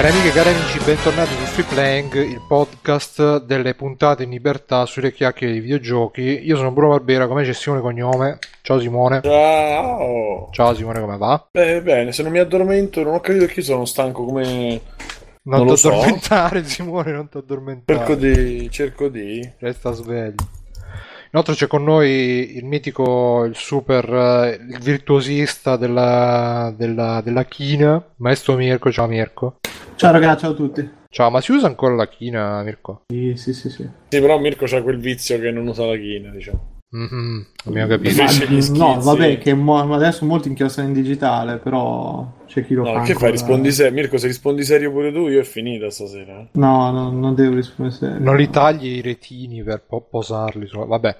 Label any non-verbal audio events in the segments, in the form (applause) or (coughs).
Cari amiche e cari amici, bentornati su Free Playing, il podcast delle puntate in libertà sulle chiacchiere di videogiochi. Io sono Bruno Barbera, come c'è Simone Cognome? Ciao Simone. Ciao. Ciao Simone, come va? Beh, bene, se non mi addormento non ho capito che sono stanco come... Non, Non ti so. addormentare (laughs) Simone, non ti addormentare. Cerco di... cerco di... Resta sveglio. Inoltre c'è con noi il mitico, il super, eh, il virtuosista della, della, della china, maestro Mirko. Ciao Mirko. Ciao ragazzi, ciao a tutti. Ciao, ma si usa ancora la china, Mirko? Sì, sì, sì. sì. Sì, però Mirko c'ha quel vizio che non usa la china, diciamo. Mhm, abbiamo capito. Gli schizzi. no, vabbè, che mo- adesso molti inchiostano in digitale, però c'è chi lo fa. No, che ancora. fai? Rispondi serio. Mirko, se rispondi serio pure tu, io è finita stasera. eh. No, no, non devo rispondere serio. Non li tagli i retini per po- posarli. su- Vabbè.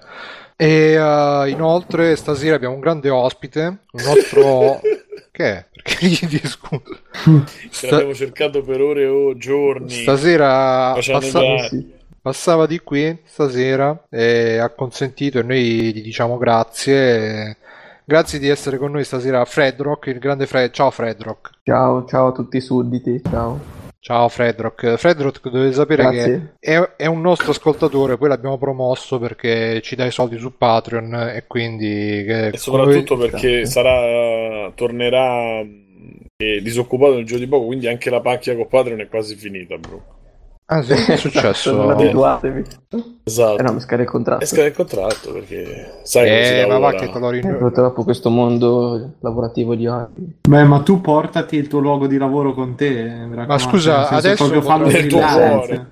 E eh, inoltre stasera abbiamo un grande ospite, un nostro... (laughs) che è? Perché ridi, scusa? Ce Sta- l'abbiamo cercato per ore o giorni. Stasera Facciamo passa- Sì. Passava di qui stasera e ha consentito e noi gli diciamo grazie. Grazie di essere con noi stasera Fredrock, il grande Fred. Ciao Fredrock. Ciao, ciao a tutti i sudditi, ciao. Ciao Fredrock. Fredrock dovete sapere Grazie. che è, è un nostro ascoltatore, poi l'abbiamo promosso perché ci dà i soldi su Patreon e quindi... che- E soprattutto come- perché sarà... tornerà eh, disoccupato nel giro di poco, quindi anche la pacchia con Patreon è quasi finita, bro. Ah sì, è (laughs) successo? Non abituatevi. Esatto. Eh no, mi scade il contratto. E scade il contratto perché sai Eh, ma va che colori... Eh, purtroppo questo mondo lavorativo di oggi. Beh, ma tu portati il tuo luogo di lavoro con te. raccomando, scusa, adesso proprio fallo Nel tuo cuore.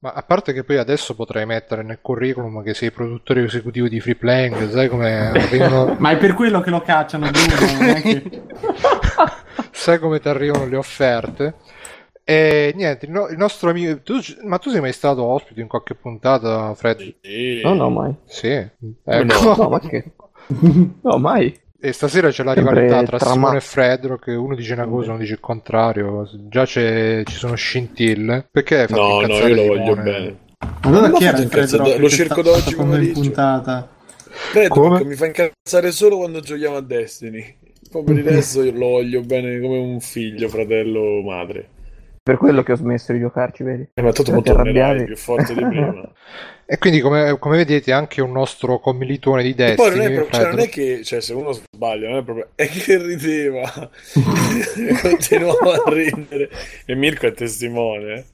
Ma a parte che poi adesso potrei mettere nel curriculum che sei produttore esecutivo di Free Playing, sai come arrivano... (laughs) Ma è per quello che lo cacciano, Bruno. non è che- (laughs) sai come ti arrivano le offerte. E niente, il, no- il nostro amico. tu- ma tu sei mai stato ospite in qualche puntata, Fred? Sì. No, no, mai. Sì. no? Ecco. No, ma che... (laughs) No, mai. E stasera c'è la Sempre rivalità tra trama- Simone e Fredro, che uno dice una cosa, uno dice il contrario. Già c'è- ci sono scintille. Perché hai fatto No, no, io lo voglio bene. Allora chi era fatto il Fred incazzare, Rock lo cerco da oggi sta con me in puntata? Fred, Come? mi fa incazzare solo quando giochiamo a Destiny. Poi per il resto io lo voglio bene come un figlio, fratello, madre. Per quello che ho smesso di giocarci, vedi? Eh, ma tanto Perché mo tornerai arrabbiavi? più forte di prima. (laughs) E quindi, come, come vedete, anche un nostro commilitone di poi non proprio, cioè, non è che, cioè, se uno sbaglia, non è proprio, è che rideva, (laughs) continuava a ridere. E Mirko è testimone. eh.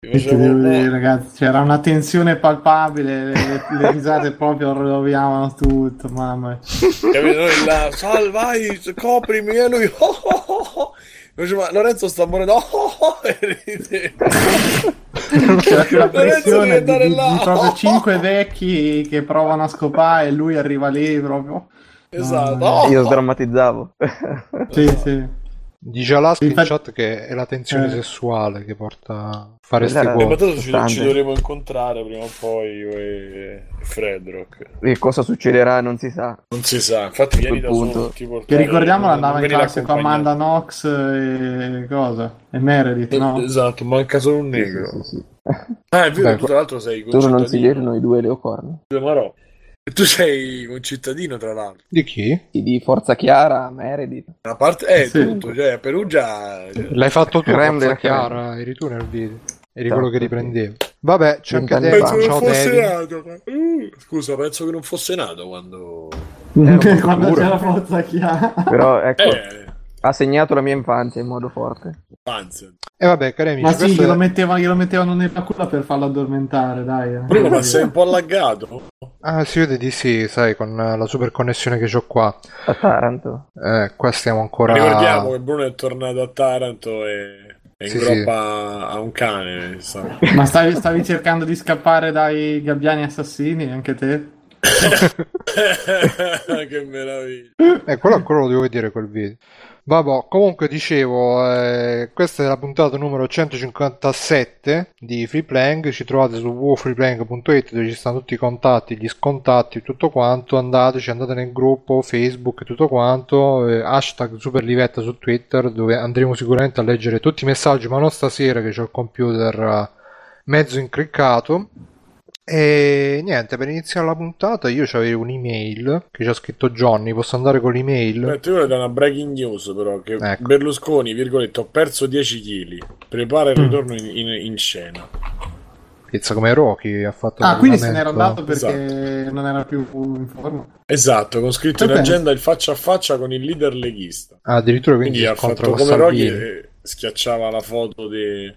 Dire, ragazzi, c'era una tensione palpabile, le, le- le (laughs) risate proprio roviavano tutto, mamma mia. Capito? Noi là, sal, vai, coprimi, e lui, oh, oh, oh, Dice, ma Lorenzo sta morendo, (laughs) oh, oh, oh, e più la Lorenzo deve pressione di, di- là. di proprio cinque vecchi che provano a scopare e lui arriva lì proprio. Esatto. Ah, Oh, Io sdrammatizzavo. Sì, sì. Dice Alaska in Infatti- chat che è la tensione Eh. sessuale che porta a fare Quella ste era- Eh, ma cose. tanto ci, ci dovremo incontrare prima o poi io e Fredrock. E cosa succederà non si sa. Non si sa, infatti vieni da quel punto. solo. ti Che portare- ricordiamolo andava non in classe con. Amanda Knox e cosa? E Meredith, no? Esatto, manca solo un Sì, negro. sì, sì. Ah, è vero, Beh, tu tra l'altro sei Solo non si vedono i due leocorni. Due Marò. E tu sei concittadino, tra l'altro. Di chi? Di Forza Chiara, Meredith. A parte, eh, Sì. tutto, cioè, a Perugia... L'hai fatto tu, Creme Forza Chiara, eri tu nel video. Eri Esatto, quello che sì. riprendevo. Vabbè, c'è anche fa. Penso che Ciao non fosse Devin. nato. ma- Uh, scusa, penso che non fosse nato quando... (laughs) Quando sicuro. c'era Forza Chiara. Però ecco, Eh, ha segnato la mia infanzia in modo forte. anzi. E vabbè, cari amici, Ma sì, glielo, è- mettevano, glielo mettevano nella culla per farlo addormentare, dai. eh. Bruno, ma sei un po' allagato? Ah, si vede di sì, sai, con la super connessione che ho qua. A Taranto. Eh, qua stiamo ancora... Ricordiamo che Bruno è tornato a Taranto e... e in Sì, groppa a un cane, sa. Ma stavi, stavi cercando di scappare dai gabbiani assassini, anche te? (laughs) che meraviglia. Eh, quello ancora lo devo vedere quel video. Vabbè, comunque dicevo, eh, questa è la puntata numero 157 di Freeplaying, ci trovate su www.freeplaying.it dove ci stanno tutti i contatti, gli scontatti, tutto quanto, andateci, andate nel gruppo Facebook tutto quanto, eh, hashtag Superlivetta su Twitter dove andremo sicuramente a leggere tutti i messaggi, ma non stasera che ho il computer eh, mezzo incriccato. E niente, per iniziare la puntata io avevo un'email che c'ha scritto Johnny, posso andare con l'email? Aspetta, io da una breaking news però che Ecco. Berlusconi, virgolette, ho perso 10 kg. Prepara il Mm. ritorno in, in- in scena. Pizza come Rocky ha fatto Ah, quindi se n'era andato perché non era più in forma. Esatto, con scritto in agenda il faccia a faccia con il leader leghista. Ah, addirittura quindi, Quindi ha fatto con come Rocky e schiacciava la foto di,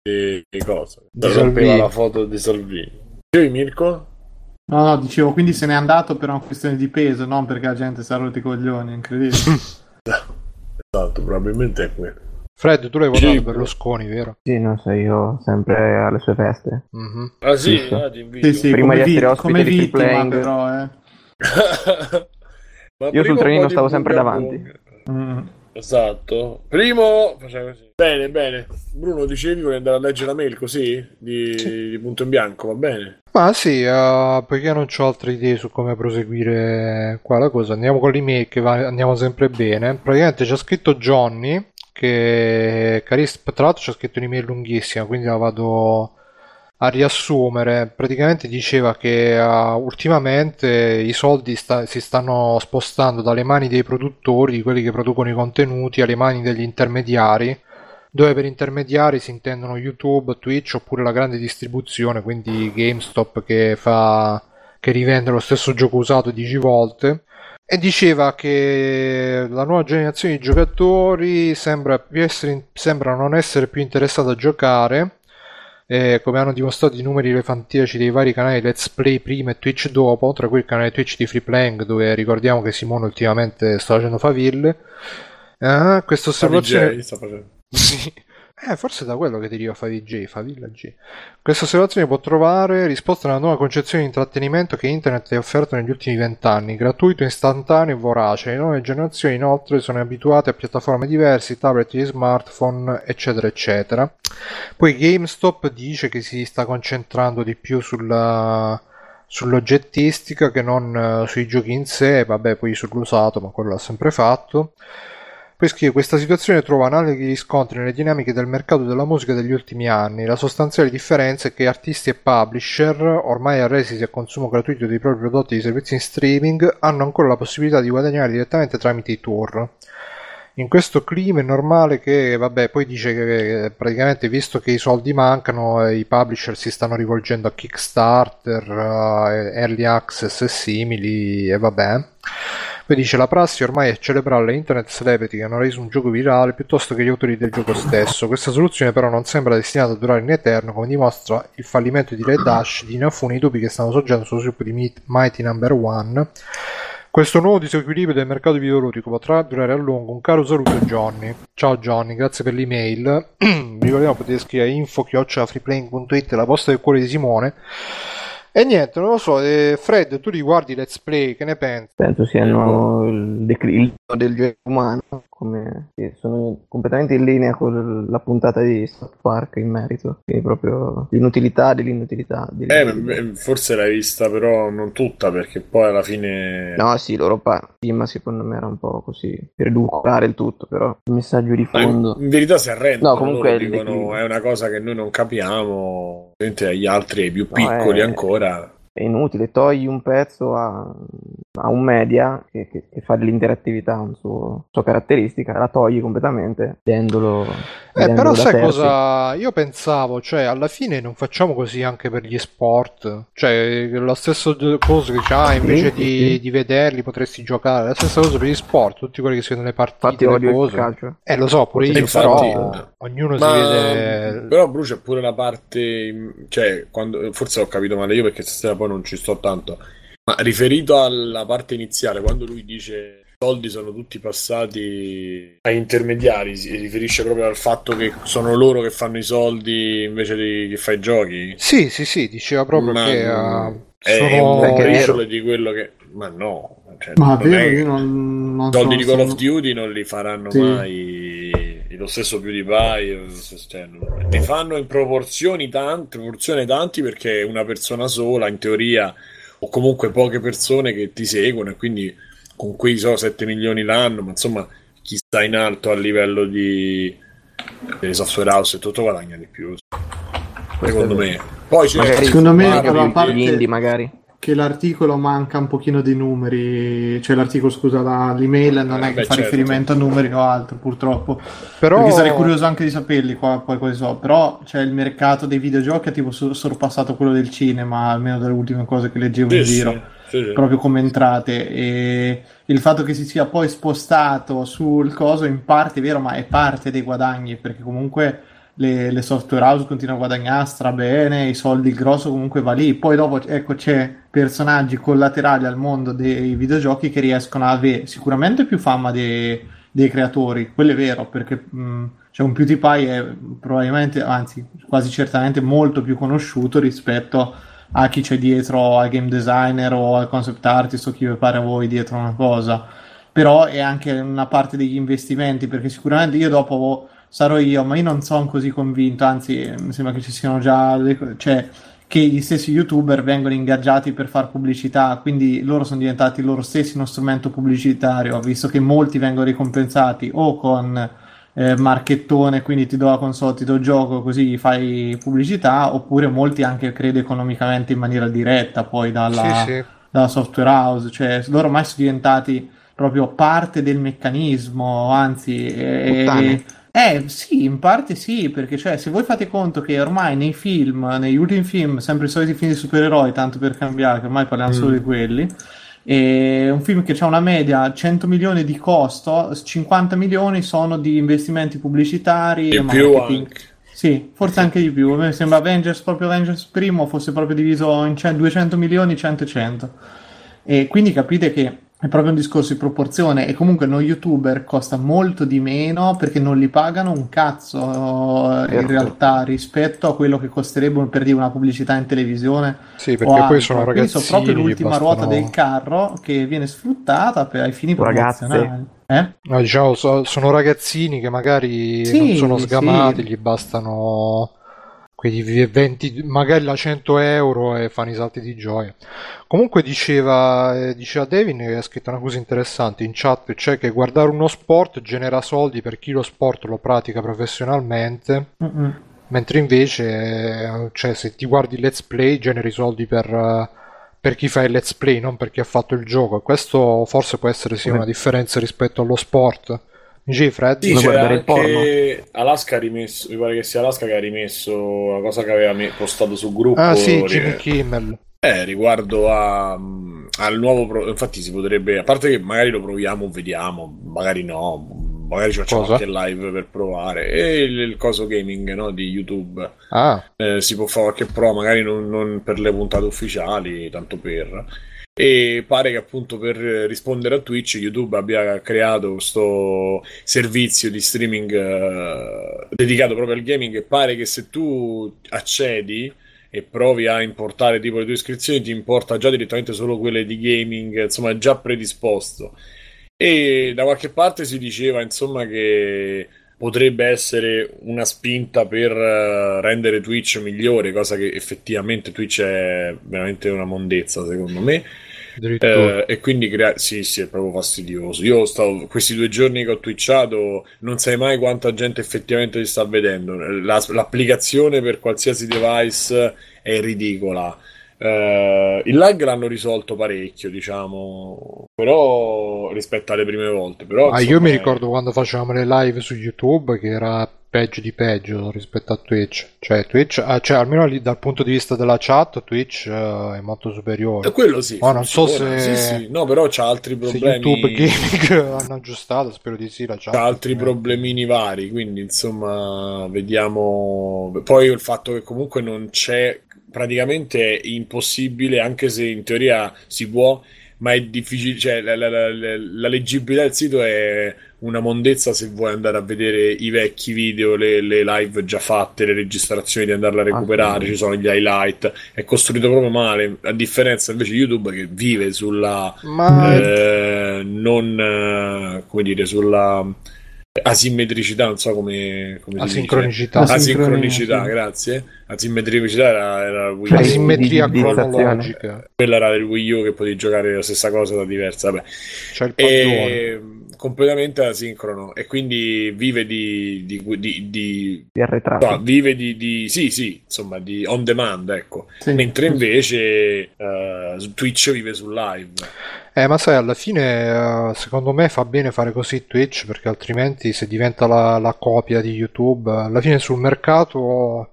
di, di cosa? Di rompeva la foto di Salvini. Io Mirko? No, no, dicevo, quindi se n'è andato per una questione di peso, non perché la gente si è rotti i coglioni, incredibile. (laughs) Esatto, probabilmente è quello. Fred, tu l'hai Sì. votato Berlusconi, vero? Sì, non so, io sempre alle sue feste. Mhm. Ah sì, Sì, sì. Ah, sì, sì, Prima come, di essere vi- ospite come di vittima Playing. però, eh. (laughs) Ma Io sul trenino stavo sempre davanti. Mm. Esatto. Primo faceva così. Bene, bene. Bruno, dicevi vuoi andare a leggere la mail così? Di, di punto in bianco, va bene? Ma sì, eh, poiché non ho altre idee su come proseguire qua la cosa, andiamo con l'email che va- andiamo sempre bene. Praticamente c'è scritto Johnny, che caris- tra l'altro c'è scritto un'email lunghissima, quindi la vado a riassumere. Praticamente diceva che eh, ultimamente i soldi sta- si stanno spostando dalle mani dei produttori, di quelli che producono i contenuti, alle mani degli intermediari dove per intermediari si intendono YouTube, Twitch oppure la grande distribuzione, quindi GameStop che fa che rivende lo stesso gioco usato 10 volte. E diceva che la nuova generazione di giocatori sembra, essere, sembra non essere più interessata a giocare, eh, come hanno dimostrato i numeri elefantiaci dei vari canali Let's Play prima e Twitch dopo, tra cui il canale Twitch di Free Playing, dove ricordiamo che Simone ultimamente sta facendo faville. Ah, questa osservazione. DJ sta facendo. (laughs) Sì. Eh, forse da quello che deriva Favij, Favilla G. Questa osservazione può trovare risposta nella nuova concezione di intrattenimento che Internet ha offerto negli ultimi vent'anni, gratuito, istantaneo e vorace. Le nuove generazioni inoltre sono abituate a piattaforme diverse, tablet smartphone, eccetera, eccetera. Poi GameStop dice che si sta concentrando di più sulla sull'oggettistica che non eh, sui giochi in sé, vabbè, poi sull'usato, ma quello l'ha sempre fatto. Scrive: Questa situazione trova analoghi riscontri nelle dinamiche del mercato della musica degli ultimi anni. La sostanziale differenza è che artisti e publisher, ormai arresisi a consumo gratuito dei propri prodotti e di servizi in streaming, hanno ancora la possibilità di guadagnare direttamente tramite i tour. In questo clima è normale che, vabbè, poi dice che praticamente visto che i soldi mancano, eh, i publisher si stanno rivolgendo a Kickstarter, eh, Early Access e simili, e vabbè. Poi dice la prassi ormai è celebrare le internet celebrity che hanno reso un gioco virale piuttosto che gli autori del gioco stesso. Questa soluzione però non sembra destinata a durare in eterno, come dimostra il fallimento di Red Dash, di Inafune, i dubbi che stanno sorgendo sullo sviluppo di Mighty Number One. Questo nuovo disequilibrio del mercato videoludico potrà durare a lungo. Un caro saluto Johnny. Ciao Johnny, grazie per l'email. Vi (clears throat) ricordiamo potete scrivere info la posta del cuore di Simone. E niente, non lo so, eh, Fred, tu riguardi Let's Play, che ne pensi? Penso siano il declino del genere umano, come sì, sono completamente in linea con la puntata di South Park in merito, quindi proprio l'inutilità dell'inutilità. Eh, dell'inutilità. beh, forse l'hai vista, però non tutta, perché poi alla fine. No, sì, loro pa- sì, ma secondo me era un po' così per edulcorare il tutto, però il messaggio di fondo. in, in verità si arrendono. No, comunque loro il dicono declino. è una cosa che noi non capiamo. Mentre agli altri, ai più No, piccoli è- ancora. parada È inutile, togli un pezzo a, a un media che, che- che fa dell'interattività un suo, sua caratteristica, la togli completamente, vendolo. Eh, però da sai terzi. cosa? Io pensavo, cioè, alla fine non facciamo così anche per gli sport. Cioè, la stessa cosa che dice, ah, invece Sì, di, sì. di vederli potresti giocare. La stessa cosa per gli sport, tutti quelli che si vedono le partite, Infatti le cose. calcio. Eh, lo so, pure io, Infatti, però eh. ognuno si Ma vede... però Bruce è pure la parte, cioè, quando, forse ho capito male io perché stasera poi non ci sto tanto. Ma riferito alla parte iniziale, quando lui dice i soldi sono tutti passati ai intermediari, si riferisce proprio al fatto che sono loro che fanno i soldi invece di chi fa i giochi? Sì, sì, sì, diceva proprio Ma, che eh, è sono... è vero. briciolo di quello che. Ma no, cioè, Ma non vero, è- io non, non i soldi sono- di Call of sono- Duty non li faranno Sì. mai lo stesso PewDiePie cioè, ne fanno in proporzioni tanti, proporzione tanti perché una persona sola in teoria o comunque poche persone che ti seguono e quindi con quei so 7 milioni l'anno ma insomma chi sta in alto a livello di delle software house e tutto guadagna di più secondo me. Poi c'è Magari Secondo me, parte- gli indie magari. Che l'articolo manca un pochino di numeri, cioè l'articolo scusa, la- l'email non Eh, è che beh, fa certo. riferimento a numeri o altro purtroppo, Però perché sarei curioso anche di saperli qua, poi quali so, però c'è il mercato dei videogiochi ha tipo so- sorpassato quello del cinema, almeno dalle ultime cose che leggevo Sì, in giro. sì, sì. proprio come entrate e il fatto che si sia poi spostato sul coso in parte è vero ma è parte dei guadagni perché comunque le, le software house continuano a guadagnare stra bene i soldi il grosso comunque va lì. Poi dopo ecco c'è personaggi collaterali al mondo dei videogiochi che riescono a avere sicuramente più fama dei, dei creatori quello è vero perché mh, cioè un PewDiePie è probabilmente anzi quasi certamente molto più conosciuto rispetto a chi c'è dietro al game designer o al concept artist o chi vi pare a voi dietro una cosa. Però è anche una parte degli investimenti perché sicuramente io dopo sarò io ma io non sono così convinto anzi mi sembra che ci siano già le cioè che gli stessi youtuber vengono ingaggiati per fare pubblicità quindi loro sono diventati loro stessi uno strumento pubblicitario visto che molti vengono ricompensati o con eh, marchettone, quindi ti do la console, ti do il gioco, così fai pubblicità, oppure molti anche credo economicamente in maniera diretta poi dalla, sì, sì. dalla software house, cioè loro ormai sono diventati proprio parte del meccanismo, anzi, eh, Puttane. Eh sì, in parte sì, perché cioè se voi fate conto che ormai nei film, negli ultimi film, sempre i soliti film di supereroi, tanto per cambiare, che ormai parliamo solo Mm. di quelli, e un film che ha una media 100 milioni di costo, 50 milioni sono di investimenti pubblicitari E e più anche. Sì, forse anche di più. A me sembra Avengers, proprio Avengers primo, fosse proprio diviso in ce- 200 milioni, 100 e 100. E quindi capite che è proprio un discorso di proporzione e comunque uno youtuber costa molto di meno perché non li pagano un cazzo eh, in Certo. realtà rispetto a quello che costerebbe per dire una pubblicità in televisione Sì, perché poi sono ragazzini sono proprio l'ultima bastano- ruota del carro che viene sfruttata per, ai fini Ragazze. promozionali. Eh? No, diciamo, so- sono ragazzini che magari Sì, non sono sgamati, sì. gli bastano quei 20, magari la 100 euro e fanno i salti di gioia. Comunque diceva, eh, diceva Devin che ha scritto una cosa interessante in chat, cioè che guardare uno sport genera soldi per chi lo sport lo pratica professionalmente, Mm-mm. mentre invece, eh, cioè, se ti guardi let's play generi soldi per, eh, per chi fa il let's play, non per chi ha fatto il gioco. E questo forse può essere sì, una differenza rispetto allo sport. Dicevi Fred? Sì, guardare il anche Alaska ha rimesso, mi pare che sia Alaska che ha rimesso la cosa che aveva me- postato sul gruppo Ah sì, Jimmy Kimmel. eh, riguardo a, mm, al nuovo pro- infatti si potrebbe, a parte che magari lo proviamo, vediamo, magari no, magari ci facciamo Cosa? anche live per provare e il, il coso gaming no, di YouTube Ah, eh, si può fare qualche prova, magari non, non per le puntate ufficiali, tanto per. E pare che appunto per rispondere a Twitch YouTube abbia creato questo servizio di streaming eh, dedicato proprio al gaming e pare che se tu accedi e provi a importare tipo le tue iscrizioni ti importa già direttamente solo quelle di gaming, insomma già predisposto. E da qualche parte si diceva insomma che potrebbe essere una spinta per eh, rendere Twitch migliore, cosa che effettivamente Twitch è veramente una mondezza secondo me. Eh, e quindi crea- sì, sì, è proprio fastidioso. Io stavo questi due giorni che ho twitchato, non sai mai quanta gente effettivamente ti sta vedendo. La- l'applicazione per qualsiasi device è ridicola. Eh, il lag l'hanno risolto parecchio, diciamo, però rispetto alle prime volte. Però, Ah, io mi ricordo quando facevamo le live su YouTube che era peggio di peggio rispetto a Twitch. Cioè, Twitch, ah, cioè almeno lì dal punto di vista della chat, Twitch eh, è molto superiore. Eh, quello sì, Ma non so funziona, se- sì, sì. No, però c'ha altri Se problemi. YouTube Gaming (laughs) hanno aggiustato, spero di sì la chat. C'ha altri problemini vari, quindi insomma, vediamo. Poi il fatto che comunque non c'è, praticamente è impossibile, anche se in teoria si può, ma è difficile, cioè la, la- la- la- leggibilità del sito è una mondezza se vuoi andare a vedere i vecchi video, le, le live già fatte, le registrazioni di andarla a recuperare, Ah, ci sono gli highlight, è costruito proprio male, a differenza invece di YouTube che vive sulla Ma eh, non eh, come dire sulla asimmetricità non so come, come si asincronicità. asincronicità sì. grazie velocità era, era Wii U. simmetria di- cronologica. Quella era del Wii U che potevi giocare la stessa cosa da diversa. Vabbè. C'è il padrone. E completamente asincrono e quindi vive di, di, di, di- di arretrato. no, vive di, di- sì sì insomma di on demand ecco Sì. mentre invece su Twitch vive sul live Eh, ma sai, alla fine, eh, secondo me fa bene fare così Twitch, perché altrimenti se diventa la, la copia di YouTube, alla fine sul mercato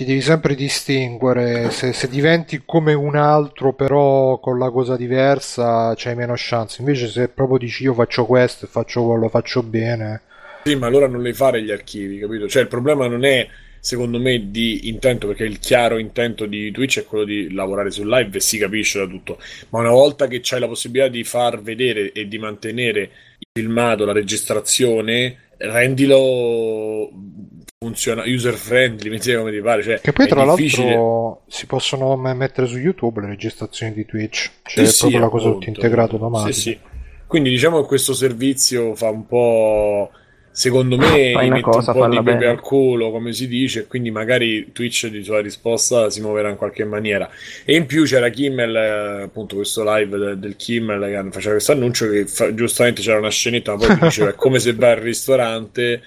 ti devi sempre distinguere. Se, se diventi come un altro, però con la cosa diversa, c'hai meno chance. Invece, se proprio dici io faccio questo e faccio quello, faccio bene. sì ma allora non le fare gli archivi capito cioè il problema non è secondo me di intento perché il chiaro intento di Twitch è quello di lavorare sul live e si capisce da tutto ma una volta che c'hai la possibilità di far vedere e di mantenere il filmato la registrazione rendilo funziona user friendly metti come ti pare cioè, Che poi, tra difficile- l'altro, si possono me- mettere su YouTube le registrazioni di Twitch. C'è Sì, sì, proprio la cosa appunto. tutta integrata automatica. Sì, sì. Quindi diciamo che questo servizio fa un po'. Secondo me Fai gli cosa, un po' di pepe al culo, come si dice, quindi magari Twitch di sua risposta si muoverà in qualche maniera. E in più c'era Kimmel, eh, appunto questo live de- del Kimmel che faceva questo annuncio che fa- giustamente c'era una scenetta, ma poi diceva è come se vai al ristorante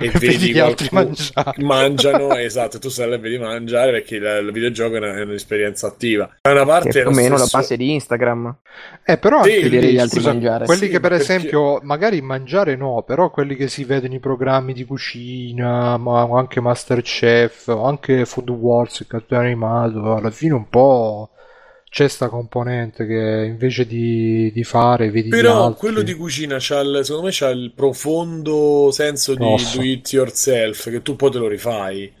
e (laughs) Vedi vedi gli altri qualcuno- mangiare. (laughs) mangiano, esatto, tu stai là e vedi mangiare perché il, il videogioco è, una- è un'esperienza attiva. Da una parte è lo meno la stesso- base di Instagram. Eh, però Sì, anche vedere gli altri scusa, mangiare. quelli Sì, che per perché- esempio, magari mangiare no, però quelli che si vedono i programmi di cucina, ma anche Masterchef, o anche Food Wars, il cartone animato, alla fine un po' c'è sta componente che invece di, di fare, vedi Però quello di cucina c'ha il- secondo me c'ha il profondo senso di Grosso. do it yourself che tu poi te lo rifai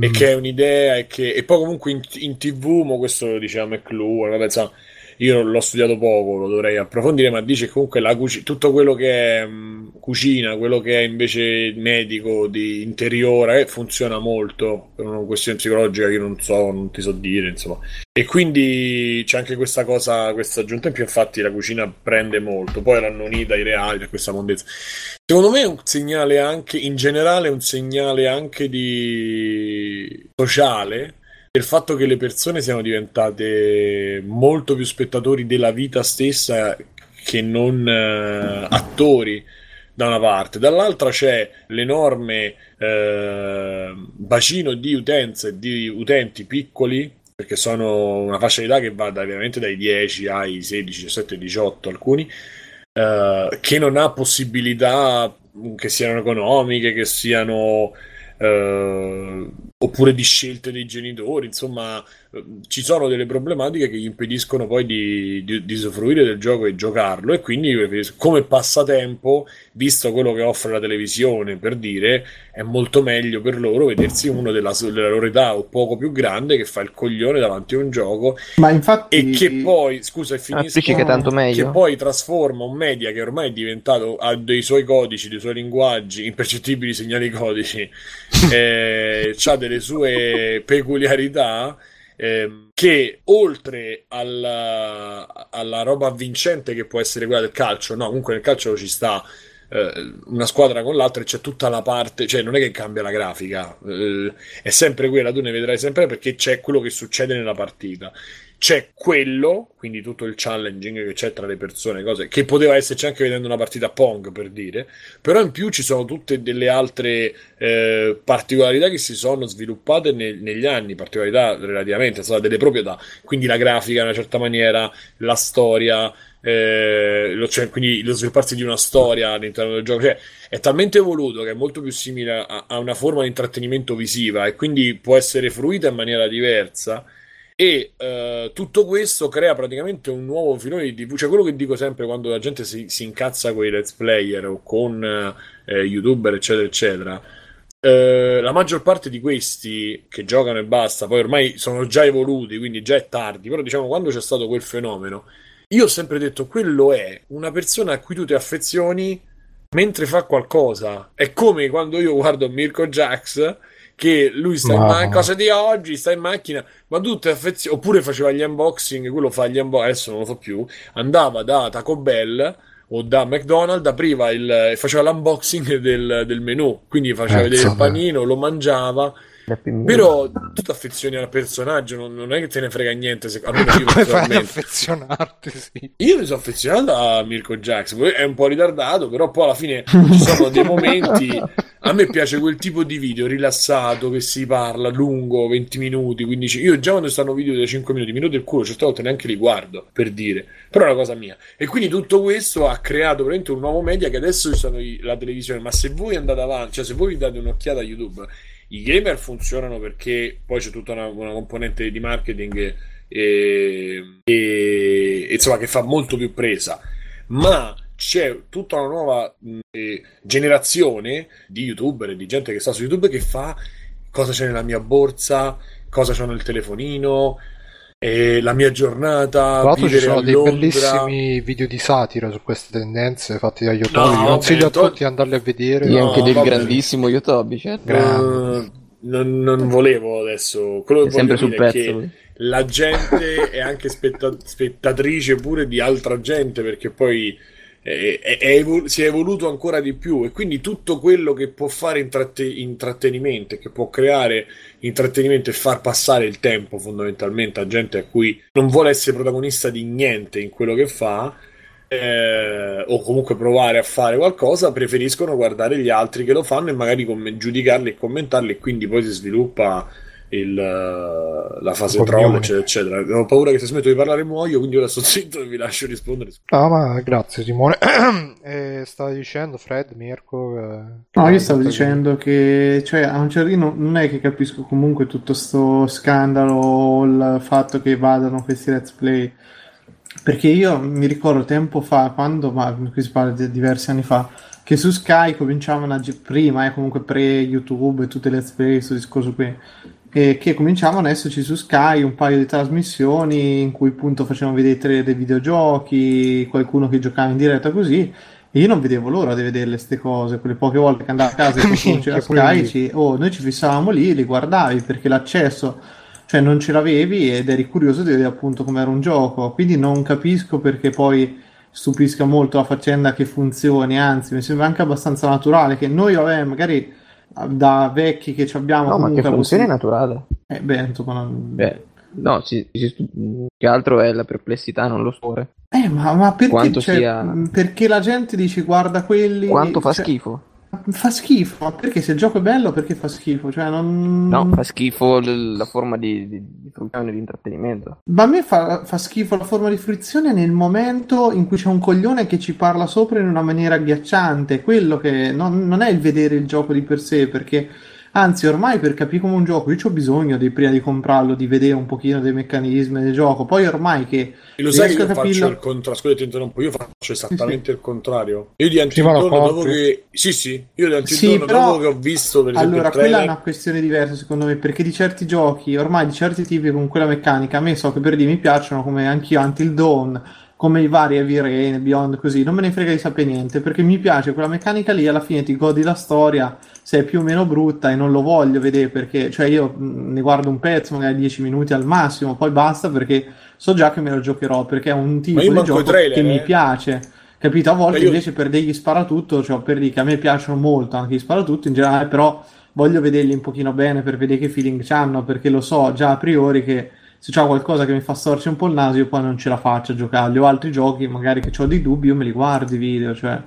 e Mm. che è un'idea e che e poi comunque in, in tv mo questo lo diceva McLuhan vabbè insomma io l'ho studiato poco lo dovrei approfondire ma dice comunque la cuci- tutto quello che è mh, cucina quello che è invece medico di interiore eh, funziona molto. Per una questione psicologica che non so non ti so dire insomma. E quindi c'è anche questa cosa, questa aggiunta in più, infatti la cucina prende molto, poi l'hanno unita ai reali da questa mondezza. Secondo me è un segnale anche, in generale, è un segnale anche di sociale del fatto che le persone siano diventate molto più spettatori della vita stessa che non eh, attori da una parte, dall'altra c'è l'enorme eh, bacino di utenze, di utenti piccoli perché sono una fascia di età che va da, veramente dai 10 ai 16, 17, 18 alcuni, eh, che non ha possibilità che siano economiche, che siano eh, oppure di scelte dei genitori, insomma ci sono delle problematiche che gli impediscono poi di, di, di usufruire del gioco e giocarlo e quindi come passatempo, visto quello che offre la televisione, per dire, è molto meglio per loro vedersi uno della, della loro età o poco più grande che fa il coglione davanti a un gioco Ma infatti... e che poi, scusa, e Ah, finisco, che è tanto che poi trasforma un media che ormai è diventato ha dei suoi codici, dei suoi linguaggi, impercettibili segnali codici, (laughs) eh, ha delle sue peculiarità. Ehm, che oltre alla, alla roba vincente che può essere quella del calcio, no, comunque nel calcio ci sta eh, una squadra con l'altra e c'è tutta la parte, cioè non è che cambia la grafica, eh, è sempre quella, tu ne vedrai sempre perché c'è quello che succede nella partita. C'è quello, quindi tutto il challenging che c'è tra le persone, cose che poteva esserci anche vedendo una partita Pong per dire, però in più ci sono tutte delle altre eh, particolarità che si sono sviluppate nel- negli anni, particolarità relativamente, sono delle proprietà, quindi la grafica in una certa maniera, la storia, eh, lo- cioè, quindi lo svilupparsi di una storia all'interno del gioco, cioè è talmente evoluto che è molto più simile a, a una forma di intrattenimento visiva e quindi può essere fruita in maniera diversa. E eh, tutto questo crea praticamente un nuovo filone di TV. Cioè, quello che dico sempre quando la gente si, si incazza con i let's player o con eh, youtuber, eccetera, eccetera. eh, la maggior parte di questi che giocano e basta, poi ormai sono già evoluti, quindi già è tardi. Però, diciamo, quando c'è stato quel fenomeno, io ho sempre detto: quello è una persona a cui tu ti affezioni mentre fa qualcosa. È come quando io guardo Mirko Jax che lui sta in Ma- macchina, cosa di oggi, sta in macchina, ma tu ti affezioni, oppure faceva gli unboxing, quello fa gli unboxing, adesso non lo fa più, andava da Taco Bell o da McDonald's, apriva il, faceva l'unboxing del, del menù, quindi faceva Cazzo, vedere il panino, lo mangiava. Però tu ti affezioni al personaggio, non, non è che te ne frega niente. Se, almeno io Come fai ad affezionarti? Sì. Io mi sono affezionato a Mirko Jackson, poi è un po' ritardato, però poi alla fine ci sono dei momenti. A me piace quel tipo di video rilassato che si parla lungo, 20 minuti, 15. Io già quando stanno video da 5 minuti, minuto del culo, certe volte neanche li guardo per dire, però è una cosa mia. E quindi tutto questo ha creato veramente un nuovo media che adesso sono la televisione. Ma se voi andate avanti, cioè se voi vi date un'occhiata a YouTube, i gamer funzionano perché poi c'è tutta una, una componente di marketing e, e- insomma che fa molto più presa. Ma c'è tutta una nuova eh, generazione di youtuber e di gente che sta su YouTube che fa cosa c'è nella mia borsa, cosa c'ho nel telefonino, eh, la mia giornata, Tra l'altro ci sono a dei Londra. bellissimi video di satira su queste tendenze fatti da Yotobi. No, consiglio a vabbè, to- tutti di andarli a vedere. No, anche del grandissimo Yotobi, certo. Eh, non, non volevo adesso. Quello che È sempre voglio sul dire è pezzo. che la gente è anche spetta- spettatrice pure di altra gente perché poi è- è- evol- si è evoluto ancora di più e quindi tutto quello che può fare intratte- intrattenimento che può creare intrattenimento e far passare il tempo fondamentalmente a gente a cui non vuole essere protagonista di niente in quello che fa eh, o comunque provare a fare qualcosa preferiscono guardare gli altri che lo fanno e magari com- giudicarli e commentarli e quindi poi si sviluppa il, eh, la fase troll eccetera eccetera ho paura che se smetto di parlare muoio quindi ora sto zitto e vi lascio rispondere No, ma grazie Simone. (clears throat) e stavi dicendo Fred, Mirko? eh, No, io stavo dicendo che, cioè, a un certo punto non è che capisco comunque tutto sto scandalo, il fatto che vadano questi let's play, perché io mi ricordo tempo fa, quando, ma qui si parla di diversi anni fa, che su Sky cominciavano a, prima, eh, comunque pre-YouTube e tutte le let's play, questo discorso qui, e che cominciavano ad esserci su Sky un paio di trasmissioni in cui appunto facevano vedere trailer dei videogiochi, qualcuno che giocava in diretta così. E io non vedevo l'ora di vederle queste cose, quelle poche volte che andavo a casa e (laughs) c'era Sky, ci- oh, noi ci fissavamo lì, li guardavi perché l'accesso, cioè non ce l'avevi ed eri curioso di vedere appunto com'era un gioco. Quindi non capisco perché poi stupisca molto la faccenda che funzioni, anzi mi sembra anche abbastanza naturale che noi, vabbè, magari da vecchi che ci abbiamo No, ma che comunque la funzione è possibilità- naturale. Eh, beh, insomma, non- Beh, no, si, si che altro è la perplessità, non lo so. Eh, ma, ma perché, Quanto cioè, sia- perché la gente dice guarda quelli... Quanto fa cioè, schifo? Fa schifo, ma perché se il gioco è bello perché fa schifo? Cioè, non... No, fa schifo l- la forma di, di, di fruizione di intrattenimento. Ma a me fa, fa schifo la forma di fruizione nel momento in cui c'è un coglione che ci parla sopra in una maniera agghiacciante. Quello che non, non è il vedere il gioco di per sé, perché anzi, ormai per capire come un gioco, io ho bisogno di, prima di comprarlo, di vedere un pochino dei meccanismi del gioco. Poi ormai che e lo sai che riesco io a faccio capirlo- il contrario scusa ti interrompo io faccio esattamente il contrario. Io di Sì, Antidono dopo che sì sì io di Sì, Antidono però- dopo che ho visto per esempio Allora, quella è una questione diversa secondo me, perché di certi giochi, ormai di certi tipi con quella meccanica, a me so che per dire mi piacciono come anch'io Until Dawn, come i vari Heavy Rain, Beyond così, non me ne frega di sapere niente, perché mi piace quella meccanica lì, alla fine ti godi la storia, se è più o meno brutta e non lo voglio vedere perché, cioè io mh, ne guardo un pezzo, magari 10 minuti al massimo, poi basta perché so già che me lo giocherò, perché è un tipo di gioco trailer, che mi eh. piace. Capito? A volte Ma io- invece per degli sparatutto, cioè per dire che a me piacciono molto anche gli sparatutto in generale, però voglio vederli un pochino bene per vedere che feeling hanno, perché lo so già a priori che se c'è qualcosa che mi fa storcere un po' il naso, io poi non ce la faccio a giocarli. O altri giochi, magari che ho dei dubbi, io me li guardo i video, cioè.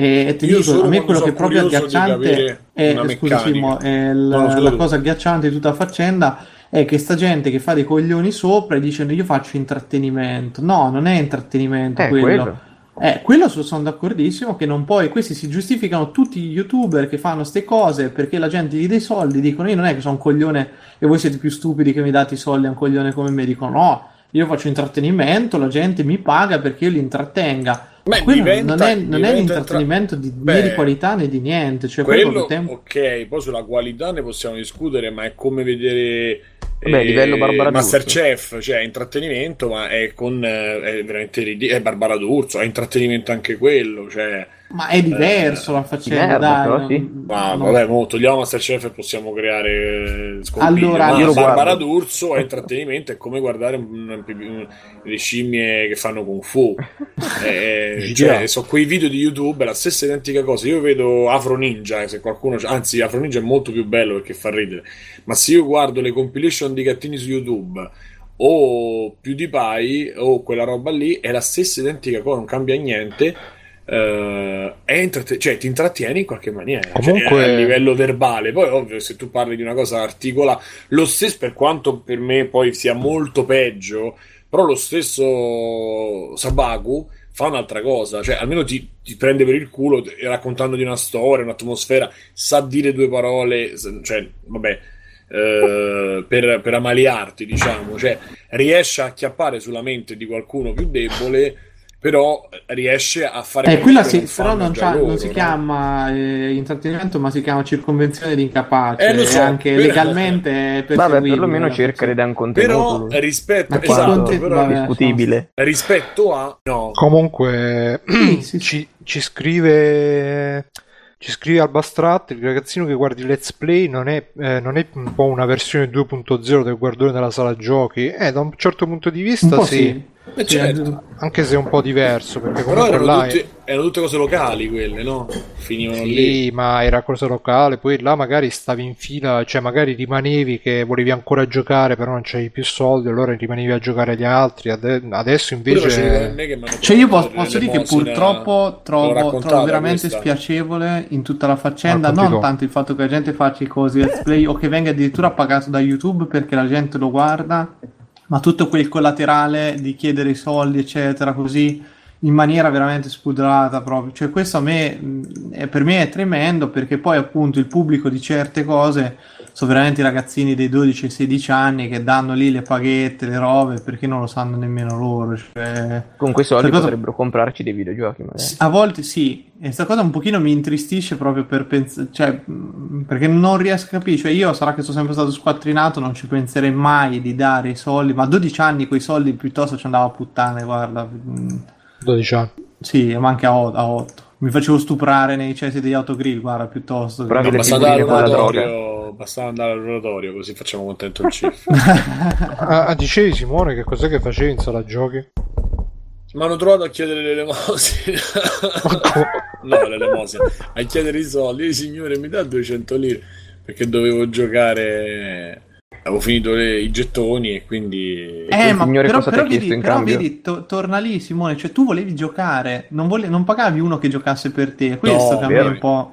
E, e ti Io dico, a me quello che è proprio agghiacciante è, una scusa meccanica. Simo, è il- No, la cosa agghiacciante di tutta la faccenda è che sta gente che fa dei coglioni sopra e dice io faccio intrattenimento. No, non è intrattenimento Eh, quello. quello. Eh, quello so- sono d'accordissimo che non puoi, questi si giustificano tutti gli youtuber che fanno ste cose perché la gente gli dà i soldi, dicono io non è che sono un coglione e voi siete più stupidi che mi date i soldi a un coglione come me, dicono no, io faccio intrattenimento, la gente mi paga perché io li intrattenga. Beh, Quello diventa- non è, non è l'intrattenimento di, né Beh, di qualità né di niente, cioè poi quello tempo... ok poi sulla qualità ne possiamo discutere ma è come vedere Vabbè, livello Barbara Masterchef cioè è intrattenimento ma è con eh, è veramente è Barbara D'Urso è intrattenimento anche quello cioè Ma è diverso la faccenda, merda, dai. però, sì. Ma no. vabbè, mo togliamo Masterchef e possiamo creare scompiglio. Allora, ma io Barbara guardo. d'Urso è intrattenimento, è come guardare un- un- le scimmie che fanno kung fu. (laughs) Eh, Ci cioè, so quei video di YouTube, è la stessa identica cosa. Io vedo Afro Ninja, se qualcuno, anzi, Afro Ninja è molto più bello perché fa ridere. Ma se io guardo le compilation di gattini su YouTube o PewDiePie o quella roba lì, è la stessa identica cosa, non cambia niente. Eh, è intratte- cioè, ti intrattieni in qualche maniera Cioè, Comunque- a livello verbale. Poi, ovvio, se tu parli di una cosa articola, lo stesso per quanto per me poi sia molto peggio, però lo stesso Sabaku fa un'altra cosa, cioè almeno ti, ti prende per il culo t- raccontando di una storia, un'atmosfera, sa dire due parole, cioè, vabbè. eh, per, per amaliarti, diciamo, cioè riesce a acchiappare sulla mente di qualcuno più debole, però riesce a fare Eh, quella sì, non però non, c'ha- non loro, si no? chiama eh, intrattenimento, ma si chiama circonvenzione di incapace. Eh, so, e anche però- legalmente è Vabbè, perlomeno cerca di dare un contenuto. Però rispetto, esatto, però vabbè. discutibile. rispetto a no, Comunque Sì, sì, ci, ci scrive ci scrive Albastrat, il ragazzino che guardi Let's Play non è, eh, non è un po' una versione 2.0 del guardone della sala giochi? Eh, da un certo punto di Un vista po' sì, sì. Eh, Sì, certo. anche se è un po' diverso, perché però comunque erano là è- tutte, erano tutte cose locali quelle, no? Finivano lì. Sì, ma era cosa locale, poi là magari stavi in fila, cioè magari rimanevi che volevi ancora giocare, però non c'avevi più soldi, allora rimanevi a giocare agli altri. Ade- adesso invece Cioè, io posso, posso dire che purtroppo trovo, trovo veramente questa. spiacevole in tutta la faccenda. Racconti Non tanto il fatto che la gente faccia i cosi let's play o che venga addirittura pagato da YouTube perché la gente lo guarda, ma tutto quel collaterale di chiedere i soldi, eccetera, così in maniera veramente spudorata proprio. Cioè, questo a me, è- per me è tremendo perché poi, appunto, il pubblico di certe cose sono veramente i ragazzini dei 12-16 anni che danno lì le paghette, le robe perché non lo sanno nemmeno loro. Cioè. Con quei soldi cosa- potrebbero comprarci dei videogiochi, magari. A volte sì, e questa cosa un pochino mi intristisce proprio per pensare, cioè, perché non riesco a capire, cioè io sarà che sono sempre stato squattrinato, non ci penserei mai di dare i soldi, ma a 12 anni quei soldi piuttosto ci andavo a puttane, guarda, mh, 12 anni. sì, ma anche a 8. Mi facevo stuprare nei cessi degli autogrill, guarda, piuttosto. Bravi No, basta andare al con la oratorio, basta andare all'oratorio così facciamo contento il CIF. (laughs) Ah, ah, dicevi Simone che cos'è che facevi in sala giochi? Mi hanno trovato a chiedere l'elemosina. (laughs) no, l'elemosina. A chiedere i soldi. Signore, mi dà 200 lire perché dovevo giocare. Avevo finito le- i gettoni e quindi. Eh, ma signore però, cosa ti però ha chiesto vedi, in però cambio? vedi, to- torna lì Simone, cioè tu volevi giocare, non, vole- non pagavi uno che giocasse per te, questo No, che a me vero. un po'...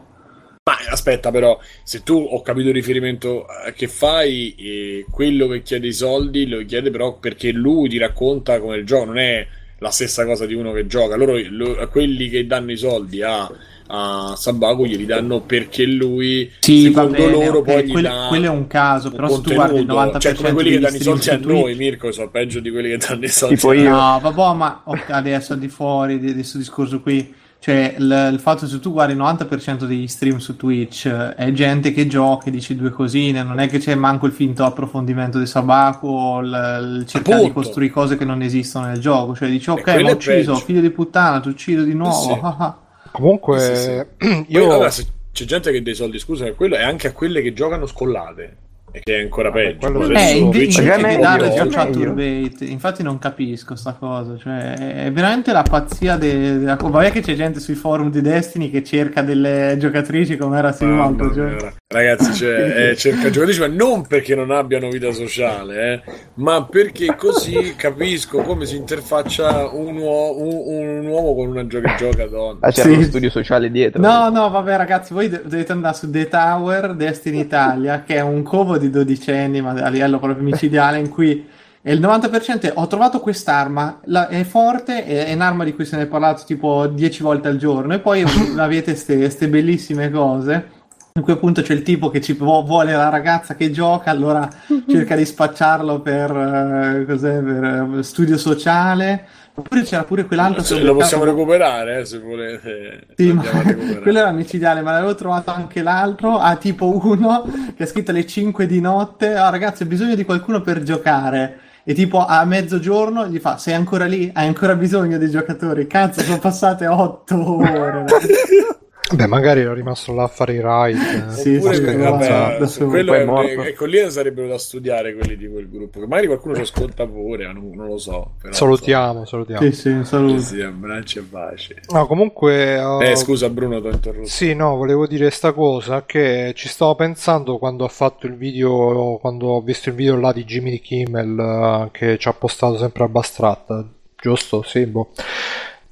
Ma aspetta, però, se tu ho capito il riferimento eh, che fai, eh, quello che chiede i soldi lo chiede però perché lui ti racconta come il gioco, non è la stessa cosa di uno che gioca. Loro, lo- quelli che danno i soldi a, a Sabaku glieli danno perché lui, Sì, secondo bene, loro, ok, poi gli quello, dà quello è un caso, un però se tu guardi il 90% cioè come quelli che danno i soldi a Twitch- noi, Mirko, sono peggio di quelli che danno i soldi Tipo a io. No, vabbè, ma ok, adesso al di fuori di questo discorso qui, cioè il, il fatto se tu guardi il 90% degli stream su Twitch è gente che gioca e dice due cosine, non è che c'è manco il finto approfondimento di Sabaku o il, il cercare di Appunto. costruire cose che non esistono nel gioco, cioè dici ok, quello ma ho è ucciso, peggio. figlio di puttana, ti uccido di nuovo, sì. (laughs) Comunque Sì, sì. (clears throat) Poi, io allora, se c'è gente che dei soldi, scusa, quello è anche a quelle che giocano scollate. E che è ancora peggio. Eh, invece di dare. Chaturbate, infatti non capisco sta cosa, cioè è veramente la pazzia de- della... Vabbè che c'è gente sui forum di Destiny che cerca delle giocatrici come era Sim Mamma l'altro mia, giorno. ra- Ragazzi, cioè, (laughs) eh, cerca giocatrici, ma non perché non abbiano vita sociale, eh, ma perché così capisco come si interfaccia un, uo- un- un uomo con una gioca gioca donna. Ah, c'era Sì. uno studio sociale dietro. No, no, vabbè ragazzi, voi de- dovete andare su The Tower Destiny Italia, che è un covo di dodicenni, ma a livello proprio micidiale, in cui il 90% è, ho trovato quest'arma, la- è forte, è, è un'arma di cui se ne è parlato tipo 10 volte al giorno, e poi (laughs) avete queste bellissime cose. In cui appunto c'è il tipo che ci vuole la ragazza che gioca, allora (laughs) cerca di spacciarlo per, eh, cos'è, per eh, studio sociale. Oppure c'era pure quell'altro Se lo possiamo beccavo- recuperare, eh, se volete. sì, ma a (laughs) quello era micidiale, ma l'avevo trovato anche l'altro. Ha tipo uno che ha scritto alle 5 di notte. Ah, ragazzi, ho bisogno di qualcuno per giocare. e tipo a mezzogiorno gli fa: Sei ancora lì? Hai ancora bisogno dei giocatori? Cazzo, sono passate otto ore. (laughs) Beh, magari era rimasto là a fare i ride. (laughs) Sì, Oppure, sì, vabbè, vabbè, adesso- quello è morto. ecco, lì sarebbero da studiare quelli di quel gruppo. che Magari qualcuno ci ascolta pure, non, non lo so. Però, Salutiamo, salutiamo. Sì, sì, un saluto. Sì, sì, abbracci e baci. No, comunque... uh, Eh, scusa Bruno, ti ho interrotto. Sì, no, volevo dire sta cosa che ci stavo pensando quando ho fatto il video, quando ho visto il video là di Jimmy Kimmel eh, che ci ha postato sempre a Bastratta, giusto? Sì, boh.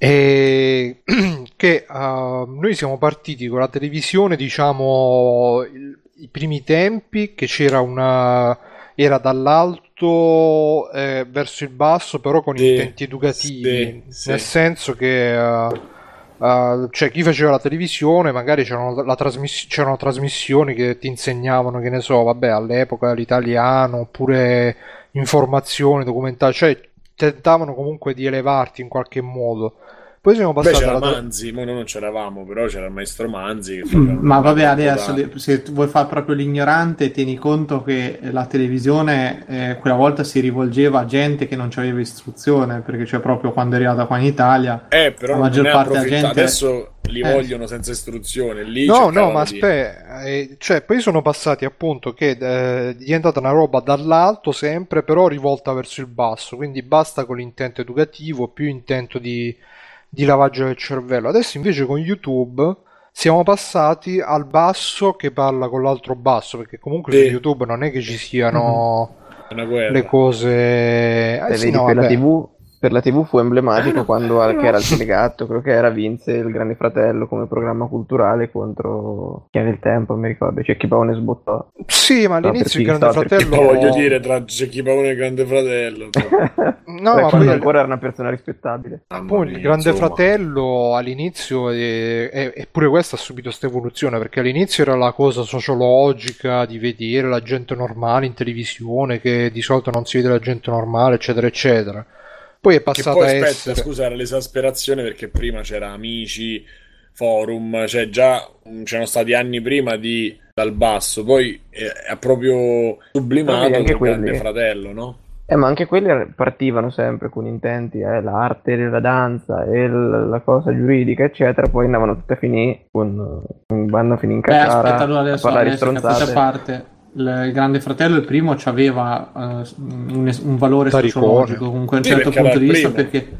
E (clears throat) che eh, noi siamo partiti con la televisione, diciamo, il- i primi tempi, che c'era una... era dall'alto eh, verso il basso, però con Sì, intenti educativi, sì, sì. nel senso che... eh, Uh, cioè chi faceva la televisione magari c'erano, la trasmiss- c'erano trasmissioni che ti insegnavano che ne so vabbè all'epoca l'italiano oppure informazioni documentari cioè tentavano comunque di elevarti in qualche modo poi siamo Beh, passati c'era alla Manzi, noi non c'eravamo, però c'era il maestro Manzi. Che Mm, Ma vabbè, adesso de- se vuoi fare proprio l'ignorante, tieni conto che la televisione eh, quella volta si rivolgeva a gente che non aveva istruzione, perché cioè proprio quando è arrivata qua in Italia, Eh, però la maggior parte della gente- Adesso li Eh. vogliono senza istruzione. Lì No, no, ma aspetta, eh, cioè poi sono passati appunto che eh, è diventata una roba dall'alto sempre, però rivolta verso il basso, quindi basta con l'intento educativo, più intento di, di lavaggio del cervello. Adesso invece con YouTube siamo passati al basso che parla con l'altro basso, perché comunque Sì. su YouTube non è che ci siano (laughs) le cose... Eh, Se sì, vedi no, per, la. TV, per la TV fu emblematico (laughs) quando al- che era il delegato, credo che era Vince il Grande Fratello come programma culturale contro chi aveva il tempo, mi ricordo, cioè chi Paone sbottò. Sì, ma No, all'inizio il Grande Fratello... voglio dire, tra Cecchi Paone e il Grande Fratello. (laughs) No, Beh, ma quando poi... ancora era una persona rispettabile. Poi il Grande insomma. Fratello all'inizio, eppure questa ha subito questa evoluzione, perché all'inizio era la cosa sociologica di vedere la gente normale in televisione, che di solito non si vede la gente normale, eccetera, eccetera. Poi è passata poi a aspetta, essere... scusa, era l'esasperazione perché prima c'era Amici, Forum, cioè già mm, c'erano stati anni prima di Dal Basso, poi è, è proprio sublimato il Grande quelli. Fratello, no? Eh, ma anche quelli partivano sempre con intenti, eh, l'arte, la danza e l- la cosa giuridica, eccetera, poi andavano tutte a finire con, con vanno a finire in Beh, cacciara aspetta, allora a adesso, parlare di adesso a stronzate. parte. Il Grande Fratello, il primo, aveva un, un valore Taricone. sociologico comunque a un Sì, certo punto di vista perché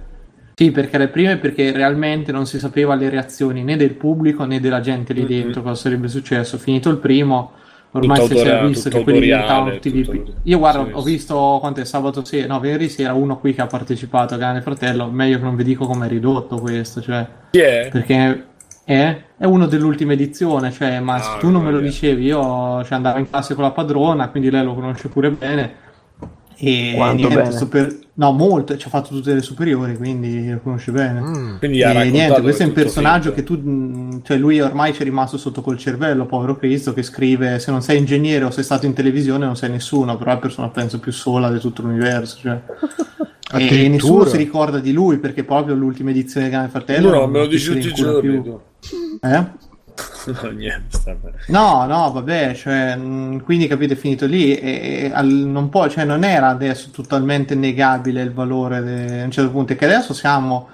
sì, perché era il primo e perché realmente non si sapeva le reazioni né del pubblico né della gente lì Mhm. dentro cosa sarebbe successo. Finito il primo, ormai Tutto si era autoriale, visto tutto che quelli diventavano tutti tutto- di... Io guarda, sì, ho visto quanto è sabato sera, no, venerdì sera uno qui che ha partecipato Grande Fratello, meglio che non vi dico come è ridotto questo, cioè è? perché è, è uno dell'ultima edizione, cioè, ma se Ah, tu non me lo dicevi, io cioè, andavo in classe con la padrona, quindi lei lo conosce pure bene. E Quanto niente, bene? super- no, molto, ci ha fatto tutte le superiori, quindi lo conosce bene. Mm. E niente, questo è un personaggio finto. che tu, mh, cioè lui ormai ci è rimasto sotto col cervello, povero Cristo, che scrive se non sei ingegnere o sei stato in televisione non sei nessuno, però è la persona penso più sola di tutto l'universo. Cioè. (laughs) E nessuno si ricorda di lui perché proprio l'ultima edizione di Grande Fratello No, me lo dici tutti i giorni più. tu. Eh? No, niente. No, no, vabbè, cioè, mh, quindi capite, è finito lì e, e al- non può, cioè, non era adesso totalmente negabile il valore de- a un certo punto, è che adesso siamo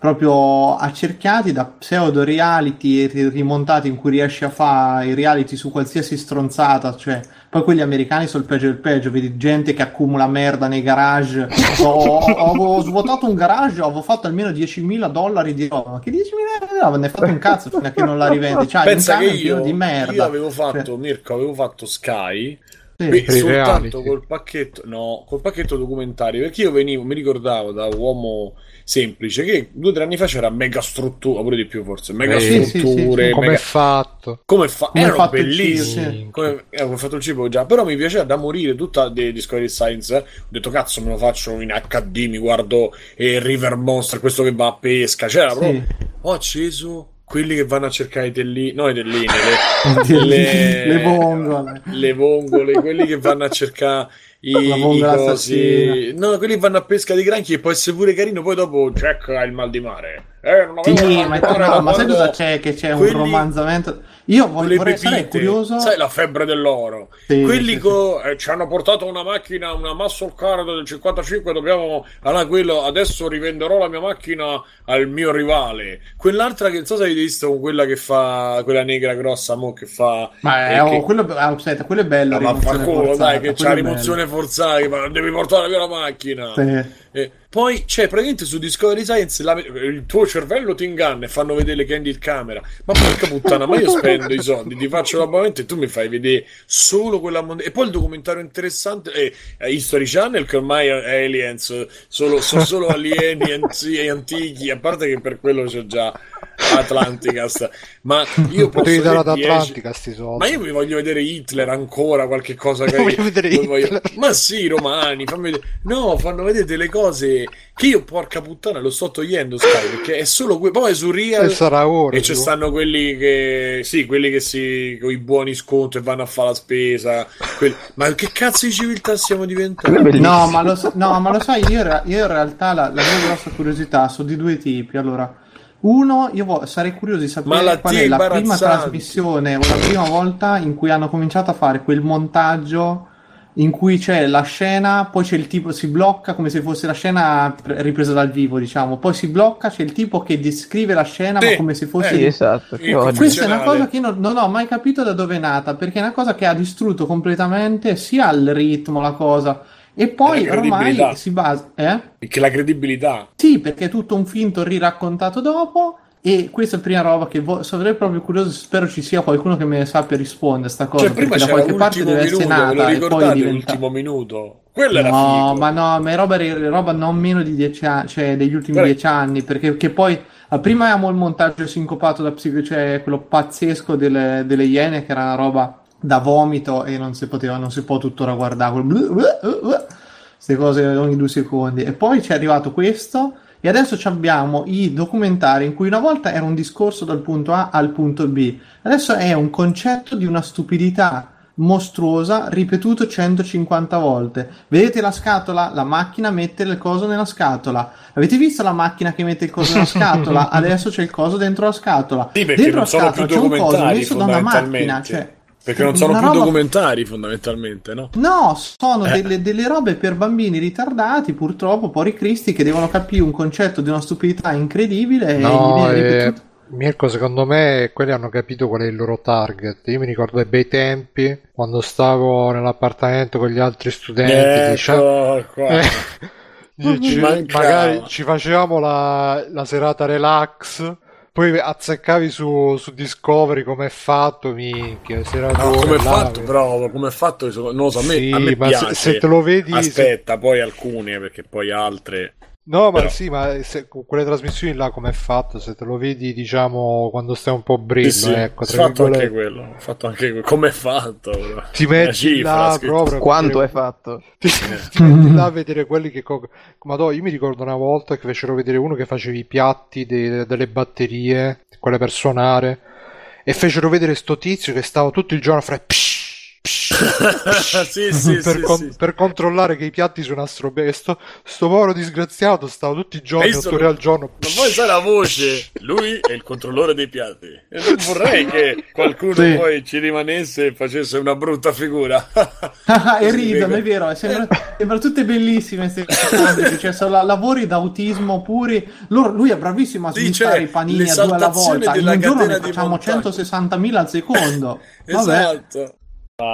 proprio accerchiati da pseudo reality ri- rimontati in cui riesci a fare i reality su qualsiasi stronzata, cioè, poi quelli americani sono il peggio del peggio, vedi gente che accumula merda nei garage, (laughs) ho, ho- avevo svuotato un garage, avevo fatto almeno 10.000 dollari di roba, ma che 10.000 di roba, ne hai fatto un cazzo fino a che non la rivende, cioè, Pensa un che io, di merda. io avevo fatto, Cioè, Mirko, avevo fatto Sky sì. Beh, soltanto reality. col pacchetto, no, col pacchetto documentario, perché io venivo, mi ricordavo da uomo semplice che due o tre anni fa c'era mega struttura, pure di più forse, mega Eh, sì, sì, strutture, sì, Come mega- è fatto? come fa- Come è erano fatto il bellissimi. Come, eh, come è fatto il cibo già, però mi piaceva da morire tutta di Discovery Science. eh. Ho detto cazzo, me lo faccio in HD, mi guardo eh, River Monster, questo che va a pesca. C'era Sì. proprio. Ho acceso quelli che vanno a cercare i tellini, no i tellini, le, (laughs) Le- le vongole. le vongole, quelli che vanno a cercare i, i. No, quelli vanno a pesca di granchi e può essere pure carino. Poi dopo Jack ha il mal di mare. Eh, non Sì, ma, no, ma sai cosa c'è? Che c'è un quelli- romanzamento. Io voglio, vorrei, sarei curioso. Sai la febbre dell'oro. Sì, Quelli sì, co- eh, ci hanno portato una macchina, una muscle car del 55, dobbiamo allora quello adesso rivenderò la mia macchina al mio rivale. Quell'altra che non so se avete visto con quella che fa quella negra grossa mo che fa Ma eh, è, oh, che- quello, ah, aspetta, quello è bello. Ah, ma fa culo, dai, che c'ha è rimozione forzata, che devi portare via la macchina. Sì. Eh, poi c'è praticamente su Discovery Science la- il tuo cervello ti inganna e fanno vedere le candid camera. Ma porca puttana, ma io (laughs) spendo i soldi, ti faccio l'abbonamento e tu mi fai vedere solo quella mon- E poi il documentario interessante è, è History Channel che ormai è aliens, solo, sono solo alieni anzi- antichi, a parte che per quello c'è già Atlanticast. Ma io posso Potevi dare ad Atlantica sti soldi. ma io mi voglio vedere Hitler ancora, qualche cosa che (laughs) Voglio vedere io voglio- Hitler. Ma sì, i romani, fammi vedere. No, fanno vedere delle cose che io, porca puttana, lo sto togliendo Sky, perché è solo que- poi è su Real E sarà ora. e ci stanno quelli che sì, quelli che si con i buoni sconti e vanno a fare la spesa. quelli- Ma che cazzo di civiltà è bellissimo. No, ma lo, sa- no, ma lo sai, io, io in realtà la, la mia grossa curiosità sono di due tipi. Allora, uno, io vo- sarei curioso di sapere Malattie qual è la prima trasmissione o la prima volta in cui hanno cominciato a fare quel montaggio in cui c'è la scena, poi c'è il tipo, si blocca come se fosse la scena pre- ripresa dal vivo, diciamo, poi si blocca, c'è il tipo che descrive la scena, Sì, ma come se fosse eh, Sì, esatto. che questa è una cosa che io non, non ho mai capito da dove è nata, perché è una cosa che ha distrutto completamente sia il ritmo, la cosa, e poi ormai si basa... Eh? Perché la credibilità. Sì, perché è tutto un finto riraccontato dopo, e questa è la prima roba che vo- sarei proprio curioso, spero ci sia qualcuno che me ne sappia rispondere a sta cosa, Cioè, prima da qualche parte deve essere minuto, lo nata e poi diventa... l'ultimo minuto? Quello era No, figo. ma no, ma è roba, è roba non meno di dieci anni, cioè degli ultimi Guarda- dieci anni, perché che poi ah, prima avevamo il montaggio sincopato da psico, cioè quello pazzesco delle, delle Iene, che era una roba da vomito e non si poteva, non si può tuttora guardare, quel blu- blu- blu- blu, queste cose ogni due secondi. E poi c'è arrivato questo, e adesso abbiamo i documentari in cui una volta era un discorso dal punto A al punto B, adesso è un concetto di una stupidità mostruosa ripetuto 150 volte. Vedete la scatola? La macchina mette il coso nella scatola. Avete visto la macchina che mette il coso nella scatola? (laughs) Adesso c'è il coso dentro la scatola. Sì, dentro la scatola c'è un coso messo da una macchina. Cioè, Perché non sono più roba- documentari, fondamentalmente, no? No, sono Eh. delle, delle robe per bambini ritardati, purtroppo, pori cristi, che devono capire un concetto di una stupidità incredibile e No, viene eh. Mirko, secondo me quelli hanno capito qual è il loro target. Io mi ricordo ai bei tempi, quando stavo nell'appartamento con gli altri studenti, diciamo, Ecco qua. eh, dici, mancava. magari ci facevamo la, la serata relax, poi azzeccavi su, su Discovery come è fatto, minchia, serata No, come è fatto, però, come è fatto, non lo so, a me, Sì, a me ma se- piace. se te lo vedi- Aspetta, poi alcune, perché poi altre... No, ma Però- sì, ma se- con quelle trasmissioni là come è fatto, se te lo vedi, diciamo, quando stai un po' brillo, Sì, sì, ecco, fatto anche quello, ho fatto anche quello. Come è fatto? però? ti metti cifra, là scritto. proprio a Quanto vedere- è fatto? (laughs) ti, ti metti là (laughs) a vedere quelli che co- Madonna, io mi ricordo una volta che fecero vedere uno che faceva i piatti de- delle batterie, quelle per suonare, e fecero vedere sto tizio che stava tutto il giorno a fare psh, psh, sì, sì, per, sì, con- per controllare che i piatti suonassero bene. Sto, sto povero disgraziato stava tutti i giorni, Hai visto 8 ore al giorno. Ma poi sai la voce? Lui è il controllore dei piatti. E non vorrei che qualcuno poi ci rimanesse e facesse una brutta figura. (laughs) e ridono, è vero, sembra, sembrano tutte bellissime queste cose, cioè sono la- lavori d'autismo puri. Loro- lui è bravissimo a cioè, i panini a due alla volta. In un giorno ne facciamo montaggio. 160.000 al secondo. (laughs) Vabbè. esatto.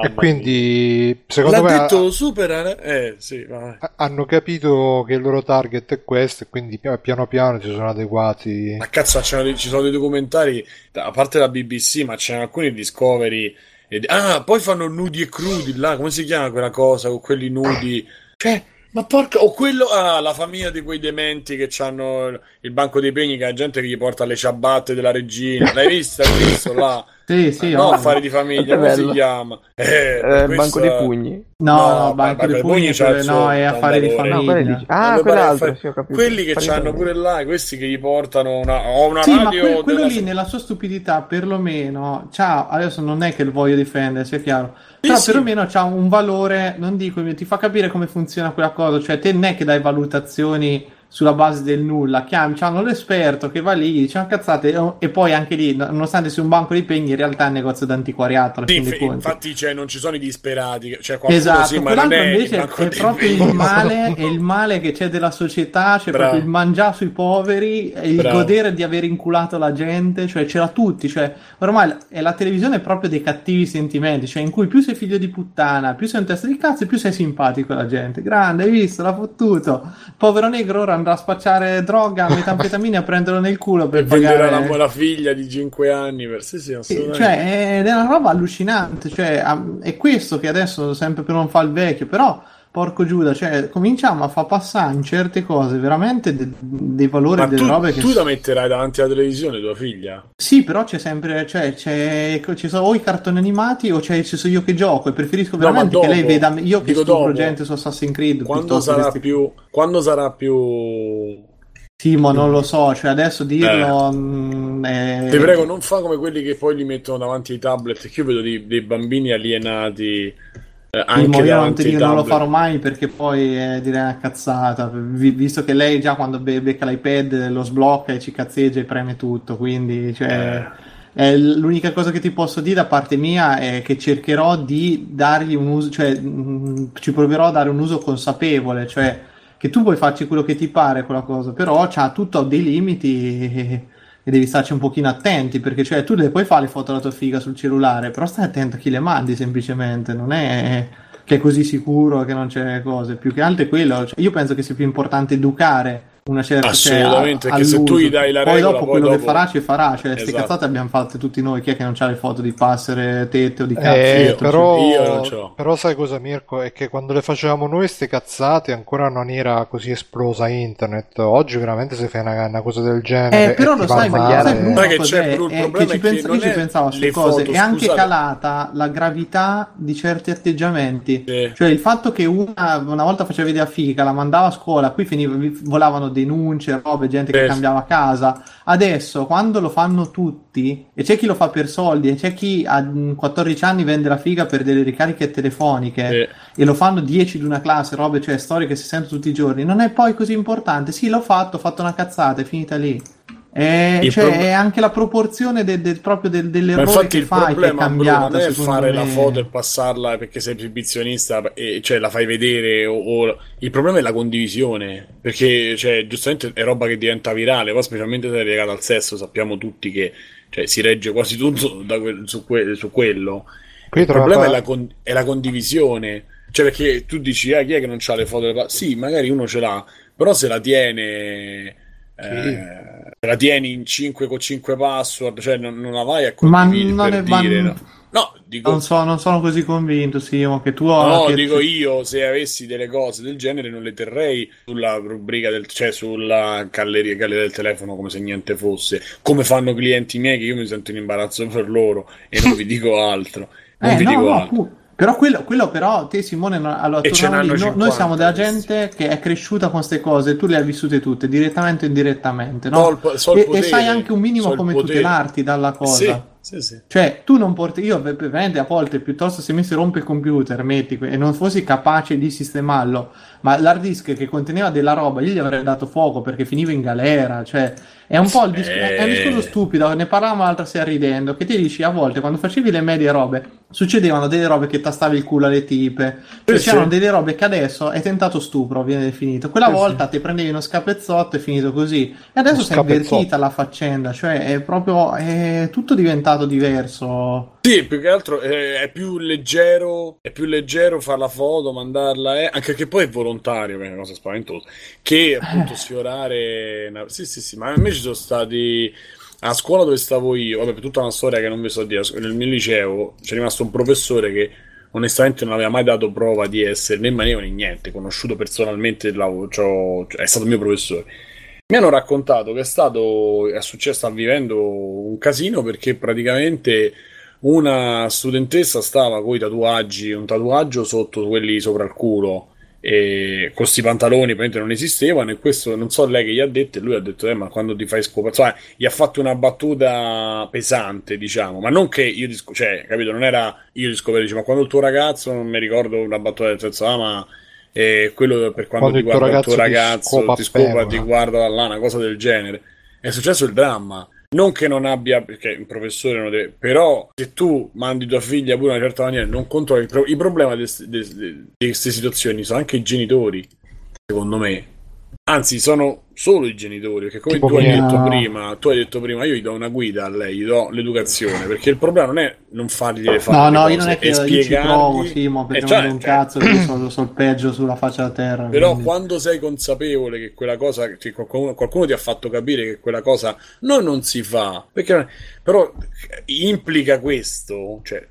E quindi, secondo L'ha me, detto supera. Eh, sì, vai. ha- hanno capito che il loro target è questo, e quindi pi- piano piano si sono adeguati. Ma cazzo, ci sono dei documentari, a parte la BBC, ma c'erano alcuni Discovery. e- ah, poi fanno nudi e crudi là, come si chiama quella cosa con quelli nudi? Cioè, ma porca, o quello, ah, la famiglia di quei dementi che hanno il banco dei pegni, che la gente che gli porta le ciabatte della regina. L'hai vista? L'hai visto là? Sì, sì, no, ovvio. affari di famiglia, come si chiama? Eh, Eh, questa- Banco dei pugni. No, No, no, Banco dei Pugni suo- no, è affari di. No, famiglia. quelli dici- Ah, quell'altro, pare- sì, ho capito. Quelli che Affari famiglia. pure là, questi che gli portano una, o una Sì, ma radio que- quello della- lì nella sua stupidità, perlomeno, c'ha, adesso non è che lo voglio difendere, sia chiaro, però sì. perlomeno c'ha un valore, non dico, ti fa capire come funziona quella cosa, cioè te non è che dai valutazioni sulla base del nulla, chiami, c'hanno l'esperto che va lì, dice una cazzate, e- poi anche lì, nonostante sia un banco di pegni, in realtà è un negozio d'antiquariato, Sì, inf- infatti cioè, non ci sono i disperati, cioè Esatto, sì, ma non quell'altro è invece è, proprio il male, è il (laughs) male che c'è della società, c'è Bravo. proprio il mangiare sui poveri, il Bravo. godere di aver inculato la gente, cioè c'era tutti, cioè ormai è la televisione proprio dei cattivi sentimenti, cioè in cui più sei figlio di puttana, più sei un testa di cazzo più sei simpatico alla gente. Grande, hai visto, l'ha fottuto. Povero negro ora andrà a spacciare droga, (laughs) metanfetamina e a prenderlo nel culo per Per vendere pagare... la, la figlia di 5 anni per... sì sì assolutamente cioè, ed è una roba allucinante. Cioè, è questo che adesso sempre più non fa il vecchio. Però, porco Giuda, cioè, cominciamo a far passare in certe cose veramente de- dei valori ma delle tu, robe che. tu la metterai davanti alla televisione tua figlia Sì, però c'è sempre. Cioè, c'è, ci sono o i cartoni animati o c'è, ci sono io che gioco. E preferisco No, ma veramente che lei dopo, veda io che dopo. gente su Assassin's Creed. quando sarà più quando sarà più Sì, ma non lo so. Cioè, adesso dirlo. mm, è- Eh. ti prego non fa come quelli che poi li mettono davanti ai tablet che io vedo dei, dei bambini alienati eh, anche io non, ti non lo farò mai perché poi eh, direi una cazzata. Vi- visto che lei già quando be- becca l'iPad lo sblocca e ci cazzeggia e preme tutto. Quindi, cioè, Eh. è l'unica cosa che ti posso dire da parte mia è che cercherò di dargli un uso, cioè, mh, ci proverò a dare un uso consapevole, cioè che tu puoi farci quello che ti pare quella cosa, però c'ha tutto dei limiti e, e devi starci un pochino attenti, perché cioè tu le puoi fare le foto della tua figa sul cellulare, però stai attento a chi le mandi semplicemente, non è che è così sicuro che non c'è cose, più che altro è quello, cioè, io penso che sia più importante educare una certa Assolutamente, perché se tu gli dai la poi regola, dopo poi quello che dopo- farà ci farà, cioè queste Esatto. cazzate abbiamo fatte tutti noi, chi è che non ha le foto di passere, tette o di cazzo? Eh, io- però, io non ce l'ho. però sai cosa Mirko? È che quando le facevamo noi queste cazzate ancora non era così esplosa internet. Oggi veramente se fai una, una cosa del genere Eh, però e lo sai, ma sai che c'è, È problema che ci è che penso- non io ci pensavo queste cose, foto, è anche scusate. calata la gravità di certi atteggiamenti. Cioè il fatto che una, una volta faceva vedere a figa, la mandava a scuola, qui finiva, volavano denunce, robe, gente che Sì. cambiava casa. Adesso, quando lo fanno tutti, e c'è chi lo fa per soldi, e c'è chi a mm, 14 anni vende la figa per delle ricariche telefoniche, Sì. e lo fanno 10 di una classe, robe, cioè storie che si sentono tutti i giorni, non è poi così importante. Sì, l'ho fatto, ho fatto una cazzata, è finita lì. È, Il cioè, prob- è anche la proporzione de- de- proprio del, Ma dell'errore infatti che il è problema Bruno, cambiata. non è fare la me. foto e passarla perché sei esibizionista e cioè la fai vedere o, o- il problema è la condivisione perché cioè, giustamente è roba che diventa virale poi specialmente se è legata al sesso sappiamo tutti che cioè, si regge quasi tutto da quel- su, que- su quello Qui il problema è la, con- è la condivisione cioè perché tu dici ah, chi è che non ha le foto delle pa-" sì magari uno ce l'ha però se la tiene eh, la tieni in 5 con 5 password cioè non, non la vai a Ma condividere non per è- ma- dire no. No, dico, Non, so, non sono così convinto, Simo, che tu no, che- dico io, se avessi delle cose del genere non le terrei sulla rubrica del, cioè sulla galleria, galleria del telefono come se niente fosse, come fanno clienti miei che io mi sento in imbarazzo per loro e non vi (laughs) dico altro. Non Eh, vi no, dico no, altro. pu- però quello, quello però, te Simone, no- allora, E ce torniamo n'hanno lì, no- 50 noi siamo della questi. gente che è cresciuta con queste cose, tu le hai vissute tutte, direttamente o indirettamente, no? So il po- so il e, e potere, sai anche un minimo come potere. tutelarti dalla cosa. Sì, sì, sì. Cioè, tu non porti, io ver- veramente a volte piuttosto se mi si rompe il computer, metti, e non fossi capace di sistemarlo, ma l'hard disk che conteneva della roba, io gli avrei dato fuoco perché finiva in galera, cioè, è un po' il dis- è un discorso Eh. stupido, ne parlavamo l'altra sera ridendo, che ti dici a volte quando facevi le medie robe, succedevano delle robe che tastavi il culo alle tipe, cioè Sì, c'erano sì. delle robe che adesso è tentato stupro, viene definito, quella Sì, volta ti prendevi uno scapezzotto e finito così, e adesso si è invertita la faccenda, cioè è proprio, è tutto diventato diverso. Sì, più che altro eh, è più leggero, è più leggero fare la foto, mandarla, eh, anche che poi è volontario, che è una cosa spaventosa, che appunto sfiorare... una- Sì, sì, sì, ma a me ci sono stati... A scuola dove stavo io, vabbè, tutta una storia che non vi so dire, nel mio liceo c'è rimasto un professore che onestamente non aveva mai dato prova di essere né maniero né niente, conosciuto personalmente, il cioè, è stato mio professore. Mi hanno raccontato che è stato, è successo, sta vivendo un casino perché praticamente una studentessa stava con i tatuaggi, un tatuaggio sotto quelli sopra il culo e questi pantaloni praticamente non esistevano e questo non so lei che gli ha detto e lui ha detto eh ma quando ti fai scopare cioè, gli ha fatto una battuta pesante diciamo ma non che io cioè capito non era io discoverisci ma quando il tuo ragazzo non mi ricordo una battuta del senso ah ma eh, quello per Quando ti il tuo guarda il tuo ragazzo ti scopa ti ti guarda da là una cosa del genere. È successo il dramma. Non che non abbia, perché il professore non deve, però se tu mandi tua figlia pure in una certa maniera, non controlli il, pro- il problema di queste situazioni sono anche i genitori, secondo me. Anzi, sono solo i genitori, perché come tu hai detto prima, tu hai detto prima, io gli do una guida a lei, gli do l'educazione, perché il problema non è non fargliele fare No, le no, io non è che io ci spiegargli- provo, Simo, perché Eh, non cioè, un cioè, cazzo, che (clears throat) io sono, sono il peggio sulla faccia della terra. Però quindi- quando sei consapevole che quella cosa, che qualcuno, qualcuno ti ha fatto capire che quella cosa non, non si fa, perché, però implica questo, cioè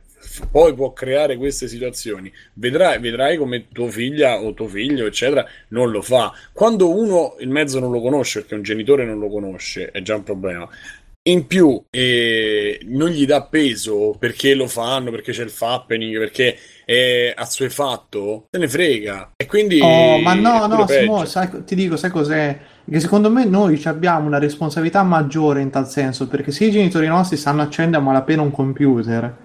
poi può creare queste situazioni, vedrai, vedrai come tua figlia o tuo figlio, eccetera, non lo fa. Quando uno il mezzo non lo conosce, perché un genitore non lo conosce, è già un problema. In più, eh, non gli dà peso perché lo fanno, perché c'è il fappening, perché è assuefatto, se ne frega. E quindi. Oh, ma no, no, Simo, sai- ti dico, sai cos'è? Che secondo me noi abbiamo una responsabilità maggiore in tal senso, perché se i genitori nostri sanno accendere a malapena un computer,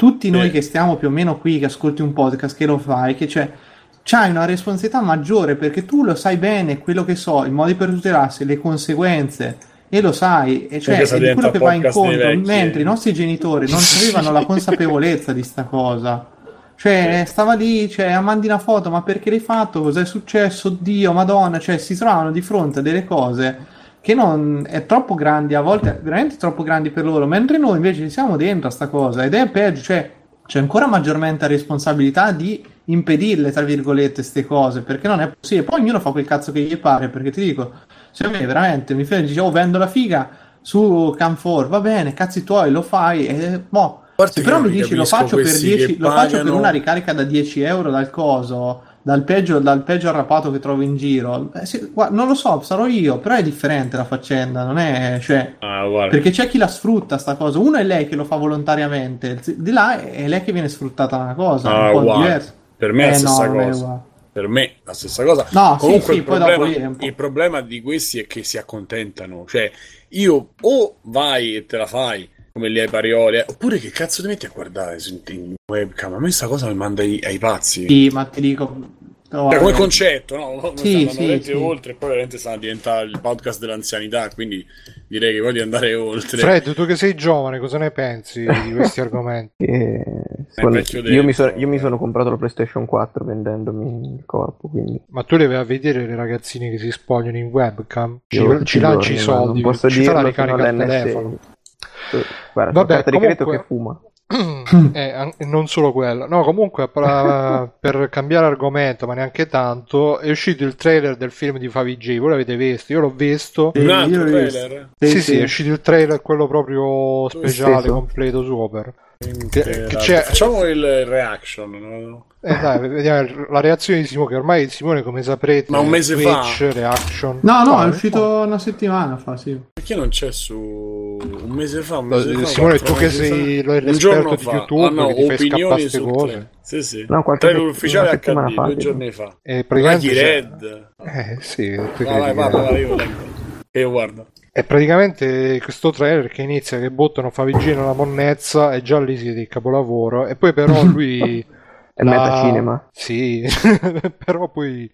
tutti noi Sì. che stiamo più o meno qui, che ascolti un podcast, che lo fai, che c'è, c'hai una responsabilità maggiore perché tu lo sai bene, quello che so, i modi per tutelarsi, le conseguenze, e lo sai, e cioè è di quello che va incontro, mentre i nostri genitori non avevano la consapevolezza di sta cosa. Cioè, stava lì, cioè, mandi una foto, ma perché l'hai fatto? Cos'è successo? Oddio, Madonna, cioè, si trovano di fronte a delle cose che non è troppo grandi, a volte veramente troppo grandi per loro, mentre noi invece siamo dentro a sta cosa ed è peggio, cioè, c'è ancora maggiormente la responsabilità di impedirle, tra virgolette, queste cose, perché non è possibile. Poi ognuno fa quel cazzo che gli pare, perché ti dico, se a me veramente mi fai, dice, oh, vendo la figa su Camfor, va bene, cazzi tuoi, lo fai, e boh. Se però mi dici lo faccio, per questi 10, che lo faccio per una ricarica da 10 euro dal coso, dal peggio, dal peggio arrapato che trovo in giro, eh, sì, guarda, non lo so, sarò io, però è differente la faccenda, non è, cioè, Ah, perché c'è chi la sfrutta sta cosa, uno è lei che lo fa volontariamente, di là è lei che viene sfruttata una cosa, Ah, un po' diversa. Per me è la Eh, stessa no, cosa. Per me la stessa cosa. No, sì, Comunque sì, il, poi dopo problema, il problema di questi è che si accontentano. Cioè, io o vai e te la fai come lì ai parioli, eh, oppure che cazzo ti metti a guardare su in webcam? A me sta cosa mi manda ai, ai pazzi. Sì, ma ti dico... Cioè, come concetto, no? Non Sì, stanno sì, veramente sì. oltre, e poi veramente sta a diventare il podcast dell'anzianità, quindi direi che voglio andare oltre. Fred, tu che sei giovane, cosa ne pensi di (laughs) questi argomenti? E secondo- vecchio io, mi sono, io mi eh. sono comprato la PlayStation 4 vendendomi il corpo, quindi Ma tu le vai a vedere le ragazzine che si spogliano in webcam? Ci, io ci lanci i soldi, non posso ci fa la ricarica al telefono. Eh, Guarda, Vabbè, carta di credito comunque- che fuma. (clears throat) Eh, non solo quello, no, comunque per, (laughs) per cambiare argomento, ma neanche tanto, è uscito il trailer del film di Favij. Voi l'avete visto? Io l'ho visto. Sì, Un io altro l'ho visto. trailer? Sì, sì, è uscito il trailer, quello proprio speciale, completo, super. Che- che c'è- Facciamo il reaction, no? Eh, dai, vediamo la reazione di Simone, che ormai Simone, come saprete, Ma un mese Twitch, reaction. No, no, Ah, è uscito una settimana fa, sì. Perché non c'è su un mese fa? Un mese fa, Simone, tu che fa? sei Un l'esperto giorno di fa. YouTube, Ah, no, che ti fai opinioni scappare ste sul cose. tre. Sì, sì. No, qualche Trailer ufficiale HD, fa, due giorni fa. E Lucky c'è- Red. Eh sì, tu Vai, vai, credi vai, io leggo. E io guardo. È praticamente questo trailer che inizia che buttano Favigino la monnezza e già lì siete il capolavoro e poi però (laughs) lui È metacinema. Sì, (laughs) però poi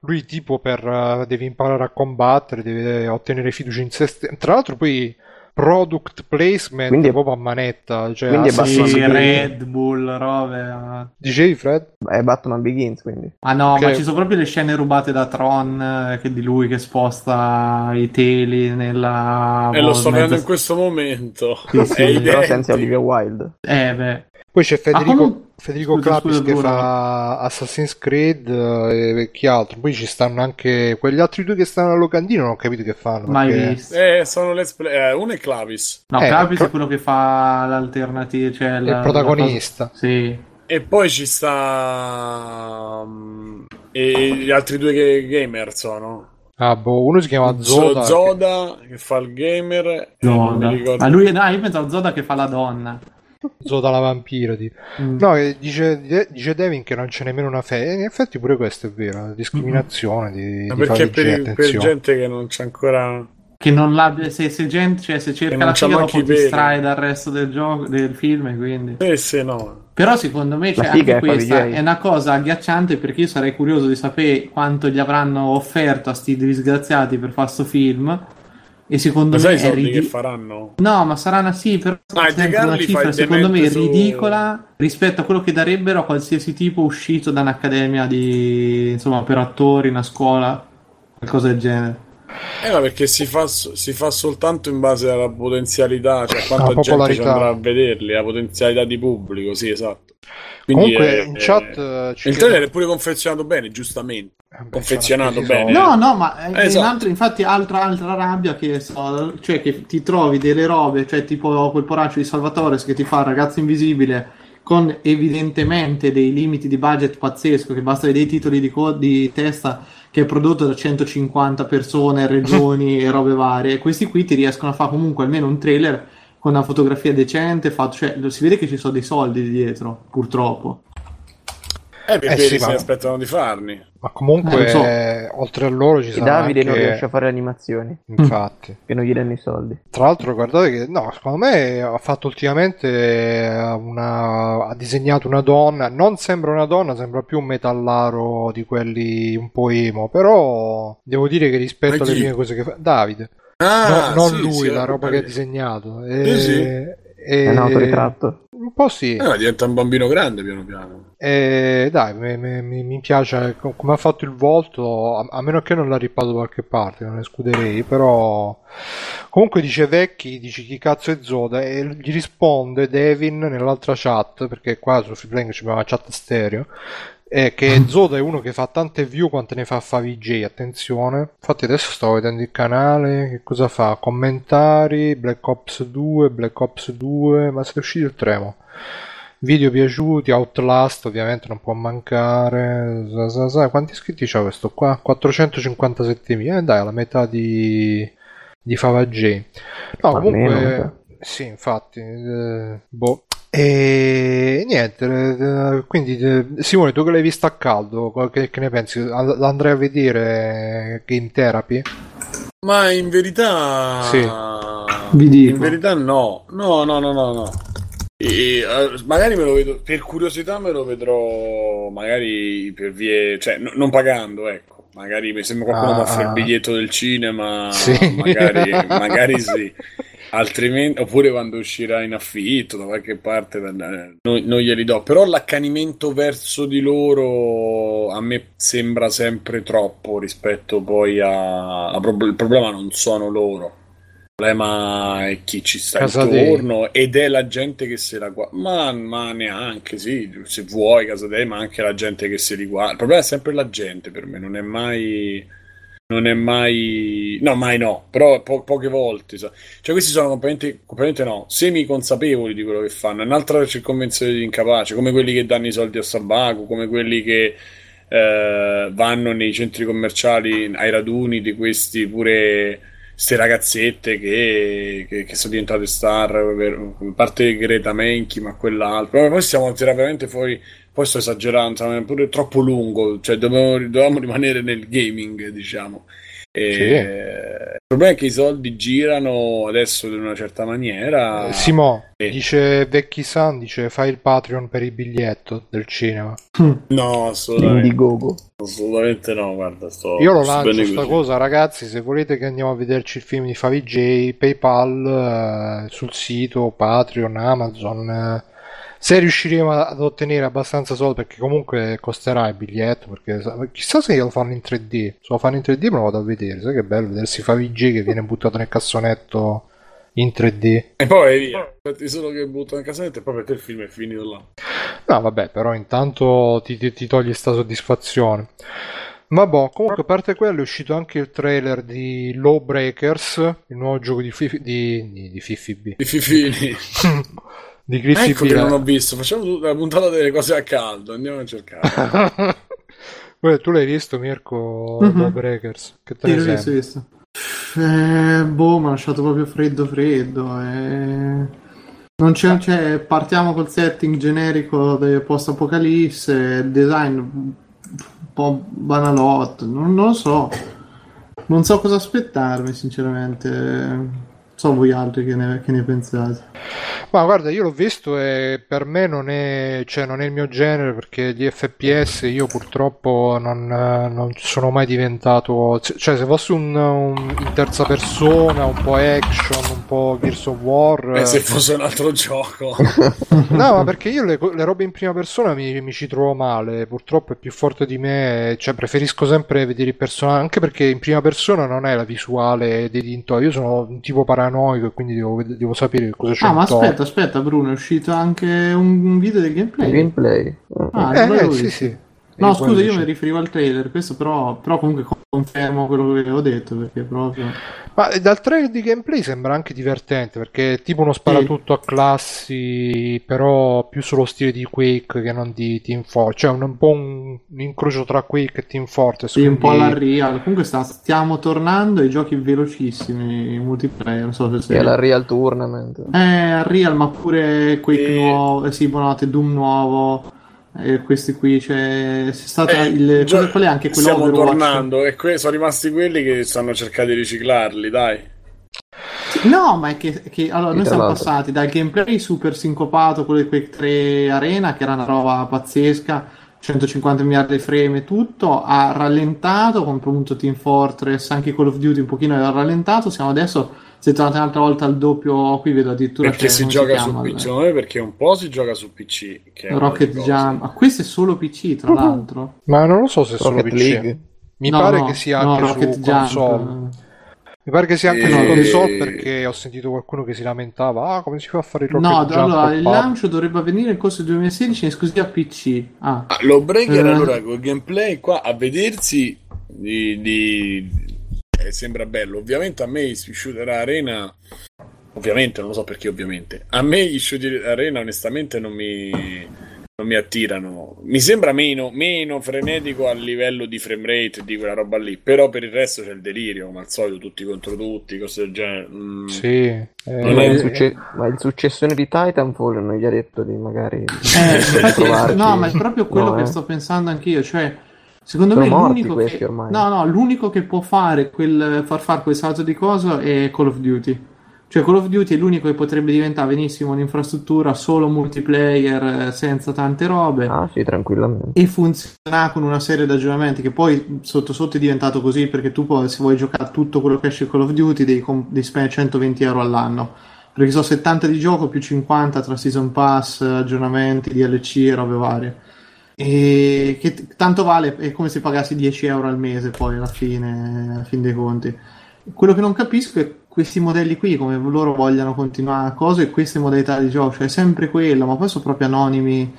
lui tipo per eh, devi imparare a combattere, deve ottenere fiducia in se stesso. Tra l'altro poi product placement Quindi è- proprio a manetta, cioè quindi è Sì, Batman Creed. Red Bull, robe. ah. Dicevi Fred? È Batman Begins, quindi. Ah no, Ok. ma ci sono proprio le scene rubate da Tron, eh, che di lui che sposta i teli nella... E lo sto vedendo in questo momento. Sì, sì, però senza Olivia Wilde. Eh, beh. Poi c'è Federico, Federico Clapis che fa Assassin's Creed eh, e chi altro. Poi ci stanno anche quegli altri due che stanno alla locandina, non ho capito che fanno. Mai perché- visto. Eh, sono let's play. Eh, uno è Clavis. No, Eh, Clapis Cla- è quello che fa l'alternativa, cioè È la- il protagonista. la cosa- Sì. E poi ci sta. mm, E gli altri due che gamer sono. Ah, boh, uno si chiama Zoda. Zoda, Zoda che fa il gamer. e mi Zoda. ricordo. Ma lui, no, io pensavo Zoda che fa la donna. Zoda la vampira. Tipo. Mm. No, dice, dice Devin che non c'è nemmeno una fe. In effetti pure questo è vero, la discriminazione di, Ma di perché per, per gente che non c'è ancora. Che non l'abbia, se, se gente, cioè se cerca la figa dopo distrae dal resto del gioco, del film, e quindi... Eh sì, no. Però secondo me La cioè, figa anche è questa Favij. è una cosa agghiacciante perché io sarei curioso di sapere quanto gli avranno offerto a sti disgraziati per fare sto film e secondo Ma me sai i è soldi che faranno? No, ma sarà una sì, però Ah, una cifra secondo me su- ridicola rispetto a quello che darebbero a qualsiasi tipo uscito da un'accademia di insomma per attori, una scuola, qualcosa del genere. Eh, ma perché si fa, si fa soltanto in base alla potenzialità, cioè a quanta gente andrà a vederli, la potenzialità di pubblico, sì, esatto. Quindi Comunque è- in è- chat eh, ci il trailer è pure confezionato bene, giustamente. Eh, beh, confezionato bene. spesi No, no, ma eh, Esatto. in altro- infatti altra, altra rabbia che so, cioè che ti trovi delle robe, cioè tipo quel poraccio di Salvatore che ti fa il ragazzo invisibile con evidentemente dei limiti di budget pazzesco, che basta vedere i titoli di, co- di testa che è prodotto da 150 persone, regioni (laughs) e robe varie. E questi qui ti riescono a fare comunque almeno un trailer con una fotografia decente, fatto, cioè si vede che ci sono dei soldi dietro, purtroppo. Eh, perché Eh sì, si ma- aspettano di farli. Ma comunque, Eh, so. eh, oltre a loro ci sono Davide non anche... riesce a fare animazioni, Infatti. (laughs) che non gli danno i soldi. Tra l'altro, guardate che no, secondo me ha fatto ultimamente eh, una, ha disegnato una donna. Non sembra una donna, sembra più un metallaro di quelli un po' emo. Però devo dire che rispetto alle prime cose che fa, Davide, Ah, no- non sì, lui, sì, la roba che ha capito. disegnato. Sì, sì. E, È un autoritratto. Un po' sì. Eh, diventa un bambino grande piano piano. E dai, mi, mi- mi- piace co- come ha fatto il volto, a, a meno che non l'ha ripato da qualche parte, non escluderei, però comunque dice Vecchi, dici chi cazzo è Zoda e gli risponde Devin nell'altra chat, perché qua su Freeplaying c'è una chat stereo, è che Zoda è uno che fa tante view quante ne fa Favij, attenzione. Infatti adesso sto vedendo il canale, che cosa fa? Commentari, Black Ops 2, Black Ops 2, ma siete usciti il tremo. Video piaciuti, Outlast ovviamente non può mancare. Sa. Quanti iscritti c'ha questo qua? 457.000. Eh dai, la metà di, di Fava J. No, comunque... sa. Sì, infatti. eh, boh. E niente, eh, quindi eh, Simone, tu che l'hai vista a caldo, che, che ne pensi? L'andrai a vedere Game Therapy? Ma in verità. Sì. Vi dico. In verità no. No, no, no, no, no. E, eh, magari me lo vedo. Per curiosità me lo vedrò. Magari per vie. Cioè, no- non pagando, ecco. Magari mi sembra qualcuno Ah, mi offre il ah. biglietto del cinema. Sì. Magari, magari sì. (laughs) Altrimenti, oppure quando uscirà in affitto da qualche parte, non, non glieli do. Però l'accanimento verso di loro a me sembra sempre troppo rispetto poi a. la prob- il problema non sono loro. Il problema è chi ci sta Casadei. intorno ed è la gente che se la guarda. Ma, ma neanche, sì, se vuoi, casa te, ma anche la gente che si riguarda. Il problema è sempre la gente per me, non è mai. Non è mai. No, mai no, però po- poche volte. sa. Cioè, questi sono completamente, completamente no, semi-consapevoli di quello che fanno. È un'altra circonvenzione di incapace, come quelli che danno i soldi a Sabaku, come quelli che eh, vanno nei centri commerciali ai raduni di questi pure ste ragazzette che, che- che sono diventate star, per- a parte Greta Menchi, ma quell'altro. Poi poi tirando veramente fuori. Poi sto esagerando, stiamo- è pure troppo lungo, cioè dovevamo, dovevamo rimanere nel gaming, diciamo. E, Sì. Il problema è che i soldi girano adesso in una certa maniera. Eh, Simo, Sì. dice Vecchi San, dice fai il Patreon per il biglietto del cinema. No, assolutamente, Indiegogo. assolutamente no. Guarda, sto, Io lo sto lancio bene sta così. cosa, ragazzi. Se volete che andiamo a vederci il film di Favij, PayPal eh, sul sito, Patreon, Amazon. eh, se riusciremo ad ottenere abbastanza soldi, perché comunque costerà il biglietto. Perché chissà se lo fanno in 3D. Se lo fanno in 3D me lo vado a vedere. Sai che bello vedersi Favij che viene buttato nel cassonetto in 3D. E poi via. Aspetti solo che butto nel cassetto e poi per te il film è finito là. No, vabbè, però intanto ti, ti, ti togli sta soddisfazione. Vabbè, comunque a parte quello è uscito anche il trailer di Lawbreakers, il nuovo gioco di, Fifi, di, di, di Fifi B. I fifini. (laughs) di Griffy ecco B. che non ho visto. Facciamo tutta la puntata delle cose a caldo. Andiamo a cercare. (laughs) Beh, tu l'hai visto, Mirko, Mhm. Lawbreakers? Che te Sì, ne visto, visto. Eh, boh, mi ha lasciato proprio freddo freddo. eh. Non c'è, c'è- partiamo col setting generico del post-apocalisse, design un po' banalotto, non, non lo so. Non so cosa aspettarmi, sinceramente. So voi altri che ne, che ne pensate. Ma guarda, io l'ho visto e per me non è, cioè, non è il mio genere perché gli FPS io purtroppo non, non sono mai diventato... Cioè, se fosse un, un- in terza persona, un po' action, un po' Gears of War... Eh, se eh, fosse un altro gioco. (laughs) No, ma perché io le, le robe in prima persona mi, mi ci trovo male, purtroppo è più forte di me, cioè preferisco sempre vedere il personaggio, anche perché in prima persona non è la visuale dei dintorni, io sono un tipo paranoico e quindi devo, devo sapere cosa c'è Ah, ma aspetta, aspetta, Bruno, è uscito anche un, un video del gameplay. Gameplay. Ah, Eh, eh, sì, sì. No, scusa, io mi riferivo al trailer, questo però, però comunque confermo quello che avevo detto, perché proprio... Ma dal trailer di gameplay sembra anche divertente perché è tipo uno sparatutto a classi, però più sullo stile di Quake che non di Team Fortress, cioè un, un po' un, un incrocio tra Quake e Team Fortress. Sì, un po' quindi- alla real. Comunque sta- stiamo tornando ai giochi velocissimi multiplayer, non so se è la Real Tournament. Eh, Real, ma pure Quake E- nuovo, eh, sì, buonanotte, Doom nuovo, eh, questi qui, c'è, c'è stata Eh, il... gio- qual- è anche quello Stiamo Overwatch? tornando e que- sono rimasti quelli che stanno cercando di riciclarli, dai. No, ma è che, che- allora, noi siamo passati dal gameplay super sincopato, quello di Quake 3 Arena, che era una roba pazzesca, 150 miliardi di frame e tutto, ha rallentato con appunto Team Fortress, anche Call of Duty un pochino aveva rallentato, siamo adesso, siete tornati un'altra volta al doppio, qui vedo addirittura Perché si gioga chiama, su PC, secondo me perché un po' si gioca su PC. Che Rocket. Jump, ah, questo è solo PC tra l'altro. Ma non lo so se è solo Rocket PC. League. Mi No, pare no, che sia no, anche Rocket su Jump, console. Mi pare che sia anche E- su console perché ho sentito qualcuno che si lamentava. Ah, come si fa a fare il Rocket No, Jump allora il PUBG?" lancio dovrebbe avvenire nel corso del 2016 in esclusiva PC. Ah, Ah, lo breaker Eh. allora col gameplay qua a vedersi di, di- eh, sembra bello. Ovviamente a me gli shooter arena ovviamente non lo so perché ovviamente. A me gli shooter arena onestamente non mi non mi attirano. Mi sembra meno, meno frenetico a livello di frame rate di quella roba lì, però per il resto c'è il delirio, come al solito, tutti contro tutti, cose del genere. Mm. Sì. eh, Ma il, succe- ma il successore di Titanfall non gli ha detto di magari Eh, di infatti, provarci. no, ma è proprio quello No, che eh. sto pensando anch'io. Cioè, secondo Sono me l'unico che, no, no, l'unico che può fare quel, far fare quel salto di coso è Call of Duty. Cioè, Call of Duty è l'unico che potrebbe diventare benissimo un'infrastruttura solo multiplayer eh, senza tante robe. Ah, sì, tranquillamente. E funziona con una serie di aggiornamenti che poi sotto sotto è diventato così perché tu poi se vuoi giocare tutto quello che esce Call of Duty devi, devi spendere 120 euro all'anno perché sono 70 di gioco più 50 tra season pass, aggiornamenti, DLC e robe varie e che tanto vale è come se pagassi 10 euro al mese poi alla fine, alla fin dei conti quello che non capisco è questi modelli qui come loro vogliano continuare a cose e queste modalità di gioco cioè è sempre quello ma poi sono proprio anonimi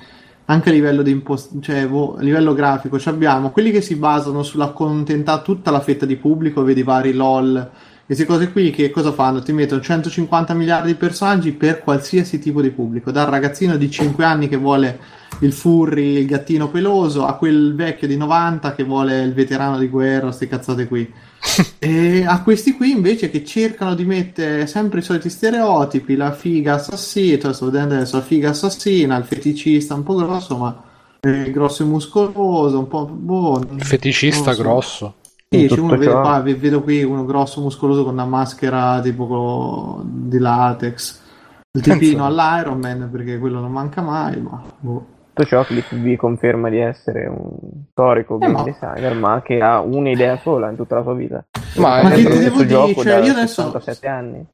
anche a livello impost- cioè, vo- a livello grafico ci abbiamo quelli che si basano sull'accontentare tutta la fetta di pubblico vedi vari LOL queste cose qui che cosa fanno? Ti mettono 150 miliardi di personaggi per qualsiasi tipo di pubblico, dal ragazzino di 5 anni che vuole il furry, il gattino peloso, a quel vecchio di 90 che vuole il veterano di guerra, queste cazzate qui. (laughs) e a questi qui invece che cercano di mettere sempre i soliti stereotipi, la figa assassina, sto vedendo adesso la figa assassina, il feticista un po' grosso, ma eh, grosso e muscoloso, un po' boh, Il feticista so. grosso. sì, uno ciò- qua, ve- vedo qui uno grosso muscoloso con una maschera tipo di latex. Il tipino all'Iron Man perché quello non manca mai, ma boh. Tutto ciò Cliff B conferma di essere un storico game ma- designer, ma che ha un'idea sola in tutta la sua vita. Ma Ma che che ti devo questo dire, gioco cioè, da io adesso- 67 anni.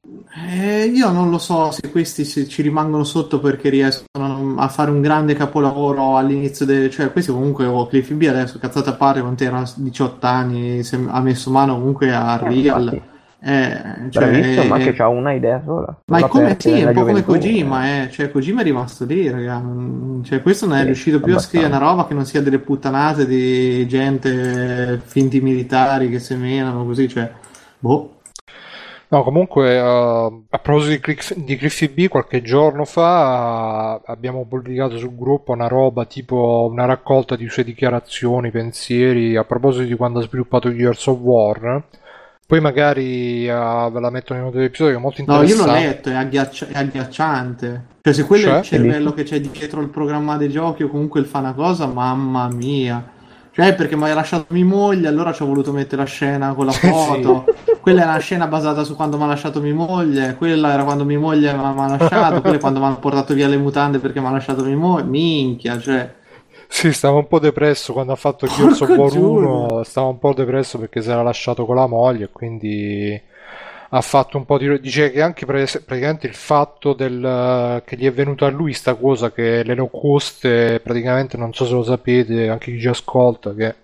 Eh, io non lo so se questi se ci rimangono sotto perché riescono a fare un grande capolavoro all'inizio del... cioè questi comunque oh, Cliff B adesso cazzate a parte quando era 18 anni se ha messo mano comunque a Eh, Real infatti, eh, cioè, bravissimo, ma eh, che ha una idea sola. Ma è come, sì, è un po' come Kojima, eh. Cioè, Kojima è rimasto lì, raga. Mm, Cioè, questo non è Sì, riuscito più a scrivere una abbastanza. roba che non sia delle puttanate di gente finti militari che semenano così, cioè, boh. No, comunque, eh, a proposito di, Cliffy B, qualche giorno fa eh, abbiamo pubblicato sul gruppo una roba tipo una raccolta di sue dichiarazioni, pensieri a proposito di quando ha sviluppato Gears of War. Poi magari uh, ve la mettono in uno dell'episodio molto No, io interessante. l'ho letto, è, agghiaccia- è agghiacciante. Cioè, se quello è Cioè? il cervello che c'è dietro il programma dei giochi o comunque il fa una cosa, mamma mia. Cioè, perché mi hai lasciato mia moglie, allora ci ho voluto mettere la scena con la (laughs) Sì. foto. Quella è una scena basata su quando mi ha lasciato mia moglie, quella era quando mia moglie mi ha mi ha lasciato, quella è quando mi hanno portato via le mutande perché mi ha lasciato mia moglie. Minchia, cioè... Sì, stava un po' depresso quando ha fatto Giuda. 1, stava un po' depresso perché si era lasciato con la moglie e quindi ha fatto un po' di... dice che anche praticamente il fatto del, che gli è venuta a lui sta cosa che le low cost eh, praticamente non so se lo sapete, anche chi ci ascolta, che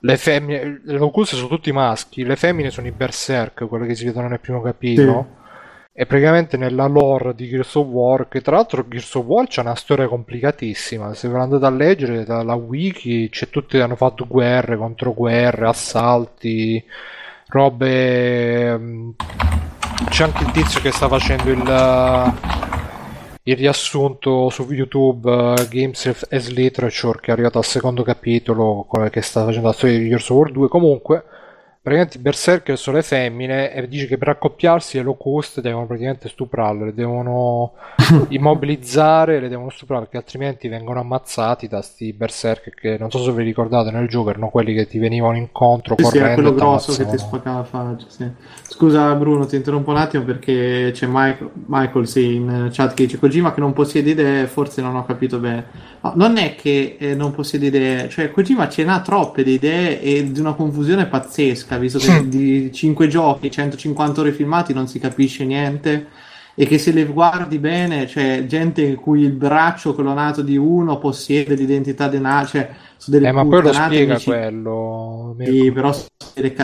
le femmine, le low cost sono tutti maschi, le femmine sono i berserk, quelle che si vedono nel primo capitolo. E praticamente nella lore di Gears of War, che tra l'altro Gears of War c'è una storia complicatissima, se ve l'andate a leggere dalla wiki, c'è tutti hanno fatto guerre contro guerre, assalti, robe... mm, C'è anche il tizio che sta facendo il, il riassunto su YouTube eh, Games as Literature, che è arrivato al secondo capitolo, che sta facendo la storia di Gears of War 2. Comunque, praticamente i berserker sono le femmine e dice che per accoppiarsi le low cost devono praticamente stuprarle, le devono (laughs) immobilizzare, le devono stuprare perché altrimenti vengono ammazzati da sti berserker che non so se vi ricordate nel gioco erano quelli che ti venivano incontro Sì, sì, correndo quello e grosso che ti spaccava la faccia. sì. Scusa Bruno, ti interrompo un attimo perché c'è Michael, Michael sì, in chat che dice Kojima che non possiede idee, forse non ho capito bene. No, non è che eh, non possiede idee, cioè Kojima ce n'ha troppe di idee e di una confusione pazzesca, visto che di 5 giochi, 150 ore filmati non si capisce niente. E che se le guardi bene, c'è gente in cui il braccio clonato di uno possiede l'identità di una, cioè su delle Eh, ma poi lo spiega dici- quello. sì, però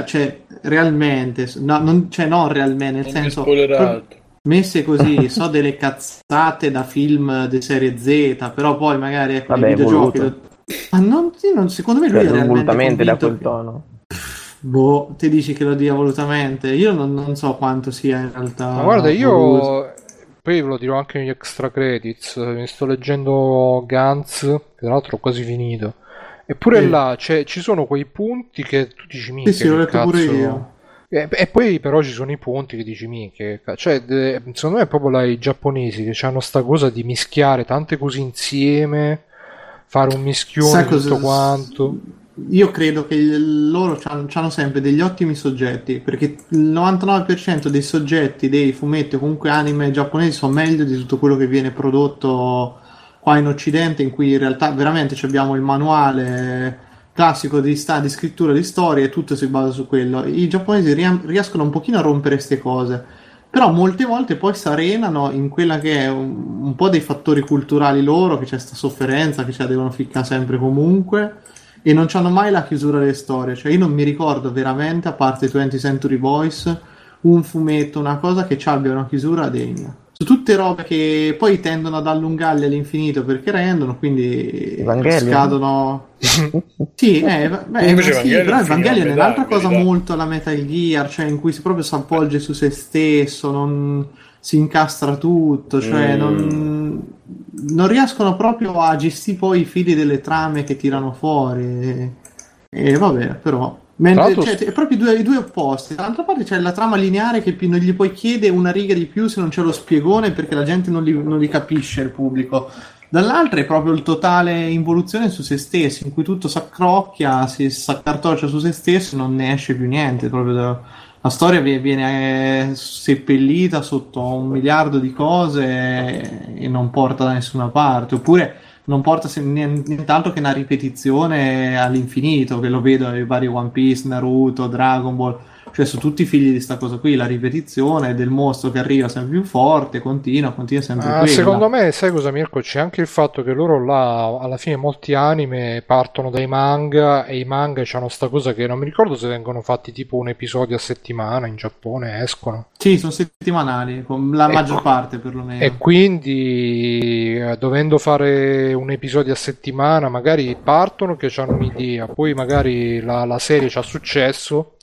cioè, realmente, no, non, cioè, non realmente, nel Non senso, messe così, (laughs) so delle cazzate da film di serie Z, però poi magari ecco, Vabbè, videogiochi... voluto. Ma non, sì, non- secondo me lui Cioè, è realmente da quel che- tono. Boh, ti dici che lo dia volutamente? Io non, non so quanto sia in realtà Ma guarda, voluto. io poi ve lo dirò anche negli extra credits. Mi sto leggendo Guns, che tra l'altro ho quasi finito. Eppure Sì. là c'è- ci sono quei punti che tu dici minchia. Sì, sì, l'ho letto pure cazzo- io. E, e poi però ci sono i punti che dici minchia. che ca- Cioè, secondo me è proprio là i giapponesi che hanno sta cosa di mischiare tante cose insieme, fare un mischione Sai tutto quanto. Io credo che loro hanno sempre degli ottimi soggetti, perché il 99% dei soggetti dei fumetti o comunque anime giapponesi sono meglio di tutto quello che viene prodotto qua in Occidente, in cui in realtà veramente abbiamo il manuale classico di, sta- di scrittura di storie e tutto si basa su quello. I giapponesi ria- riescono un pochino a rompere queste cose. Però molte volte poi si arenano in quella che è un, un po' dei fattori culturali loro, che c'è questa sofferenza, che ce la devono ficcare sempre comunque, e non hanno mai la chiusura delle storie. Cioè io non mi ricordo veramente, a parte 20th Century Boys, un fumetto, una cosa che ci abbia una chiusura degna. Su tutte robe che poi tendono ad allungarle all'infinito perché rendono, quindi Evangelion? scadono... (laughs) Sì, eh, beh, Invece sì, Evangelion però Evangelion è un'altra cosa molto alla Metal Gear, cioè in cui si proprio si appoggia su se stesso, non si incastra tutto, cioè Mm. non, non riescono proprio a gestire poi i fili delle trame che tirano fuori. E, e vabbè, però. Mentre, cioè, è proprio i due, i due opposti. Dall'altra parte c'è la trama lineare che non gli puoi chiedere una riga di più se non c'è lo spiegone perché la gente non li, non li capisce, il pubblico. Dall'altra è proprio il totale involuzione su se stessi, in cui tutto si accrocchia, si s'accartoccia su se stesso e non ne esce più niente. Proprio da- la storia vi- viene eh, seppellita sotto un miliardo di cose e non porta da nessuna parte. Oppure non porta nient'altro che una ripetizione all'infinito, che lo vedo nei vari One Piece, Naruto, Dragon Ball, cioè su tutti i figli di sta cosa qui, la ripetizione del mostro che arriva sempre più forte, continua, continua sempre Ah, quella. secondo me, sai cosa Mirko? C'è anche il fatto che loro là, alla fine molti anime partono dai manga e i manga hanno sta cosa che non mi ricordo se vengono fatti tipo un episodio a settimana in Giappone, escono. Sì, sono settimanali, la Ecco. maggior parte perlomeno. E quindi eh, dovendo fare un episodio a settimana, magari partono che hanno un'idea, poi magari la, la serie c'ha successo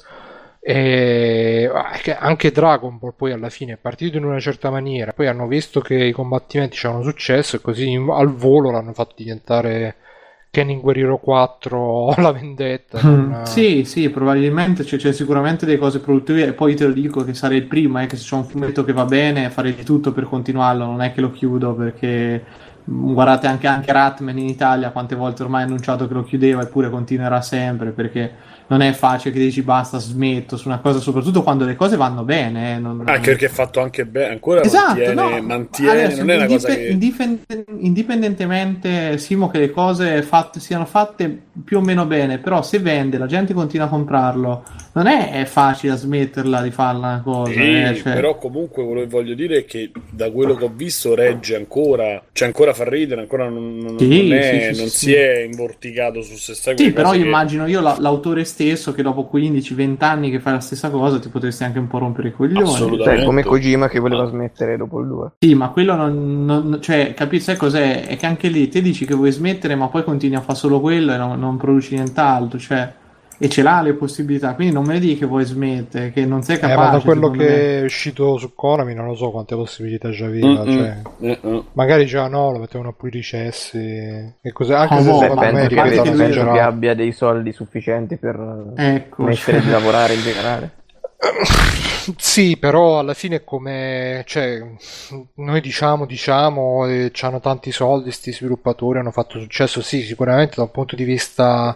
e ah, che anche Dragon Ball poi alla fine è partito in una certa maniera, poi hanno visto che i combattimenti c'hanno successo e così al volo l'hanno fatto diventare Kenning Guerrero 4 (laughs) la vendetta. Mm, non- Sì, sì, probabilmente c'è, c'è sicuramente delle cose produttive e poi te lo dico che sarei il primo, eh, che se c'è un fumetto che va bene farei di tutto per continuarlo, non è che lo chiudo perché mm, guardate anche, anche Ratman in Italia quante volte ormai ha annunciato che lo chiudeva eppure continuerà sempre perché non è facile che dici basta, smetto su una cosa, soprattutto quando le cose vanno bene. eh, non- Anche perché è fatto anche bene, ancora Esatto, mantiene, no, mantiene adesso, non è una cosa che... indipen- indipendentemente, Simo, che le cose fatte, siano fatte più o meno bene, però se vende, la gente continua a comprarlo, non è, facile smetterla di farla una cosa. Sì, eh, cioè- però comunque quello che voglio dire è che da quello che ho visto regge ancora, cioè ancora fa ridere, ancora non, non- Sì, non è- sì, non si è imborticato su se stai Sì, però io immagino io la- l'autore stesso che dopo 15-20 anni che fai la stessa cosa ti potresti anche un po' rompere i coglioni. Cioè, come Kojima che voleva smettere dopo il 2. Sì, ma quello non, non- cioè, capisci, sai cos'è? È che anche lì te dici che vuoi smettere, ma poi continui a fare solo quello e non, non produci nient'altro, cioè, e ce l'ha le possibilità, quindi non me ne dici che vuoi smettere, che non sei Eh, capace. ma da quello secondo me. che è uscito su Konami non lo so quante possibilità già aveva. Cioè, Eh, eh. magari già no, lo mettevano più ricessi e così. Anche Oh, se boh, secondo me penso penso che che, lui- che abbia dei soldi sufficienti per Ecco, smettere cioè- di lavorare in generale. (coughs) Sì, però alla fine è come, cioè, noi diciamo, diciamo, eh, hanno tanti soldi, sti sviluppatori hanno fatto successo, sì, sicuramente da un punto di vista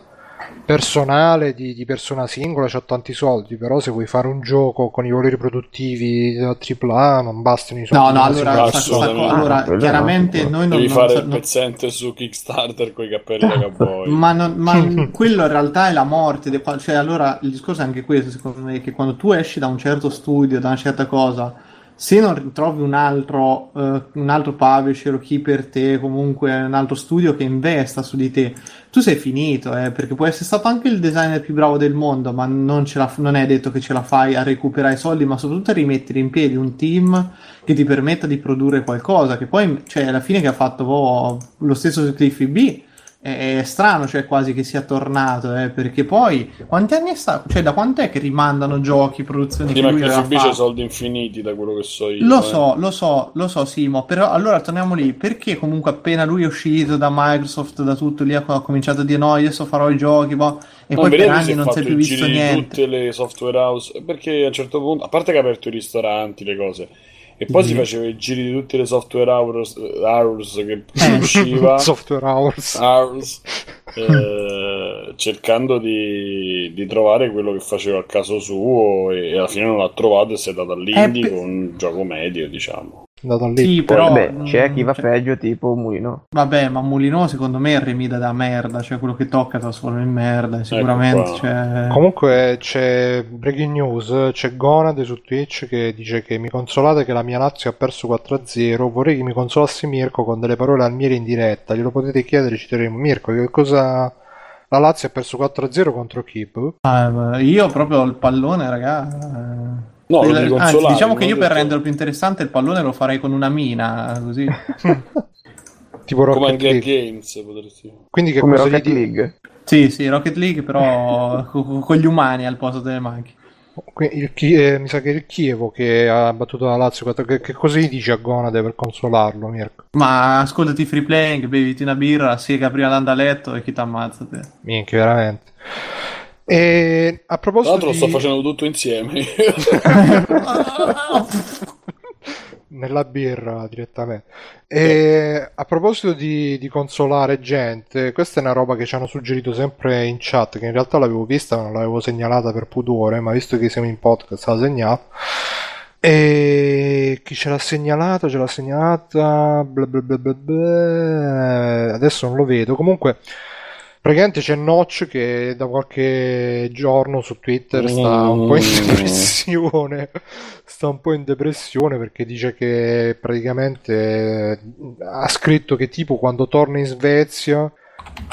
personale, di, di persona singola, c'ha tanti soldi, però se vuoi fare un gioco con i valori produttivi da AAA non bastano i soldi. No, no, della allora, sicurezza. sta- sta- Assolutamente. allora, chiaramente no. noi non, Devi non fare sa- il non- pezzente su Kickstarter con i cappelli da (laughs) cowboy. Ma, non- ma (laughs) quello in realtà è la morte. de- Cioè, allora il discorso è anche questo, secondo me, che quando tu esci da un certo studio, da una certa cosa, se non trovi un altro, eh, un altro publisher o chi per te, comunque un altro studio che investa su di te, tu sei finito, eh, perché puoi essere stato anche il designer più bravo del mondo, ma non, ce la- non è detto che ce la fai a recuperare i soldi, ma soprattutto a rimettere in piedi un team che ti permetta di produrre qualcosa, che poi, cioè, alla fine che ha fatto boh, lo stesso Cliffy B, è, strano, cioè quasi che sia tornato, eh, perché poi quanti anni sta? Cioè, da quant'è che rimandano giochi, produzioni Prima che lui che c'è fatto? soldi infiniti da quello che so io. Lo eh. so, lo so, lo so, Simo, però allora torniamo lì, perché comunque appena lui è uscito da Microsoft, da tutto lì, ha cominciato a dire no, adesso farò i giochi, boh, e No, poi per anni non si è più visto niente. tutte le software house perché a un certo punto a parte che ha aperto i ristoranti le cose e poi si Mhm. faceva i giri di tutte le software hours, hours che (laughs) Eh. usciva Software Hours. hours, (laughs) eh, cercando di, di trovare quello che faceva al caso suo e, alla fine non l'ha trovato e si è dato all'indie Eh, con un gioco medio diciamo Andato lì. Sì, però... Vabbè, c'è mm, chi va cioè- peggio, tipo Mulino. Vabbè, ma Mulino secondo me remida da merda, cioè quello che tocca trasforma in merda, sicuramente. qua. Cioè... Comunque c'è breaking news, c'è Gonade su Twitch che dice che mi consolate che la mia Lazio ha perso 4-0, vorrei che mi consolasse Mirko con delle parole al Miele in diretta, glielo potete chiedere, ci terremo. Mirko, che cosa... La Lazio ha perso 4-0 contro chi? Boh? Ah, io proprio il pallone, raga. eh, No, quella- lo devi anzi, diciamo che io per detto- renderlo più interessante il pallone lo farei con una mina, così. (laughs) Tipo come Rocket anche League. Games potresti Quindi che Come gli Rocket League. sì, sì, Rocket League però (laughs) co- co- con gli umani al posto delle macchine. Chi- eh, mi sa che è il Chievo che ha battuto la Lazio. Che, che cosa gli dici a Gonade per consolarlo, Mirko? Ma ascoltati free playing, beviti una birra, siega prima letto e chi ti ammazza te. Minchia, veramente. E a tra proposito l'altro lo sto di... facendo tutto insieme (laughs) nella birra direttamente. E a proposito di, di consolare gente, questa è una roba che ci hanno suggerito sempre in chat, che in realtà l'avevo vista, ma non l'avevo segnalata per pudore, ma visto che siamo in podcast la segnalo. E chi ce l'ha segnalata? Ce l'ha segnalata. bla bla bla bla bla. Adesso non lo vedo. Comunque, praticamente c'è Notch che da qualche giorno su Twitter sta un po' in Mm. depressione. Sta un po' in depressione perché dice che praticamente ha scritto che tipo quando torna in Svezia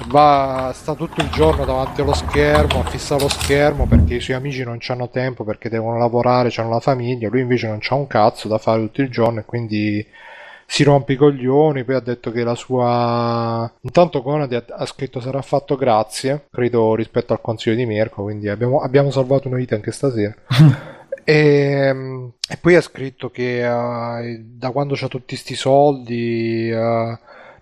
va, sta tutto il giorno davanti allo schermo, a fissare lo schermo perché i suoi amici non hanno tempo perché devono lavorare, hanno la famiglia, lui invece non c'ha un cazzo da fare tutto il giorno e quindi si rompe i coglioni, poi ha detto che la sua... Intanto Conadi ha, ha scritto sarà fatto grazie, credo rispetto al consiglio di Mirko, quindi abbiamo, abbiamo salvato una vita anche stasera. (laughs) E, e poi ha scritto che eh, da quando c'ha tutti sti soldi eh,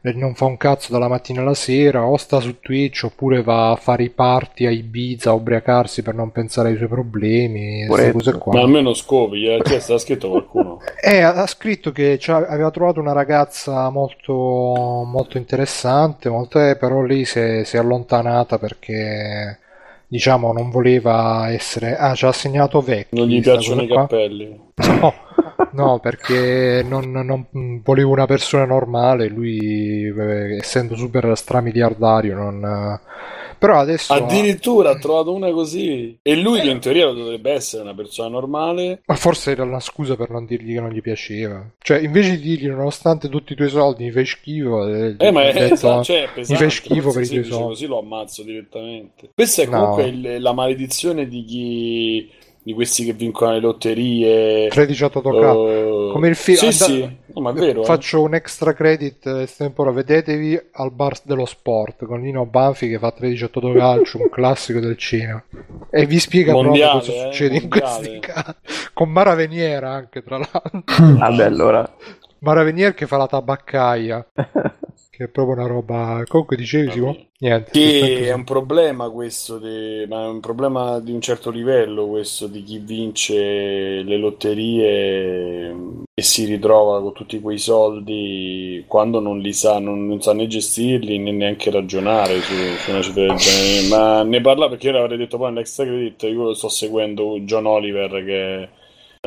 e non fa un cazzo dalla mattina alla sera, o sta su Twitch oppure va a fare i party a Ibiza a ubriacarsi per non pensare ai suoi problemi, queste cose qua. Ma almeno scopi, eh? Chi sta scritto qualcuno? (laughs) Eh, ha scritto che aveva trovato una ragazza molto, molto interessante, molto, eh, però lei si è, si è allontanata perché diciamo non voleva essere ah ci ha assegnato vecchio non gli piacciono i cappelli (laughs) no, no perché non, non, volevo una persona normale lui essendo super stramiliardario non però adesso addirittura ha trovato una così e lui che in teoria dovrebbe essere una persona normale. Ma forse era una scusa per non dirgli che non gli piaceva. Cioè invece di dirgli nonostante tutti i tuoi soldi mi fai schifo eh, eh ma è, detto, esatto, cioè, pesante, mi fai schifo per i tuoi soldi così lo ammazzo direttamente. Questa è comunque no. il, la maledizione di chi di questi che vincono le lotterie. 13 autotocato uh... come il film sì, sì. No, vero, faccio eh. un extra credit estempora vedetevi al bar dello sport con Nino Banfi che fa 13 autocalcio un classico del cinema. E vi spiega mondiale, proprio cosa eh, succede mondiale. in questi casi. Con Mara Veniera anche tra l'altro. Vabbè allora. Mara Venier che fa la tabaccaia (laughs) che è proprio una roba. Comunque dicevi, Simo? Niente. Che è un problema questo, di... ma è un problema di un certo livello questo di chi vince le lotterie e si ritrova con tutti quei soldi quando non li sa, non, non sa né gestirli né neanche ragionare su, su una cifra del genere. (laughs) Ma ne parla perché io l'avrei detto poi nell'extra credit, io sto seguendo John Oliver che è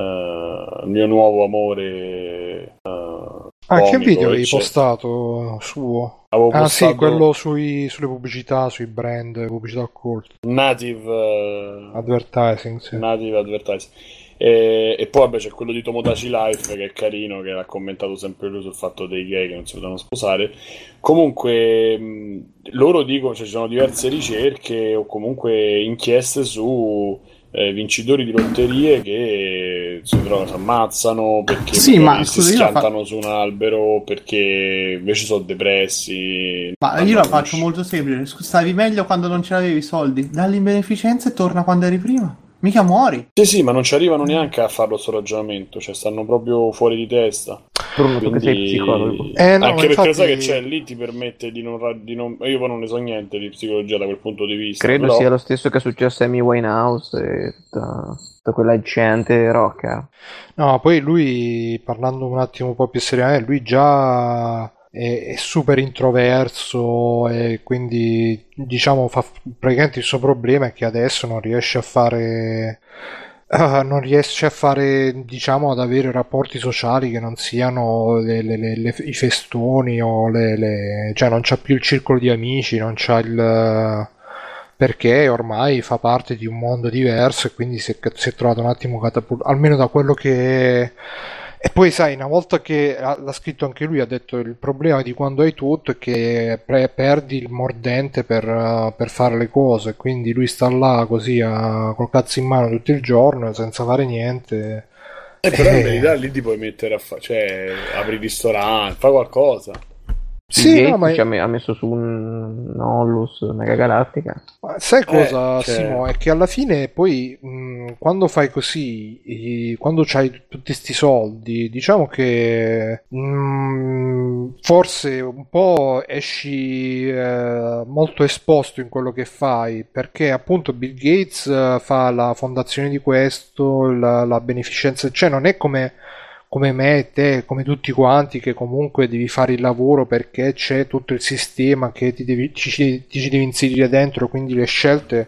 uh, il mio nuovo amore. Uh, Ah, che video hai postato suo? Avevo ah, postato... sì, quello sui, sulle pubblicità, sui brand, pubblicità occulte. Native uh... Advertising, sì. Native Advertising. E, e, poi vabbè, c'è quello di Tomodachi Life che è carino, che ha commentato sempre lui sul fatto dei gay che non si potevano sposare. Comunque, mh, loro dicono, cioè, ci sono diverse ricerche o comunque inchieste su eh, vincitori di lotterie che si trovano, si ammazzano perché sì, ma, si scusa, schiantano fa... su un albero perché invece sono depressi. Ma io la faccio molto semplice: stavi meglio quando non c'avevi i soldi, dalli in beneficenza e torna quando eri prima. Mica muori. Sì, sì, ma non ci arrivano neanche a farlo sto ragionamento, cioè stanno proprio fuori di testa. Bruno, Quindi... tu che sei psicologo. Eh, no, Anche infatti... perché sai che c'è lì ti permette di non, di non, Io poi non ne so niente di psicologia da quel punto di vista. Credo però... sia lo stesso che è successo a Amy Winehouse e tutta, tutta quella gente rocca. No, poi lui, parlando un attimo un po' più seriamente, lui già è, è, super introverso e quindi diciamo fa, praticamente il suo problema è che adesso non riesce a fare uh, non riesce a fare diciamo ad avere rapporti sociali che non siano le, le, le, i festoni o le, cioè non c'ha più il circolo di amici non c'ha il perché ormai fa parte di un mondo diverso e quindi si è, si è trovato un attimo catapultato almeno da quello che e poi sai, una volta che l'ha scritto anche lui, ha detto il problema di quando hai tutto è che pre- perdi il mordente per, uh, per, fare le cose, quindi lui sta là così uh, col cazzo in mano tutto il giorno senza fare niente. Eh, però in verità lì ti puoi mettere a fare, cioè apri il ristorante, fa qualcosa. Sì, no, ma... ha messo su un Onlus Mega Galattica. Sai cosa, eh, cioè... Simo? È che alla fine poi mh, quando fai così, quando hai tutti questi soldi, diciamo che mh, forse un po' esci eh, molto esposto in quello che fai, perché appunto Bill Gates eh, fa la fondazione di questo, la, la beneficenza, cioè non è come come me, te, come tutti quanti, che comunque devi fare il lavoro perché c'è tutto il sistema che ti, devi, ci, ci devi inserire dentro, quindi le scelte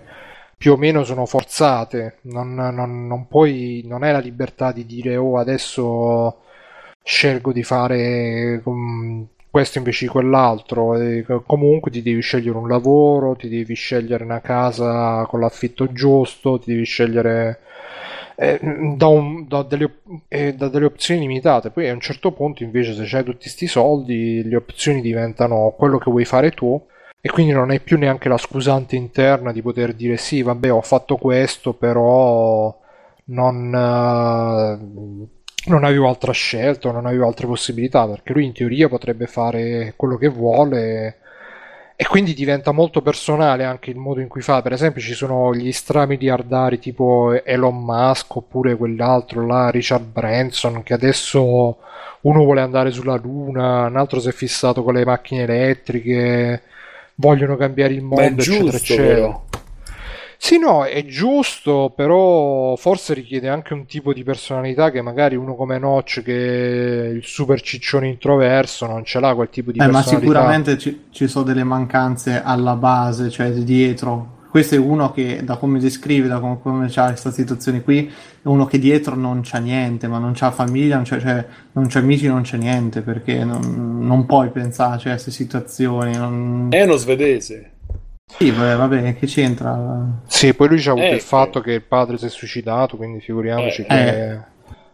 più o meno sono forzate. Non, non, non puoi, non hai la libertà di dire, oh, adesso scelgo di fare um, questo invece di quell'altro. E comunque ti devi scegliere un lavoro, ti devi scegliere una casa con l'affitto giusto, ti devi scegliere eh, da, un, da, delle, eh, da, delle, opzioni limitate. Poi a un certo punto, invece, se hai tutti questi soldi, le opzioni diventano quello che vuoi fare tu. E quindi non hai più neanche la scusante interna di poter dire sì, vabbè, ho fatto questo, però non, uh, non avevo altra scelta, non avevo altre possibilità, perché lui in teoria potrebbe fare quello che vuole e quindi diventa molto personale anche il modo in cui fa. Per esempio, ci sono gli stramiliardari tipo Elon Musk oppure quell'altro là, Richard Branson, che adesso uno vuole andare sulla Luna, un altro si è fissato con le macchine elettriche, vogliono cambiare il mondo, giusto, eccetera, eccetera. però. Sì, no, è giusto, però forse richiede anche un tipo di personalità che magari uno come Notch, che è il super ciccione introverso, non ce l'ha quel tipo di Eh, ma personalità. sicuramente ci, ci sono delle mancanze alla base, cioè dietro. Questo è uno che, da come descrive, da come, come c'ha questa situazione qui, è uno che dietro non c'ha niente, ma non c'ha famiglia, non c'ha, cioè, non c'ha amici, non c'è niente, perché non, non puoi pensare cioè, a queste situazioni. non- È uno svedese. Sì, vabbè, vabbè, che c'entra? Sì, poi lui c'ha avuto Eh, il fatto che il padre si è suicidato, quindi figuriamoci Eh. che...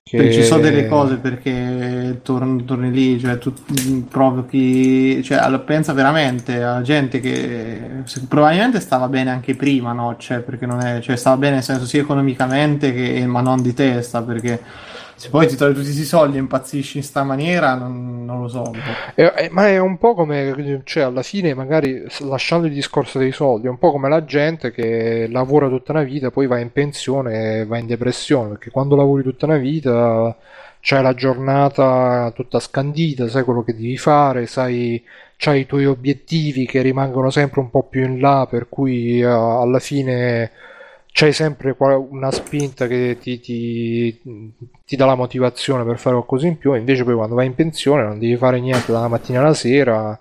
che- Perché Ci sono delle cose perché torni, torni lì, cioè tu mh, provochi, cioè pensa veramente a gente che se- probabilmente stava bene anche prima, no? Cioè, perché non è, cioè stava bene nel senso sia economicamente che, ma non di testa, perché se poi ti trovi tutti questi soldi e impazzisci in sta maniera, non, non lo so. Eh, eh, ma è un po' come, cioè alla fine magari lasciando il discorso dei soldi, è un po' come la gente che lavora tutta una vita, poi va in pensione e va in depressione, perché quando lavori tutta una vita c'hai la giornata tutta scandita, sai quello che devi fare, sai, c'hai i tuoi obiettivi che rimangono sempre un po' più in là, per cui eh, alla fine c'hai sempre una spinta che ti, ti- ti dà la motivazione per fare qualcosa in più, invece poi quando vai in pensione non devi fare niente dalla mattina alla sera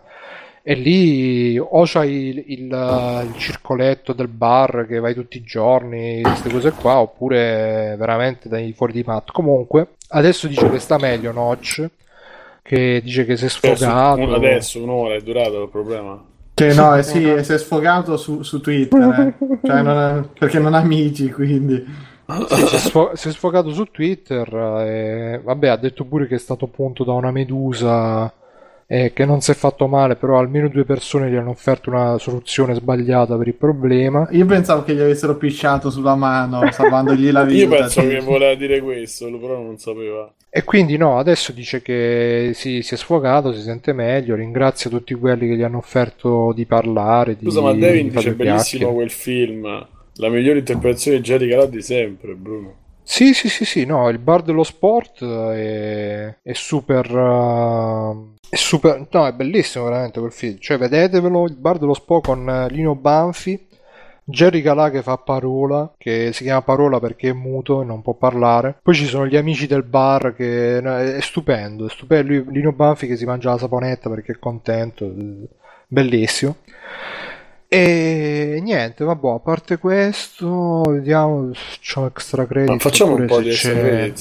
e lì o c'hai il, il- il circoletto del bar che vai tutti i giorni, queste cose qua, oppure veramente dai fuori di matto. Comunque, adesso dice che sta meglio Notch, che dice che si è sfogato. Adesso un'ora è durato il problema. Cioè, no, (laughs) eh, sì, si è sfogato su, su Twitter, eh. Cioè, non ha- perché non ha amici, quindi... Sì, si, è si è sfogato su Twitter e vabbè, ha detto pure che è stato punto da una medusa e che non si è fatto male, però almeno due persone gli hanno offerto una soluzione sbagliata per il problema. Io pensavo che gli avessero pisciato sulla mano, (laughs) salvandogli la vita. Io penso sì. che voleva dire questo, però non sapeva. E quindi no, adesso dice che si, si è sfogato, si sente meglio, ringrazia tutti quelli che gli hanno offerto di parlare, di, Scusa, ma Devin di dice bellissimo quel film. La migliore interpretazione di Jerry Calà di sempre, Bruno. Sì, sì, sì, sì, no, il bar dello sport è, è super, uh, è super, no, è bellissimo veramente quel film, cioè vedetevelo, il bar dello sport con eh, Lino Banfi, Jerry Calà che fa parola, che si chiama parola perché è muto e non può parlare, poi ci sono gli amici del bar che no, è stupendo, è stupendo, Lino Banfi che si mangia la saponetta perché è contento, eh, bellissimo. E niente, vabbè, a parte questo, vediamo, c'ho extra credit. Ma facciamo un po' di extra che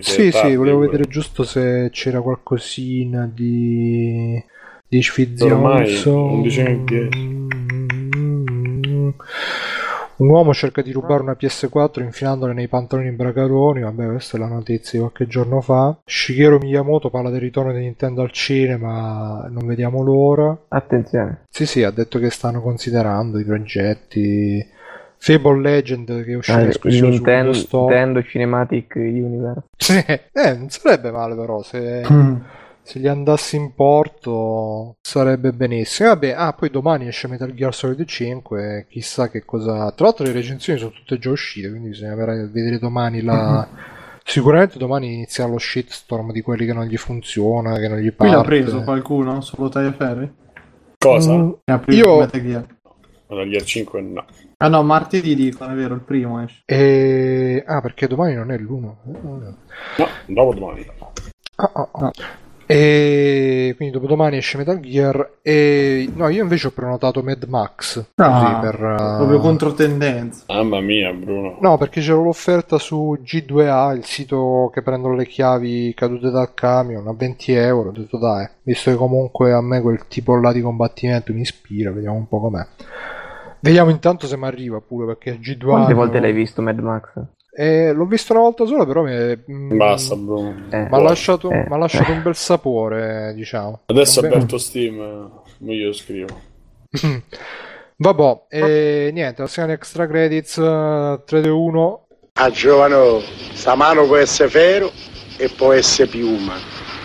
Sì, sì, volevo pure. vedere giusto se c'era qualcosina di di Ormai, sfizioso. 11 e 10. Mm. Un uomo cerca di rubare una PS4 infilandola nei pantaloni bracaroni. Vabbè, questa è la notizia di qualche giorno fa. Shigeru Miyamoto parla del ritorno di Nintendo al cinema. Non vediamo l'ora. Attenzione. Sì, sì, ha detto che stanno considerando i progetti. Fable Legend che uscirà Ah, esclusivo su Nintendo, Store. Nintendo Cinematic Universe. Sì, eh, non sarebbe male però se, Mm. Se gli andassi in porto sarebbe benissimo. Vabbè, ah, poi domani esce Metal Gear Solid 5, chissà che cosa... Tra l'altro le recensioni sono tutte già uscite, quindi bisogna vedere domani la... Sicuramente domani inizia lo shitstorm di quelli che non gli funziona, che non gli Qui parte. l'ha preso qualcuno, solo Tagliaferri? Cosa? Mm, Ne ha preso Io- Metal Gear. Metal Gear 5 no. Ah no, martedì dicono, è vero, il primo esce. E... Ah, perché domani non è l'uno. No, dopo domani. Ah, ah, ah. No. E quindi dopodomani esce Metal Gear. E no, io invece ho prenotato Mad Max. Ah, per, uh, Proprio controtendenza. Mamma mia, Bruno. No, perché c'era l'offerta su G2A, il sito che prendono le chiavi cadute dal camion a 20 euro. Ho detto dai, visto che comunque a me quel tipo là di combattimento mi ispira, vediamo un po' com'è. Vediamo intanto se mi arriva pure perché G2A. Quante volte l'hai visto Mad Max? Eh, l'ho visto una volta sola, però mi mm, Basta, Bruno. Eh. mi ha lasciato, Eh. m'ha lasciato un bel sapore, diciamo. Adesso Va aperto Steam, eh, io scrivo. (laughs) Vabbè, e niente, la serie extra credits eh, 3-2-1. A giovano, sta mano può essere ferro e può essere piuma.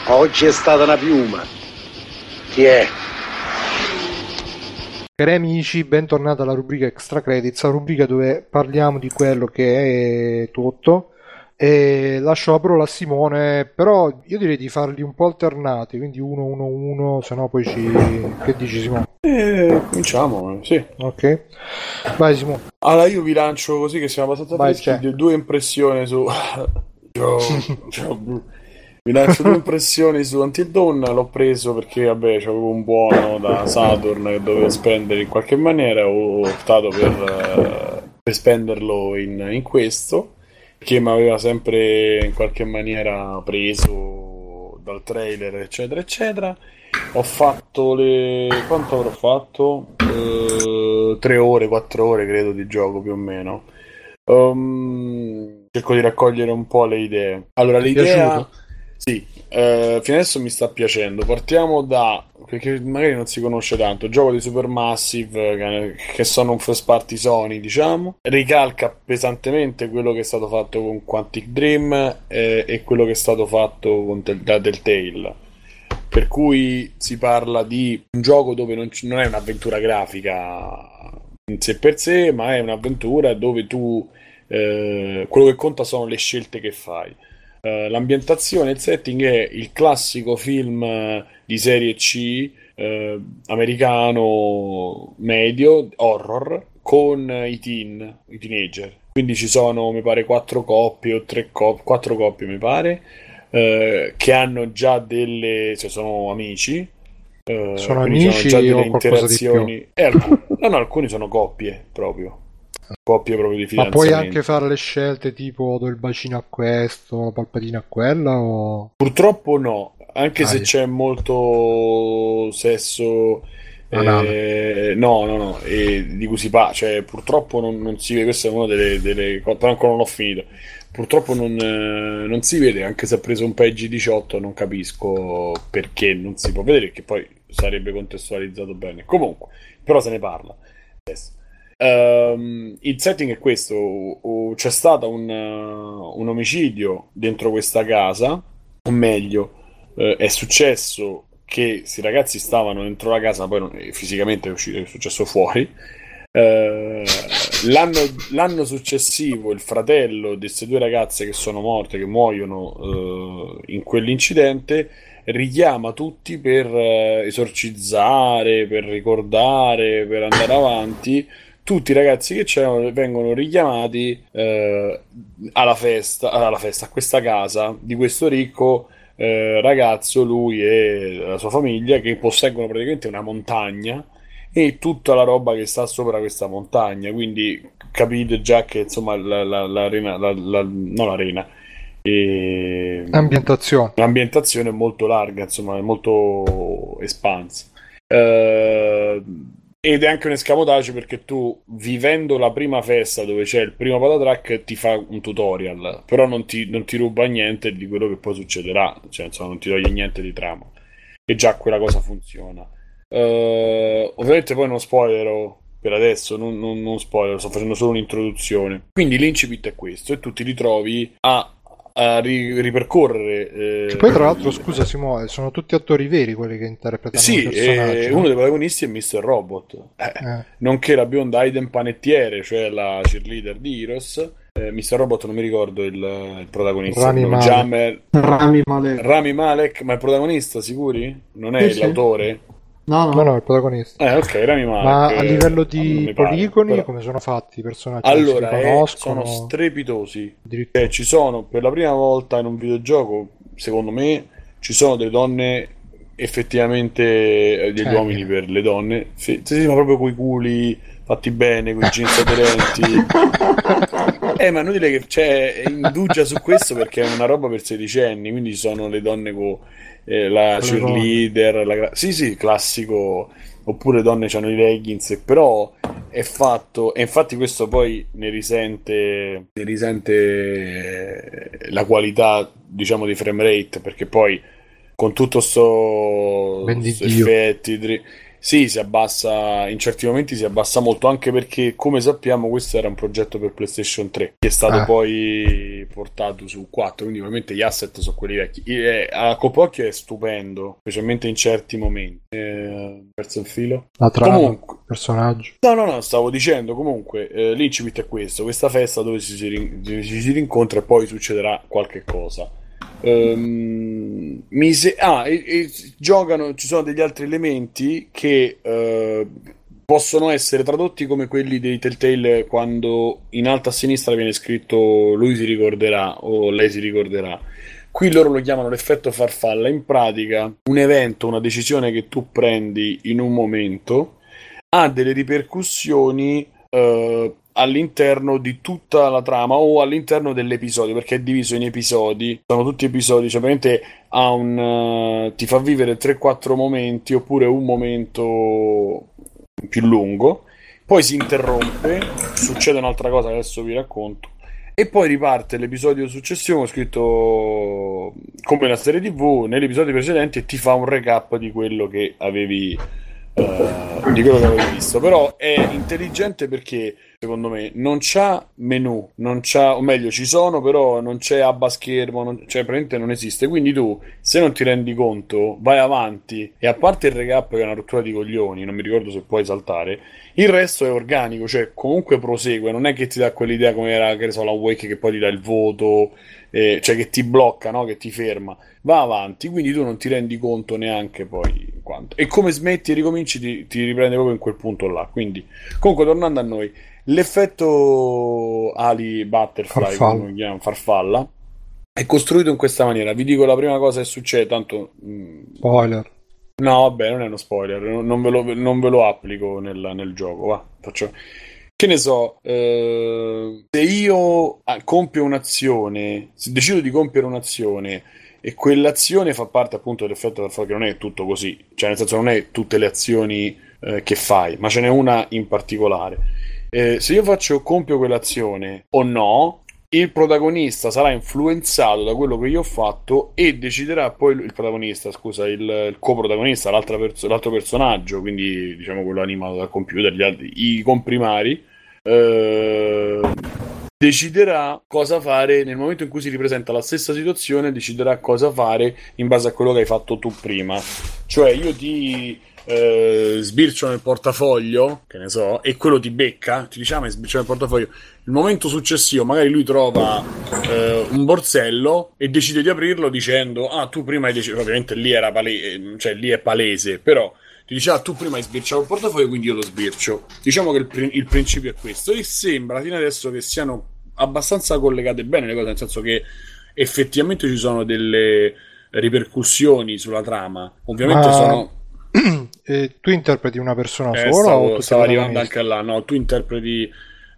Oggi è stata una piuma. Chi è? Cari amici, bentornati alla rubrica Extra Credits, la rubrica dove parliamo di quello che è tutto. E lascio la parola a Simone, però io direi di farli un po' alternati, quindi uno, uno, uno, se no poi ci... Che dici Simone? Eh, cominciamo, sì. Ok. Vai Simone. Allora io vi lancio così che siamo abbastanza Vai, freschi, due impressioni su... (laughs) Ciao, (laughs) ciao. Vi lancio due impressioni su Dawn, l'ho preso perché vabbè c'avevo un buono da Saturn che dovevo spendere in qualche maniera, ho optato per, eh, per spenderlo in, in questo, che mi aveva sempre in qualche maniera preso dal trailer eccetera eccetera. Ho fatto le... quanto avrò fatto? Eh, tre ore, quattro ore credo di gioco più o meno. Um, cerco di raccogliere un po' le idee. Allora, l'idea... piaciuto? Sì, eh, fino adesso mi sta piacendo. Partiamo da, perché magari non si conosce tanto, gioco di Supermassive, che, che sono un first party Sony, diciamo. Ricalca pesantemente quello che è stato fatto con Quantic Dream eh, e quello che è stato fatto con Tel- da Telltale. Per cui si parla di un gioco dove non, ci- non è un'avventura grafica in sé per sé, ma è un'avventura dove tu eh, quello che conta sono le scelte che fai. Eh, l'ambientazione, il setting è il classico film eh, di serie C eh, americano medio, horror, con i teen, i teenager. Quindi ci sono, mi pare, quattro coppie o tre coppie, quattro coppie, mi pare, eh, che hanno già delle, cioè sono amici. Sono amici già delle interazioni. Eh, alcuni, no, no, alcuni sono coppie proprio. Coppie proprio di Ma puoi fidanzamento. anche fare le scelte tipo do il bacino a questo, la palpatina a quella o... Purtroppo no, anche Ah, se c'è molto sesso. Eh, no, no, no, e di cui si parla, cioè purtroppo non, non si vede, questa è una delle, delle cose, però ancora non ho finito. Purtroppo non, eh, non si vede, anche se ha preso un PEGI 18, non capisco perché non si può vedere, che poi sarebbe contestualizzato bene. Comunque, però se ne parla. adesso. Ehm, il setting è questo: c'è stato un, uh, un omicidio dentro questa casa, o meglio, eh, è successo che questi ragazzi stavano dentro la casa, poi non- eh, fisicamente è, uscito, è successo fuori. L'anno, l'anno successivo il fratello di queste due ragazze che sono morte, che muoiono in quell'incidente, richiama tutti per esorcizzare, per ricordare, per andare avanti. Tutti i ragazzi che c'erano vengono richiamati eh, alla festa, alla festa, a questa casa di questo ricco eh, ragazzo, lui e la sua famiglia, che posseggono praticamente una montagna e tutta la roba che sta sopra questa montagna. Quindi capite già che insomma la, la- l'arena, la- la- non l'arena, e Ambientazione. l'ambientazione è molto larga, insomma, è molto espansa. Eh, ed è anche un escamotage perché tu, vivendo la prima festa dove c'è il primo patatrack, ti fa un tutorial, però non ti, non ti ruba niente di quello che poi succederà, cioè, insomma, non ti toglie niente di trama. E già quella cosa funziona. Eh, ovviamente poi non spoilerò per adesso, non, non, non spoiler, sto facendo solo un'introduzione. Quindi l'incipit è questo, e tu ti ritrovi a, a ri- ripercorrere. eh, poi tra l'altro, scusa Simone, sono tutti attori veri quelli che interpretano sì, i personaggi. e no? uno dei protagonisti è Mr. Robot, eh, Eh, nonché la bionda Aiden Panettiere, cioè la cheerleader di Heroes. Eh, Mr. Robot non mi ricordo il, il protagonista. Rami il Malek. Jammer- Rami Malek. Rami Malek, ma è il protagonista, sicuri? Non è Sì, sì. No, no. no, no, il protagonista. Eh, ok, Rami Malek. Ma a eh, livello di pare, poligoni, però- come sono fatti i personaggi? Allora, si eh, conoscono? sono strepitosi. Cioè, ci sono per la prima volta in un videogioco, secondo me, ci sono delle donne effettivamente eh, degli Eh, uomini eh. per le donne. Sì, sì, ma proprio coi culi fatti bene, con i jeans aderenti. (laughs) Eh, ma inutile che c'è indugia su questo perché è una roba per sedicenni, quindi ci sono le donne con eh, la cheerleader, la gra- sì, sì, classico, oppure donne hanno i leggings, però è fatto, e infatti questo poi ne risente, ne risente eh, la qualità, diciamo, di frame rate, perché poi con tutto sto, sto effetti, dri- sì, si abbassa, in certi momenti si abbassa molto, anche perché, come sappiamo, questo era un progetto per PlayStation 3, che è stato Ah. poi portato su 4, quindi ovviamente gli asset sono quelli vecchi. E, a colp'occhio è stupendo, specialmente in certi momenti. Eh, perso il filo? La trama, Comunque, personaggio. No, no, no, stavo dicendo comunque eh, l'incipit è questo, questa festa dove ci si, rin- ci si rincontra e poi succederà qualche cosa. Mi se- ah, e, e giocano, ci sono degli altri elementi che eh, possono essere tradotti come quelli dei Telltale quando in alto a sinistra viene scritto lui si ricorderà o lei si ricorderà. Qui loro lo chiamano l'effetto farfalla. In pratica, un evento, una decisione che tu prendi in un momento ha delle ripercussioni eh, all'interno di tutta la trama o all'interno dell'episodio perché è diviso in episodi. Sono tutti episodi cioè praticamente ha un eh, ti fa vivere 3-4 momenti oppure un momento più lungo. Poi si interrompe succede un'altra cosa che adesso vi racconto. E poi riparte l'episodio successivo scritto come la serie tv nell'episodio precedente e ti fa un recap di quello che avevi eh, di quello che avevi visto. Però è intelligente perché secondo me non c'ha menu non c'ha o meglio ci sono però non c'è abba schermo non, cioè praticamente non esiste quindi tu se non ti rendi conto vai avanti e a parte il recap che è una rottura di coglioni non mi ricordo se puoi saltare il resto è organico cioè comunque prosegue non è che ti dà quell'idea come era che ne so la Wake che poi ti dà il voto eh, cioè che ti blocca no? che ti ferma va avanti, quindi tu non ti rendi conto neanche poi quanto. E come smetti e ricominci ti, ti riprende proprio in quel punto là. Quindi, comunque, tornando a noi, l'effetto Ali Butterfly, Farfalla. chiamano, farfalla, è costruito in questa maniera. Vi dico la prima cosa che succede, tanto... mh, Spoiler. No, vabbè, non è uno spoiler, non ve lo, non ve lo applico nel, nel gioco, va, faccio... Che ne so, eh, se io ah, compio un'azione, se decido di compiere un'azione e quell'azione fa parte appunto dell'effetto del che non è tutto così, cioè nel senso non è tutte le azioni eh, che fai, ma ce n'è una in particolare. Eh, se io faccio compio quell'azione o no, il protagonista sarà influenzato da quello che io ho fatto e deciderà poi il protagonista, scusa, il, il coprotagonista, perso- l'altro personaggio, quindi diciamo quello animato dal computer, gli altri- i comprimari, eh, deciderà cosa fare nel momento in cui si ripresenta la stessa situazione, deciderà cosa fare in base a quello che hai fatto tu prima. Cioè io ti eh, sbircio nel portafoglio, che ne so, e quello ti becca, ti diciamo sbircio nel portafoglio. Il momento successivo, magari lui trova eh, un borsello e decide di aprirlo dicendo: Ah, tu prima hai deciso. Ovviamente lì era palese, cioè lì è palese, però ti dice: Ah, tu prima hai sbirciato il portafoglio, quindi io lo sbircio. Diciamo che il, pri- il principio è questo. E sembra fino adesso che siano abbastanza collegate bene le cose, nel senso che effettivamente ci sono delle ripercussioni sulla trama. Ovviamente Ma- sono. (clears throat) Tu interpreti una persona Eh, sola o stavo, i stavo arrivando anche là, no, tu interpreti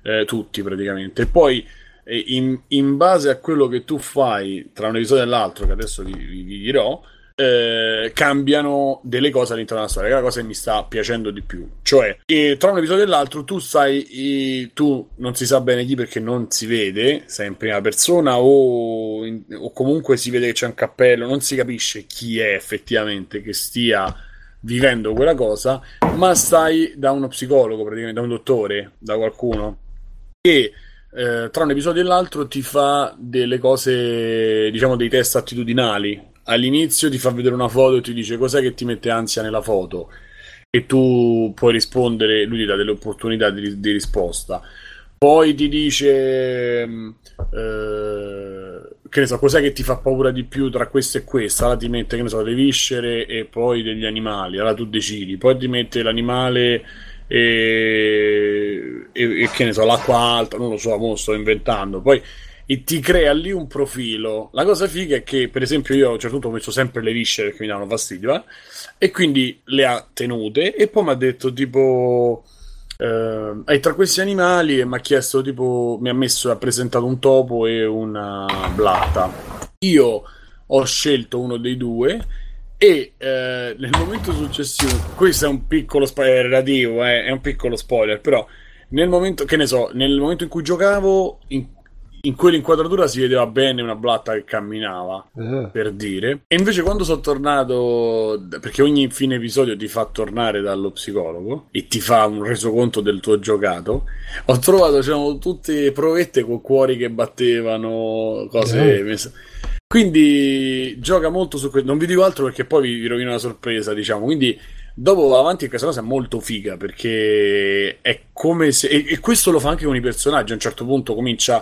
eh, tutti praticamente. E poi eh, in, in base a quello che tu fai tra un episodio e l'altro, che adesso vi, vi- vi dirò, eh, cambiano delle cose all'interno della storia, che è la cosa che mi sta piacendo di più. Cioè, eh, tra un episodio e l'altro, tu sai, eh, tu non si sa bene chi perché non si vede, sei in prima persona o, in- o comunque si vede che c'è un cappello, non si capisce chi è effettivamente che stia vivendo quella cosa, ma stai da uno psicologo, praticamente, da un dottore, da qualcuno che eh, tra un episodio e l'altro ti fa delle cose, diciamo, dei test attitudinali. All'inizio ti fa vedere una foto e ti dice cos'è che ti mette ansia nella foto e tu puoi rispondere, lui ti dà delle opportunità di, di risposta. Poi ti dice, mh, eh, che ne so, cos'è che ti fa paura di più tra questo e questo? Allora ti mette, che ne so, le viscere e poi degli animali, allora tu decidi. Poi ti mette l'animale e, e- e che ne so, l'acqua alta, non lo so, mo sto inventando. Poi e ti crea lì un profilo. La cosa figa è che, per esempio, io a un certo punto ho messo sempre le viscere perché mi danno fastidio, eh? e quindi le ha tenute. E poi mi ha detto tipo. Eh, e tra questi animali mi ha chiesto tipo mi ha messo ha presentato un topo e una blata. Io ho scelto uno dei due e eh, nel momento successivo questo è un piccolo spoiler relativo eh, è un piccolo spoiler però nel momento che ne so nel momento in cui giocavo in- in quell'inquadratura si vedeva bene una blatta che camminava, Eh. per dire. E invece quando sono tornato, perché ogni fine episodio ti fa tornare dallo psicologo e ti fa un resoconto del tuo giocato, ho trovato, c'erano tutte provette con cuori che battevano, cose Eh. messe- Quindi gioca molto su questo. Non vi dico altro perché poi vi, vi rovino la sorpresa, diciamo. Quindi dopo va avanti e questa cosa è molto figa perché è come se. E, e questo lo fa anche con i personaggi. A un certo punto comincia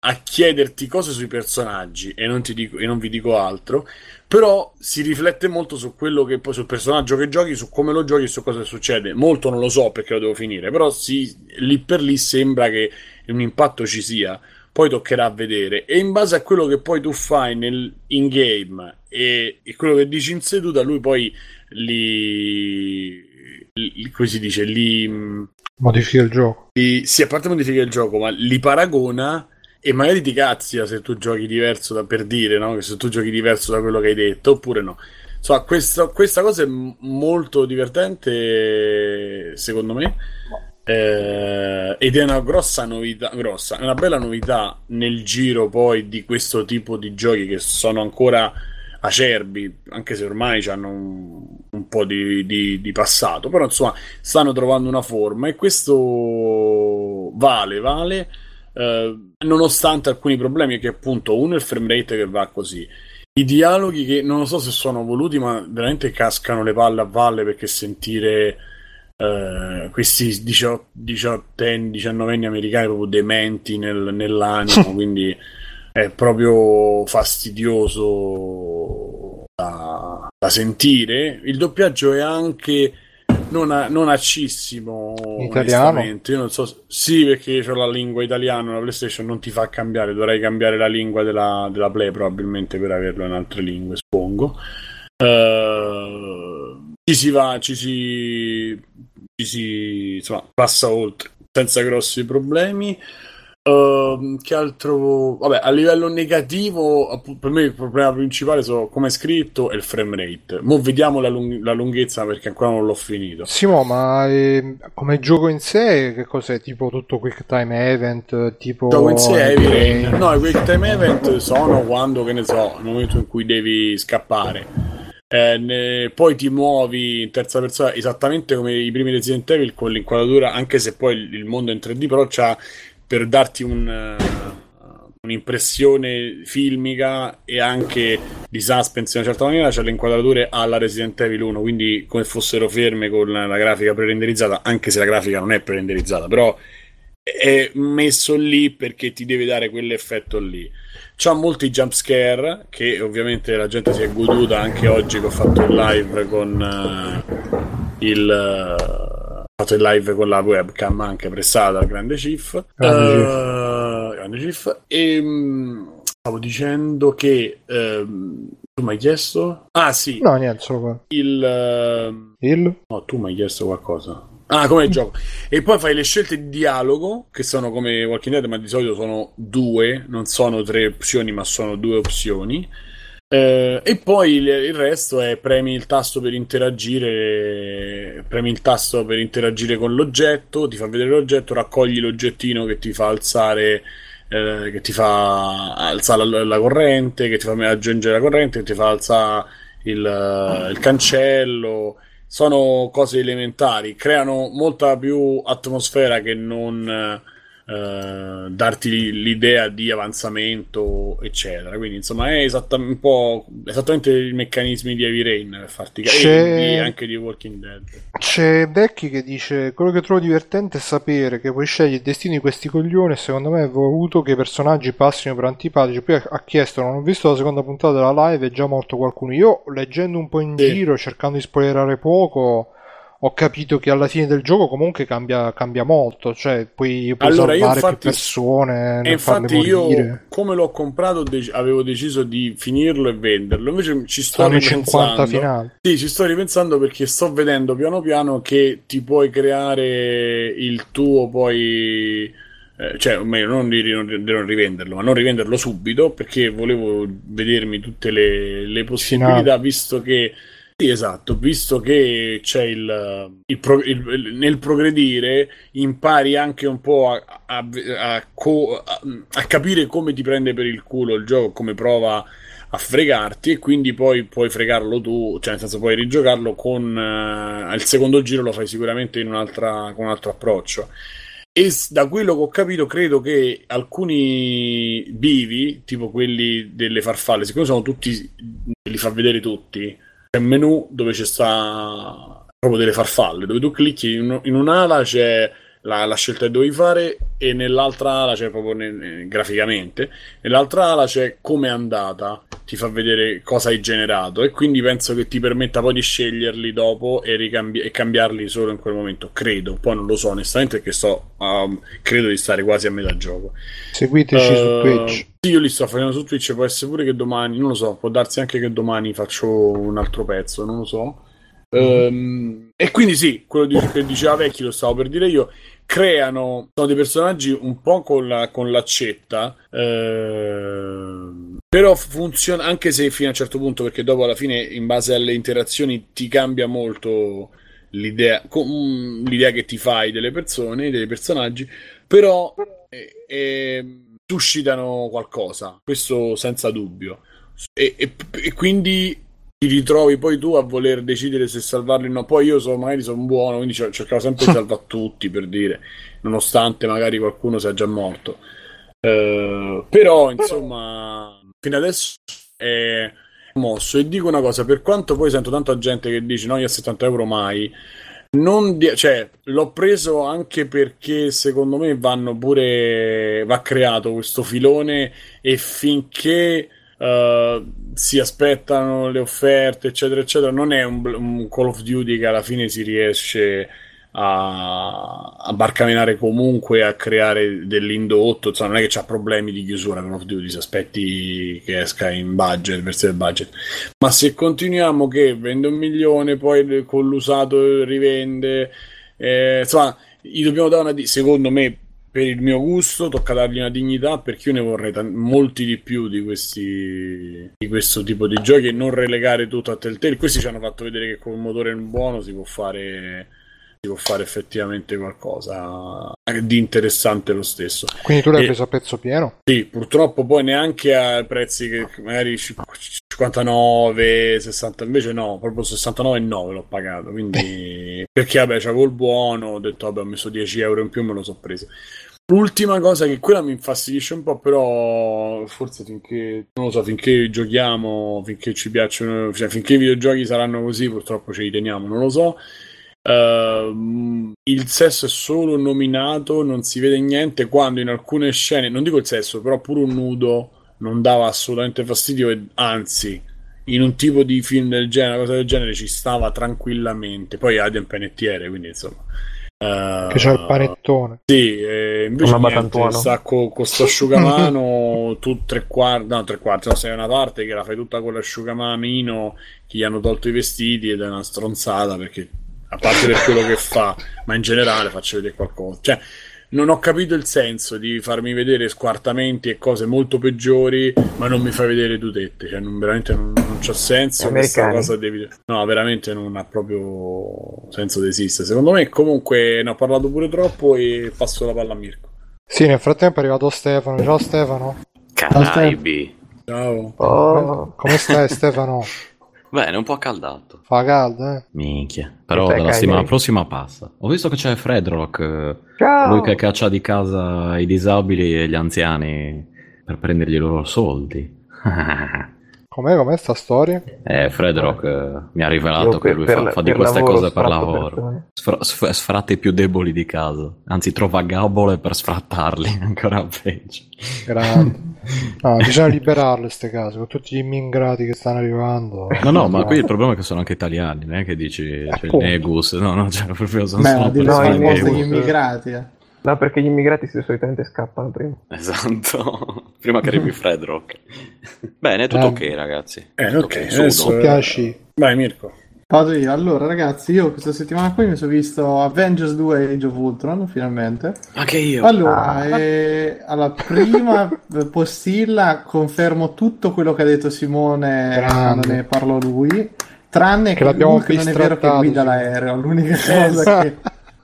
a chiederti cose sui personaggi e non, ti dico, e non vi dico altro. Però si riflette molto su quello che poi sul personaggio che giochi, su come lo giochi e su cosa succede. Molto non lo so perché lo devo finire, però sì, lì per lì sembra che un impatto ci sia. Poi toccherà vedere. E in base a quello che poi tu fai nel, in game e, e quello che dici in seduta, lui poi li. li come si dice? Li. Modifica il gioco. li sì, a parte modifica il gioco, ma li paragona e magari ti cazzia se tu giochi diverso da per dire, no? Se tu giochi diverso da quello che hai detto, oppure no. Insomma, questa, questa cosa è molto divertente, secondo me. Eh, ed è una grossa novità, grossa, una bella novità nel giro poi di questo tipo di giochi che sono ancora acerbi, anche se ormai hanno un, un po' di, di- di passato, però insomma stanno trovando una forma e questo vale, vale, eh, nonostante alcuni problemi che appunto uno è il frame rate che va così. I dialoghi che non lo so se sono voluti, ma veramente cascano le palle a valle perché sentire eh, questi 18, 18 19 americani proprio dementi nel- nell'animo, (laughs) quindi è proprio fastidioso da, da sentire. Il doppiaggio è anche non, a- non accissimo. Italiano? Io non so. Sì, perché c'ho la lingua italiana, la PlayStation non ti fa cambiare. Dovrei cambiare la lingua della, della Play probabilmente per averlo in altre lingue, suppongo. Eh, ci si va, ci si, ci si insomma, passa oltre senza grossi problemi. Ehm, che altro? Vabbè, a livello negativo, per me il problema principale so, come è scritto è il frame rate. Mo' vediamo la, lung- la lunghezza perché ancora non l'ho finito. Simo, ma eh, come gioco in sé, che cos'è? Tipo tutto quick time event? Tipo. Gioco in sé Heavy? Rain. No, i quick time event sono quando, che ne so, nel momento in cui devi scappare. Eh, ne- poi ti muovi in terza persona esattamente come i primi Resident Evil con l'inquadratura, anche se poi il, il mondo è in 3D, però c'ha per darti un, eh, un'impressione filmica e anche di suspense in una certa maniera, c'è le inquadrature alla Resident Evil 1, quindi come fossero ferme con la grafica pre-renderizzata, anche se la grafica non è pre-renderizzata, però è messo lì perché ti deve dare quell'effetto lì. C'ha molti jump scare che ovviamente la gente si è goduta anche oggi che ho fatto il live con eh, il ho fatto il live con la webcam anche prestata dal grande Chief. Grande grande Chief. E mh, stavo dicendo che ehm, tu mi hai chiesto? Ah sì, No, niente, solo qua. il ehm, Il? No, tu mi hai chiesto qualcosa. Ah, come il gioco. E poi fai le scelte di dialogo, che sono come Walking Dead, ma di solito sono due, non sono tre opzioni, ma sono due opzioni. Eh, e poi il, il resto è premi il tasto per interagire, premi il tasto per interagire con l'oggetto, ti fa vedere l'oggetto, raccogli l'oggettino che ti fa alzare, eh, che ti fa alzare la, la corrente, che ti fa aggiungere la corrente, che ti fa alzare il, il cancello. Sono cose elementari, creano molta più atmosfera che non eh, darti l'idea di avanzamento, eccetera. Quindi, insomma, è esattamente un po' esattamente i meccanismi di Heavy Rain per farti capire, anche di Walking Dead. C'è Becky che dice: Quello che trovo divertente è sapere che puoi scegliere il destino di questi coglioni. Secondo me è voluto che i personaggi passino per antipatici. Poi ha chiesto: Non ho visto la seconda puntata della live, è già morto qualcuno. Io, leggendo un po' in Sì. giro, cercando di spoilerare poco, ho capito che alla fine del gioco comunque cambia, cambia molto. Cioè, puoi, puoi Allora, io salvare infatti- più persone, E infatti io, come l'ho comprato, dec- avevo deciso di finirlo e venderlo. Invece ci sto 50 ripensando. finali. Sì, ci sto ripensando perché sto vedendo piano piano che ti puoi creare il tuo poi. eh, cioè, o meglio, non di, non di non rivenderlo, ma non rivenderlo subito perché volevo vedermi tutte le, le possibilità, visto che Sì, esatto, visto che c'è il, il pro- il- nel progredire, impari anche un po' a, a- a co- a- capire come ti prende per il culo il gioco, come prova a fregarti, e quindi poi puoi fregarlo tu, cioè nel senso puoi rigiocarlo con eh, il secondo giro lo fai sicuramente con un altro approccio. E da quello che ho capito, credo che alcuni bivi, tipo quelli delle farfalle, siccome sono tutti, li fa vedere tutti, c'è un menu dove c'è sta proprio delle farfalle, dove tu clicchi in, in un'ala c'è la, la scelta che dovevi fare e nell'altra ala c'è proprio ne- graficamente, nell'altra ala c'è come è andata, ti fa vedere cosa hai generato e quindi penso che ti permetta poi di sceglierli dopo e, ricambi- e cambiarli solo in quel momento, credo, poi non lo so onestamente perché sto, um, credo di stare quasi a metà gioco. Seguiteci su Eh, Twitch. Sì, io li sto facendo su Twitch, può essere pure che domani, non lo so, può darsi anche che domani faccio un altro pezzo, non lo so. Ehm, e quindi sì, quello di- che diceva Vecchi lo stavo per dire io, creano, sono dei personaggi un po' con, la- con l'accetta, ehm, però funziona anche se fino a un certo punto, perché dopo alla fine in base alle interazioni ti cambia molto l'idea, com- l'idea che ti fai delle persone, dei personaggi, però eh, eh, suscitano qualcosa, questo senza dubbio. E, e- e quindi ti ritrovi poi tu a voler decidere se salvarli o no. Poi io so, magari sono buono, quindi cer- cercavo sempre di salvare (laughs) tutti per dire, nonostante magari qualcuno sia già morto. Eh, però, insomma, fino adesso è mosso. E dico una cosa: per quanto poi sento tanta gente che dice no, io a 70 euro mai. Non di- cioè, l'ho preso anche perché secondo me vanno pure va creato questo filone e finché eh, si aspettano le offerte, eccetera, eccetera, non è un, un Call of Duty che alla fine si riesce a, a barcamenare comunque, a creare dell'indotto, insomma, non è che c'ha problemi di chiusura Call of Duty, se aspetti che esca in budget, versione budget. Ma se continuiamo che vende un milione, poi con l'usato rivende, eh, insomma, gli dobbiamo dare una, secondo me, per il mio gusto, tocca dargli una dignità perché io ne vorrei tan- molti di più di questi di questo tipo di giochi e non relegare tutto a Telltale. Questi ci hanno fatto vedere che con un motore buono si può fare si può fare effettivamente qualcosa di interessante lo stesso. Quindi tu l'hai E- preso a pezzo pieno? Sì, purtroppo poi neanche a prezzi che magari cinqu- 59, 60, invece no, proprio 69,9 l'ho pagato, quindi (laughs) perché vabbè c'avevo il buono, ho detto vabbè ho messo 10 euro in più me lo so preso. L'ultima cosa che quella mi infastidisce un po', però forse finché, non lo so, finché giochiamo, finché ci piacciono, cioè finché i videogiochi saranno così, purtroppo ce li teniamo, non lo so. Ehm, il sesso è solo nominato, non si vede niente quando in alcune scene, non dico il sesso, però pure un nudo non dava assolutamente fastidio e anzi, in un tipo di film del genere, una cosa del genere ci stava tranquillamente. Poi Aiden Panettiere, quindi insomma. eh, Che c'è il panettone. sì, e invece Una niente, sta con questo (laughs) asciugamano tu tre quarti, no tre quarti, no, sei una parte che la fai tutta con l'asciugamanino che gli hanno tolto i vestiti ed è una stronzata perché a parte per quello che fa, ma in generale faccio vedere qualcosa. Cioè, non ho capito il senso di farmi vedere squartamenti e cose molto peggiori, ma non mi fai vedere tutette. Cioè, non, veramente non, non c'ha senso. Questa cosa devi... No, veramente non ha proprio senso di esistere. Secondo me, comunque, ne ho parlato pure troppo e passo la palla a Mirko. Sì, nel frattempo è arrivato Stefano. Ciao Stefano. Caraibi. Ciao. Oh, Come stai Stefano? Bene, un po' accaldato. Fa caldo, eh? Minchia. Però dalla settimana prossima passa. Ho visto che c'è Fredrock, eh, ciao! lui che caccia di casa i disabili e gli anziani per prendergli i loro soldi. (laughs) Com'è, com'è sta storia? eh, Fredrock eh, mi ha rivelato Io che lui per fa, fa di queste cose per lavoro. persone. Sfra- sf- sfratta i più deboli di casa. Anzi, trova gabole per sfrattarli, (laughs) ancora peggio. Grande. No, (laughs) bisogna liberarle queste case, con tutti gli immigrati che stanno arrivando. No, no, ma qui il problema è che sono anche italiani, non è che dici c'è il Appunto. negus, no, no, cioè proprio sono Beh, di no, no, degli immigrati. eh. No, perché gli immigrati si- solitamente scappano prima. Esatto, (laughs) prima che arrivi Fredrock. Bene, tutto Eh. ok ragazzi. Eh, Tutto ok, sudo. adesso- piaci? Vai, Mirko. Vado io. Allora, ragazzi, io questa settimana qui mi sono visto Avengers 2 Age of Ultron, finalmente. Anche io. Allora, Ah. eh, alla prima (laughs) postilla confermo tutto quello che ha detto Simone Grande. quando ne parlò lui. Tranne Che che, l'abbiamo Hulk non è vero che guida l'aereo, l'unica cosa (laughs) che,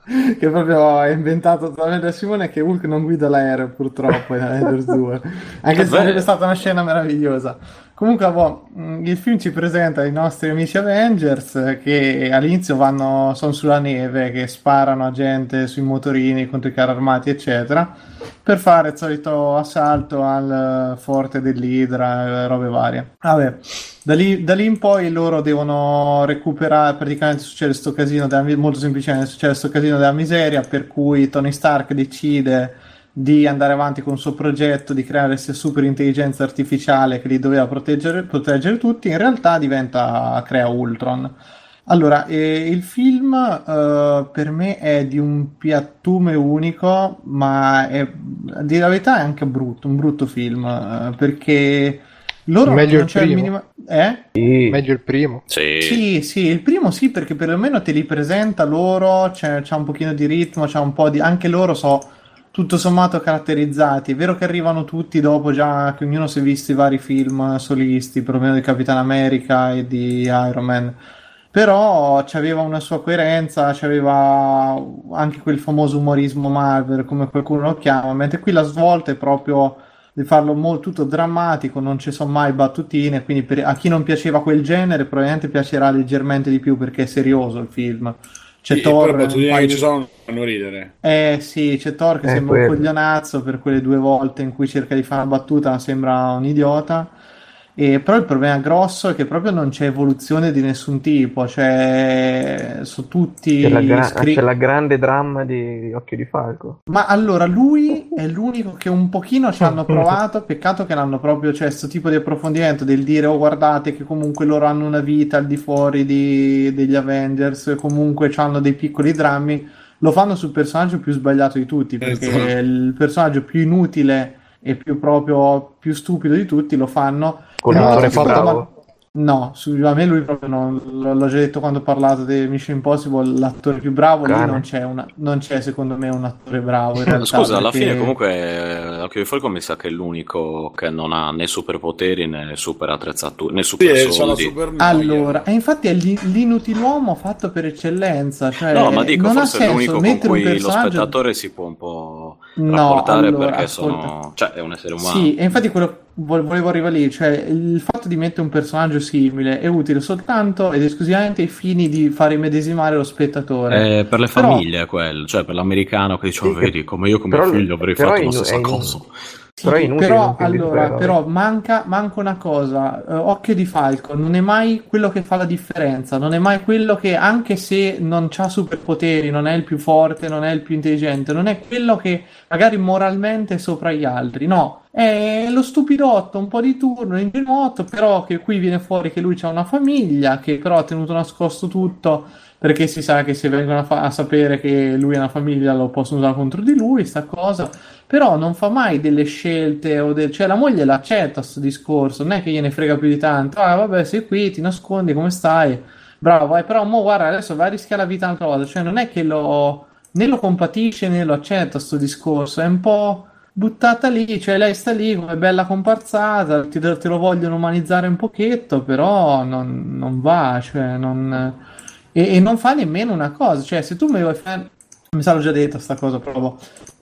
(laughs) che proprio è inventato totalmente da Simone che Hulk non guida l'aereo purtroppo in Avengers 2, anche se sarebbe stata una scena meravigliosa. Comunque, boh, il film ci presenta i nostri amici Avengers eh, che all'inizio vanno, sono sulla neve, che sparano a gente sui motorini contro i carri armati, eccetera, per fare il solito assalto al eh, forte dell'Idra, e robe varie. Vabbè, da lì, da lì in poi loro devono recuperare, praticamente succede sto casino, della, molto semplicemente succede sto casino della miseria, per cui Tony Stark decide di andare avanti con il suo progetto di creare questa super intelligenza artificiale che li doveva proteggere, proteggere tutti, in realtà diventa, crea Ultron. Allora, eh, il film eh, per me è di un piattume unico, ma è, a dire la verità è anche brutto, un brutto film, eh, perché loro Meglio non il c'è primo. minimo... Eh? Sì. Meglio il primo. Sì. Sì, sì, il primo sì, perché perlomeno te li presenta loro, c'è, c'è un pochino di ritmo, c'è un po' di... anche loro so tutto sommato caratterizzati. È vero che arrivano tutti dopo già che ognuno si è visto i vari film solisti, perlomeno di Capitan America e di Iron Man. Però c'aveva una sua coerenza, c'aveva anche quel famoso umorismo Marvel, come qualcuno lo chiama, mentre qui la svolta è proprio di farlo molto tutto drammatico, non ci sono mai battutine, quindi per- a chi non piaceva quel genere probabilmente piacerà leggermente di più perché è serioso il film. C'è Sì, Thor, però le un che ci sono fanno ridere. eh sì, c'è Thor che Eh, sembra un quello. coglionazzo per quelle due volte in cui cerca di fare una battuta, ma sembra un idiota. E però il problema grosso è che proprio non c'è evoluzione di nessun tipo, cioè sono tutti C'è la, gra- scri- c'è la grande dramma di Occhio di Falco. Ma allora lui è l'unico che un pochino ci hanno provato, (laughs) peccato che l'hanno proprio, cioè questo tipo di approfondimento del dire oh guardate che comunque loro hanno una vita al di fuori di- degli Avengers, e comunque hanno dei piccoli drammi, lo fanno sul personaggio più sbagliato di tutti, perché Esatto. il personaggio più inutile e più proprio più stupido di tutti lo fanno. Con non l'attore bravo. ma- No, su- a me lui proprio non, l- l'ho già detto quando ho parlato di Mission Impossible, l'attore più bravo lì Cane. non c'è, una- non c'è secondo me un attore bravo in realtà. Scusa, alla perché- fine comunque eh, Occhio di Falco mi sa che è l'unico che non ha né superpoteri né super attrezzature né Sì, super c'è la soldi. super. Allora, e infatti è l'i- l'inutiluomo fatto per eccellenza, cioè No, ma dico, forse è l'unico con cui lo spettatore si può un po' No, rapportare allora, perché ascolta. sono... Cioè, è un essere umano. Sì, e infatti quello vo- volevo arrivare lì, cioè il fatto di mettere un personaggio simile è utile soltanto ed esclusivamente ai fini di far immedesimare lo spettatore. È per le Però- famiglie è quello, cioè per l'americano che dice, "Oh, Sì, che- vedi, come io come però- figlio avrei però fatto è la stessa è inu- cosa. Sì, Però inutile però, allora, però manca, manca una cosa, eh, occhio di falco, non è mai quello che fa la differenza, non è mai quello che anche se non ha superpoteri, non è il più forte, non è il più intelligente, non è quello che magari moralmente è sopra gli altri, no, è lo stupidotto, un po' di turno, ingenuotto, però che qui viene fuori che lui ha una famiglia, che però ha tenuto nascosto tutto perché si sa che se vengono a, fa- a sapere che lui ha una famiglia lo possono usare contro di lui, sta cosa però non fa mai delle scelte o del... cioè la moglie l'accetta sto discorso non è che gliene frega più di tanto. Ah vabbè sei qui ti nascondi come stai? Bravo vai però mo guarda adesso vai a rischiare la vita un'altra volta. Cioè non è che lo né lo compatisce né lo accetta sto discorso è un po' buttata lì cioè lei sta lì come bella comparsata ti, te lo vogliono umanizzare un pochetto però non, non va cioè non e, e non fa nemmeno una cosa. Cioè se tu mi vuoi fare mi sa già detto sta cosa proprio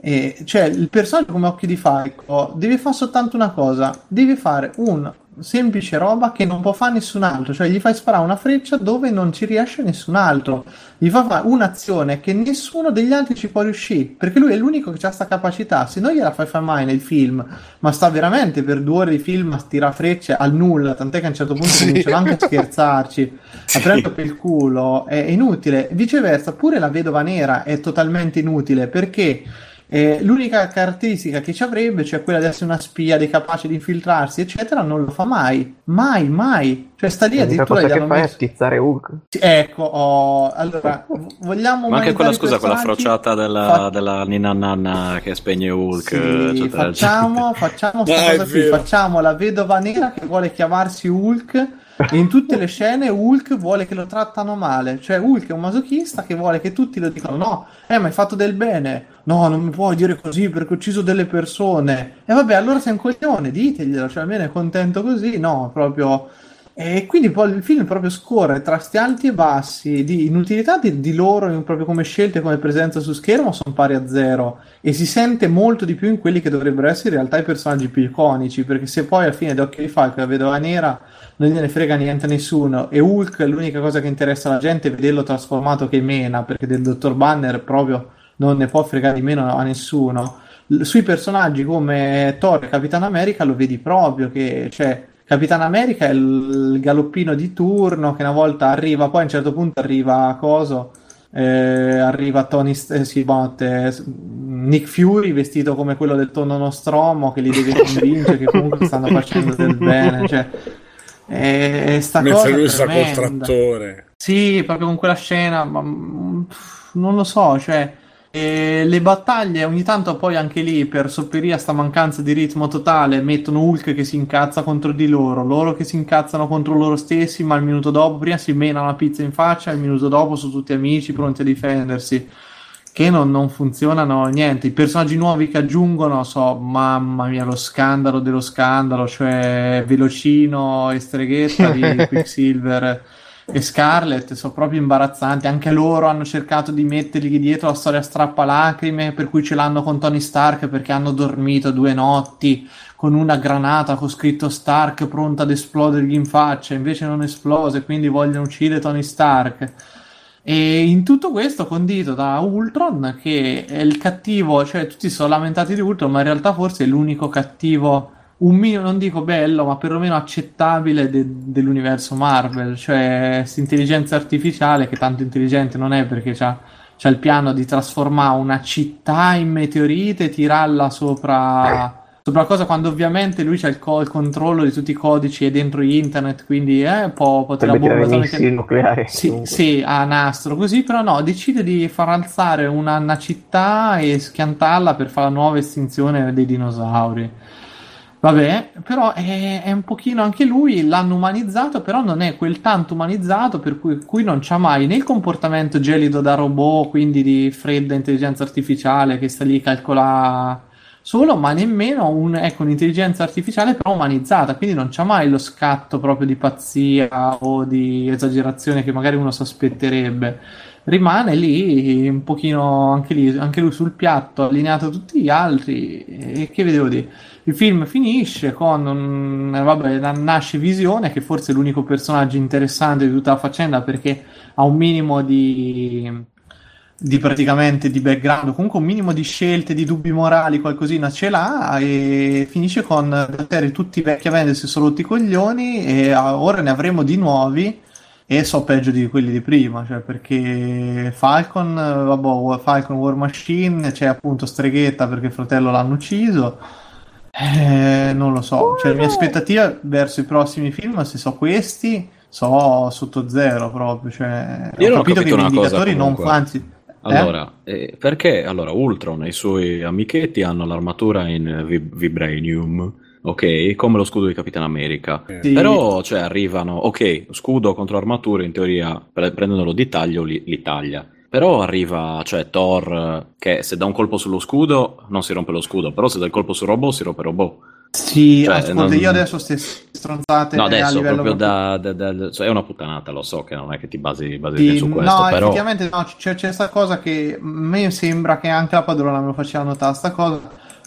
e, cioè, il personaggio come occhio di falco deve fare soltanto una cosa: deve fare un semplice roba che non può fare nessun altro. Cioè, gli fai sparare una freccia dove non ci riesce nessun altro. Gli fa fare un'azione che nessuno degli altri ci può riuscire. Perché lui è l'unico che ha questa capacità. Se non gliela fai fare mai nel film, ma sta veramente per due ore di film a tirare frecce al nulla. Tant'è che a un certo punto Sì. cominciano anche a scherzarci, a prendere per il culo. È inutile. Viceversa, pure la vedova nera è totalmente inutile perché. Eh, l'unica caratteristica che ci avrebbe, cioè quella di essere una spia, di capace di infiltrarsi, eccetera, non lo fa mai, mai, mai. Cioè, sta lì addirittura cosa che hanno fa è messo. stizzare Hulk. Sì, Ecco, oh, allora vogliamo Ma anche quella, scusa, quella frociata della, Fa- della Nina Nanna che spegne Hulk, Sì, eccetera, facciamo, facciamo cosa qui, facciamo la vedova nera che vuole chiamarsi Hulk in tutte le scene Hulk vuole che lo trattano male, cioè Hulk è un masochista che vuole che tutti lo dicano no, eh ma hai fatto del bene, no non mi puoi dire così perché ho ucciso delle persone. E vabbè allora sei un coglione, diteglielo, cioè almeno è contento così, no, proprio E quindi poi il film proprio scorre tra sti alti e bassi di inutilità di, di loro proprio come scelte, come presenza su schermo sono pari a zero. E si sente molto di più in quelli che dovrebbero essere in realtà i personaggi più iconici perché se poi alla fine di Occhio di Falco la vedova nera non gliene frega niente a nessuno e Hulk l'unica cosa che interessa alla gente è vederlo trasformato che mena perché del Dottor Banner proprio non ne può fregare di meno a nessuno. Sui personaggi come Thor e Capitan America lo vedi proprio che cioè Capitan America è il galoppino di turno che una volta arriva, poi a un certo punto arriva a Coso, eh, arriva Tony, eh, sì, botte, Nick Fury vestito come quello del tonno Nostromo che li deve (laughs) convincere che comunque stanno facendo del bene, cioè, e, sta Mentre cosa lui sta col trattore. Sì, proprio con quella scena, ma, mm, non lo so, cioè e le battaglie ogni tanto poi anche lì per sopperire a sta mancanza di ritmo totale mettono Hulk che si incazza contro di loro, loro che si incazzano contro loro stessi, ma il minuto dopo prima si menano la pizza in faccia, il minuto dopo sono tutti amici pronti a difendersi. Che non, non funzionano niente. I personaggi nuovi che aggiungono, so, mamma mia, lo scandalo dello scandalo, cioè Velocino e Streghetta di (laughs) Quicksilver e Scarlett sono proprio imbarazzanti. Anche loro hanno cercato di mettergli dietro la storia strappalacrime, per cui ce l'hanno con Tony Stark perché hanno dormito due notti con una granata con scritto Stark pronta ad esplodergli in faccia. Invece non esplose, quindi vogliono uccidere Tony Stark. E in tutto questo condito da Ultron, che è il cattivo, cioè tutti sono lamentati di Ultron, ma in realtà forse è l'unico cattivo un minimo, non dico bello, ma perlomeno accettabile de- dell'universo Marvel, cioè questa intelligenza artificiale che tanto intelligente non è perché c'ha, c'ha il piano di trasformare una città in meteorite e tirarla sopra, sopra cosa quando ovviamente lui c'ha il, co- il controllo di tutti i codici e dentro internet, quindi eh, può, può tirare missili atomiche- nucleari. sì, comunque. sì, a nastro così, però no, decide di far alzare una, una città e schiantarla per fare la nuova estinzione dei dinosauri. Vabbè, però è, è un pochino anche lui, l'hanno umanizzato, però non è quel tanto umanizzato per cui, cui non c'ha mai né il comportamento gelido da robot, quindi di fredda intelligenza artificiale che sta lì a calcolare solo, ma nemmeno un, ecco, un'intelligenza artificiale però umanizzata, quindi non c'ha mai lo scatto proprio di pazzia o di esagerazione che magari uno sospetterebbe. Rimane lì un pochino anche lì, anche lui sul piatto, allineato a tutti gli altri. E che vedevo di il film finisce con un, eh, vabbè, na- nasce Visione, che forse è l'unico personaggio interessante di tutta la faccenda perché ha un minimo di, di praticamente di background, comunque un minimo di scelte, di dubbi morali, qualcosina ce l'ha e finisce con Terry tutti vecchi a vendersi sono rotti i coglioni e ora ne avremo di nuovi e so peggio di quelli di prima, cioè perché Falcon, vabbè, Falcon War Machine, c'è appunto Streghetta perché il fratello l'hanno ucciso. Eh, non lo so, cioè le mie aspettative verso i prossimi film, se so questi, so sotto zero proprio, cioè Io ho non ho capito che i capito una cosa, non anzi, eh? Allora, eh, perché allora, Ultron e i suoi amichetti hanno l'armatura in vi- Vibranium, ok? Come lo scudo di Capitan America. Sì. Però, cioè, arrivano, ok, scudo contro armatura, in teoria, pre- prendendolo di taglio, li, li taglia. Però arriva, cioè, Thor, che se dà un colpo sullo scudo, non si rompe lo scudo, però se dà il colpo sul robot, si rompe il robot. Sì, Cioè, ascolta, non- io adesso ste stronzate No, adesso, livello proprio da, da- da- cioè, è una puttanata, lo so che non è che ti basi, basi Sì, su questo, no, però... effettivamente no, c'è, c'è questa cosa che a me sembra che anche la padrona me lo faceva notare sta cosa,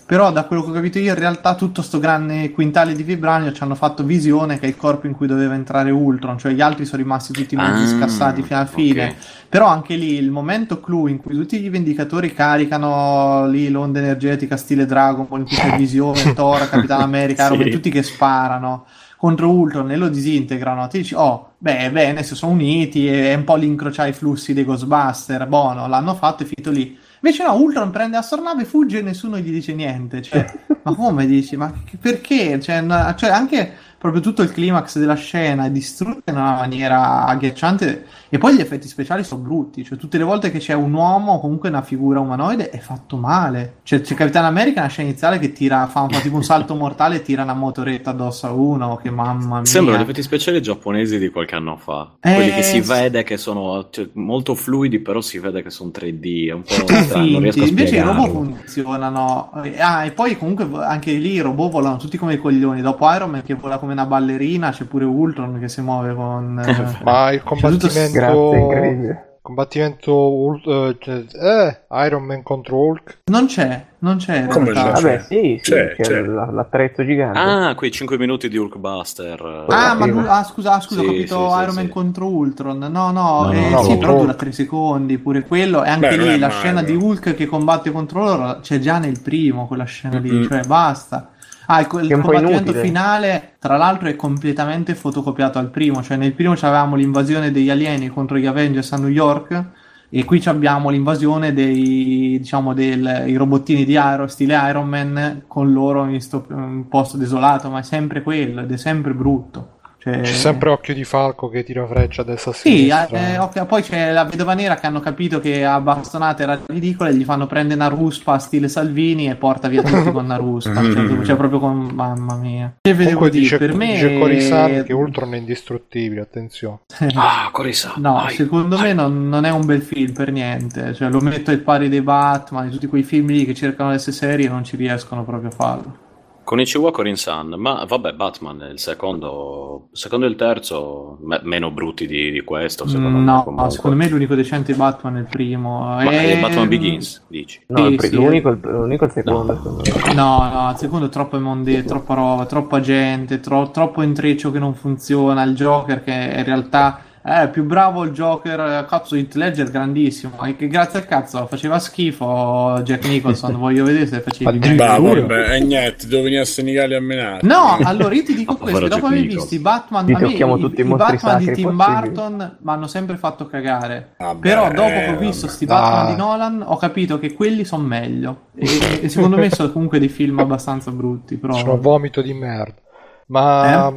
però da quello che ho capito io in realtà tutto sto grande quintale di vibranio ci hanno fatto visione che è il corpo in cui doveva entrare Ultron, cioè gli altri sono rimasti tutti mezzi Ah, scassati fino alla fine. ok. Però anche lì il momento clou in cui tutti i vendicatori caricano lì l'onda energetica stile Dragon Ball in cui c'è (laughs) Visione, Thor, Capitano America, Sì. Tutti che sparano contro Ultron e lo disintegrano. Ti dici, oh, beh, bene, si sono uniti è un po' l'incrociare i flussi dei Ghostbuster. Buono, l'hanno fatto e finito lì. Invece no, Ultron prende l'astronave, fugge e nessuno gli dice niente. Cioè, ma come dici? Ma perché? Cioè, cioè, anche proprio tutto il climax della scena è distrutto in una maniera agghiacciante e poi gli effetti speciali sono brutti. Cioè, tutte le volte che c'è un uomo o comunque una figura umanoide è fatto male. Cioè, c'è Capitano America nella scena iniziale che tira, fa, fa tipo un (laughs) salto mortale e tira una motoretta addosso a uno. Che mamma mia. Sembrano gli effetti speciali giapponesi di qualche anno fa. Eh, Quelli che si sì. vede che sono cioè, molto fluidi, però si vede che sono 3D. È un po' strano, non riesco a. Invece i robot funzionano. Ah, e poi comunque anche lì i robot volano tutti come i coglioni. Dopo Iron Man che vola come una ballerina, c'è pure Ultron che si muove con... eh, Ma il tutto- Grazie, combattimento... incredibile. combattimento Ul- eh, cioè, Iron Man contro Hulk. Non c'è, non c'è Come c'è? Vabbè, sì, sì, C'è, c'è, c'è. la- l'attrezzo gigante. Ah, quei 5 minuti di Hulkbuster. Ah, Sì, ma nu- ah, scusa, ah, scusa, ho Sì, capito sì, sì, Iron Man contro Ultron. No, no, No, eh, no, sì, no, però Hulk. dura 3 secondi pure quello. E anche Beh, lì la male, scena di. Hulk che combatte contro loro c'è già nel primo, quella scena lì, Mm-mm. cioè basta. Ah, il, il combattimento finale, tra l'altro, è completamente fotocopiato al primo. Cioè, nel primo avevamo l'invasione degli alieni contro gli Avengers a New York. E qui abbiamo l'invasione dei, diciamo, dei robottini di Iron, stile Iron Man, con loro in sto un posto desolato, ma è sempre quello, ed è sempre brutto. Cioè- C'è sempre Occhio di Falco che tira freccia a destra a Sì, sinistra. eh, ok, poi c'è la vedova nera che hanno capito che a bastonate era ridicola e gli fanno prendere una ruspa stile Salvini e porta via tutti con una ruspa. Cioè, cioè, proprio con... Mamma mia. Che vedevo dice, per me... dice Corisar che Ultron è indistruttibile, attenzione. (laughs) Ah, Corisa. No, vai. secondo me non, non è un bel film per niente. Cioè, lo metto ai pari dei Batman, di tutti quei film lì che cercano di essere seri e non ci riescono proprio a farlo. Con Ichiwa Corin-san, ma vabbè, Batman, il secondo, secondo e il terzo, me- meno brutti di, di questo, secondo me. no, secondo me l'unico decente Batman è il primo. Ma E- è Batman Begins, dici? No, Sì, il pri- sì. l'unico, l'unico è il secondo. secondo me. No, no, il secondo è troppo monde, troppa roba, troppa gente, tro- troppo intreccio che non funziona. Il Joker che in realtà è più bravo il Joker, eh, cazzo, Heath Ledger grandissimo. E che grazie al cazzo faceva schifo Jack Nicholson. (laughs) Voglio vedere se faceva di meglio. E niente, devo venire a Senigalli a menare. No, allora io ti dico (laughs) questo, dopo aver visto i Batman, a me i, tutti i i Batman di Tim. Burton mi hanno sempre fatto cagare. Vabbè, Però dopo che ho vabbè. visto sti. Batman di Nolan ho capito che quelli sono meglio. E, e secondo me sono comunque dei film abbastanza brutti. Però... Sono vomito di merda. Ma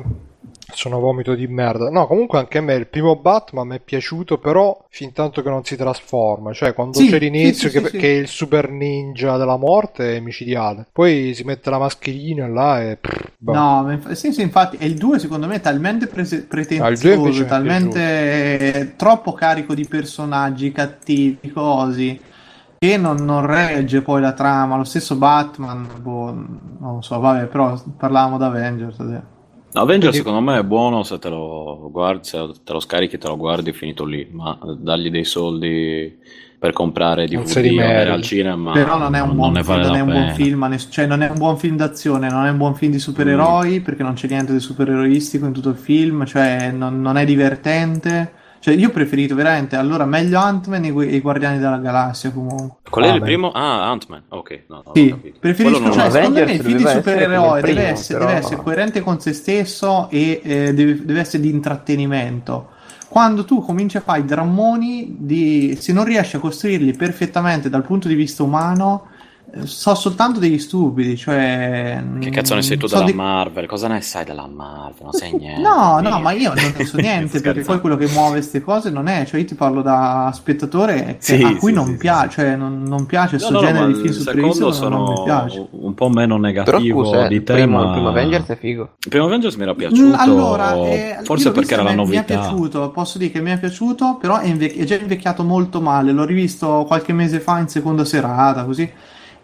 sono vomito di merda. No, comunque anche a me il primo Batman mi è piaciuto, però fin tanto che non si trasforma. Cioè, quando Sì, c'è l'inizio sì, sì, che, che è il super ninja della morte è micidiale. Poi si mette la mascherina là e... boh. No, inf- sì, sì, infatti, e il 2 secondo me è talmente prese- Ah, pretenzioso, talmente troppo carico di personaggi cattivi, così, che non, non regge poi la trama. Lo stesso Batman, boh, non lo so, vabbè, però parlavamo d'Avengers. adesso. Avengers Quindi- secondo me è buono se te lo guardi, se te lo scarichi, te lo guardi, è finito lì, ma dargli dei soldi per comprare Non se DVD al cinema Però non è un, buon, ne vale non è un buon film, ness- cioè non è un buon film d'azione, non è un buon film di supereroi, perché non c'è niente di supereroistico in tutto il film, cioè non, non è divertente. Cioè, io ho preferito veramente, allora, meglio Ant-Man e, i- Guardiani della Galassia comunque. Qual è Ah, il primo? Ah, Ant-Man. Ok, no, no, Sì, preferisco, Quello cioè, secondo me il film di il deve, primo, essere, però- deve essere coerente con se stesso e eh, deve, deve essere di intrattenimento. Quando tu cominci a fare i drammoni, di, se non riesci a costruirli perfettamente dal punto di vista umano, so soltanto degli stupidi. Cioè, Che cazzo ne sei tu so dalla di- Marvel? Cosa ne sai della Marvel? Non sai (laughs) niente. No, no, ma io non ne so (laughs) niente perché poi quello che muove queste cose non è, cioè io ti parlo da spettatore che- Sì, a cui sì, non sì, piace, sì. cioè non, non piace No, questo no, no, genere ma di film il supereristico, secondo non, mi piace. sono un po' meno Però negativo scusa, eh, di il te, primo, ma... il primo Avengers è figo. Il primo Avengers mi era Mm, piaciuto, Allora, eh, forse perché era la mi- Mi è novità. piaciuto, posso dire che mi è piaciuto, però è, invec- è già invecchiato molto male. L'ho rivisto qualche mese fa in seconda serata, così.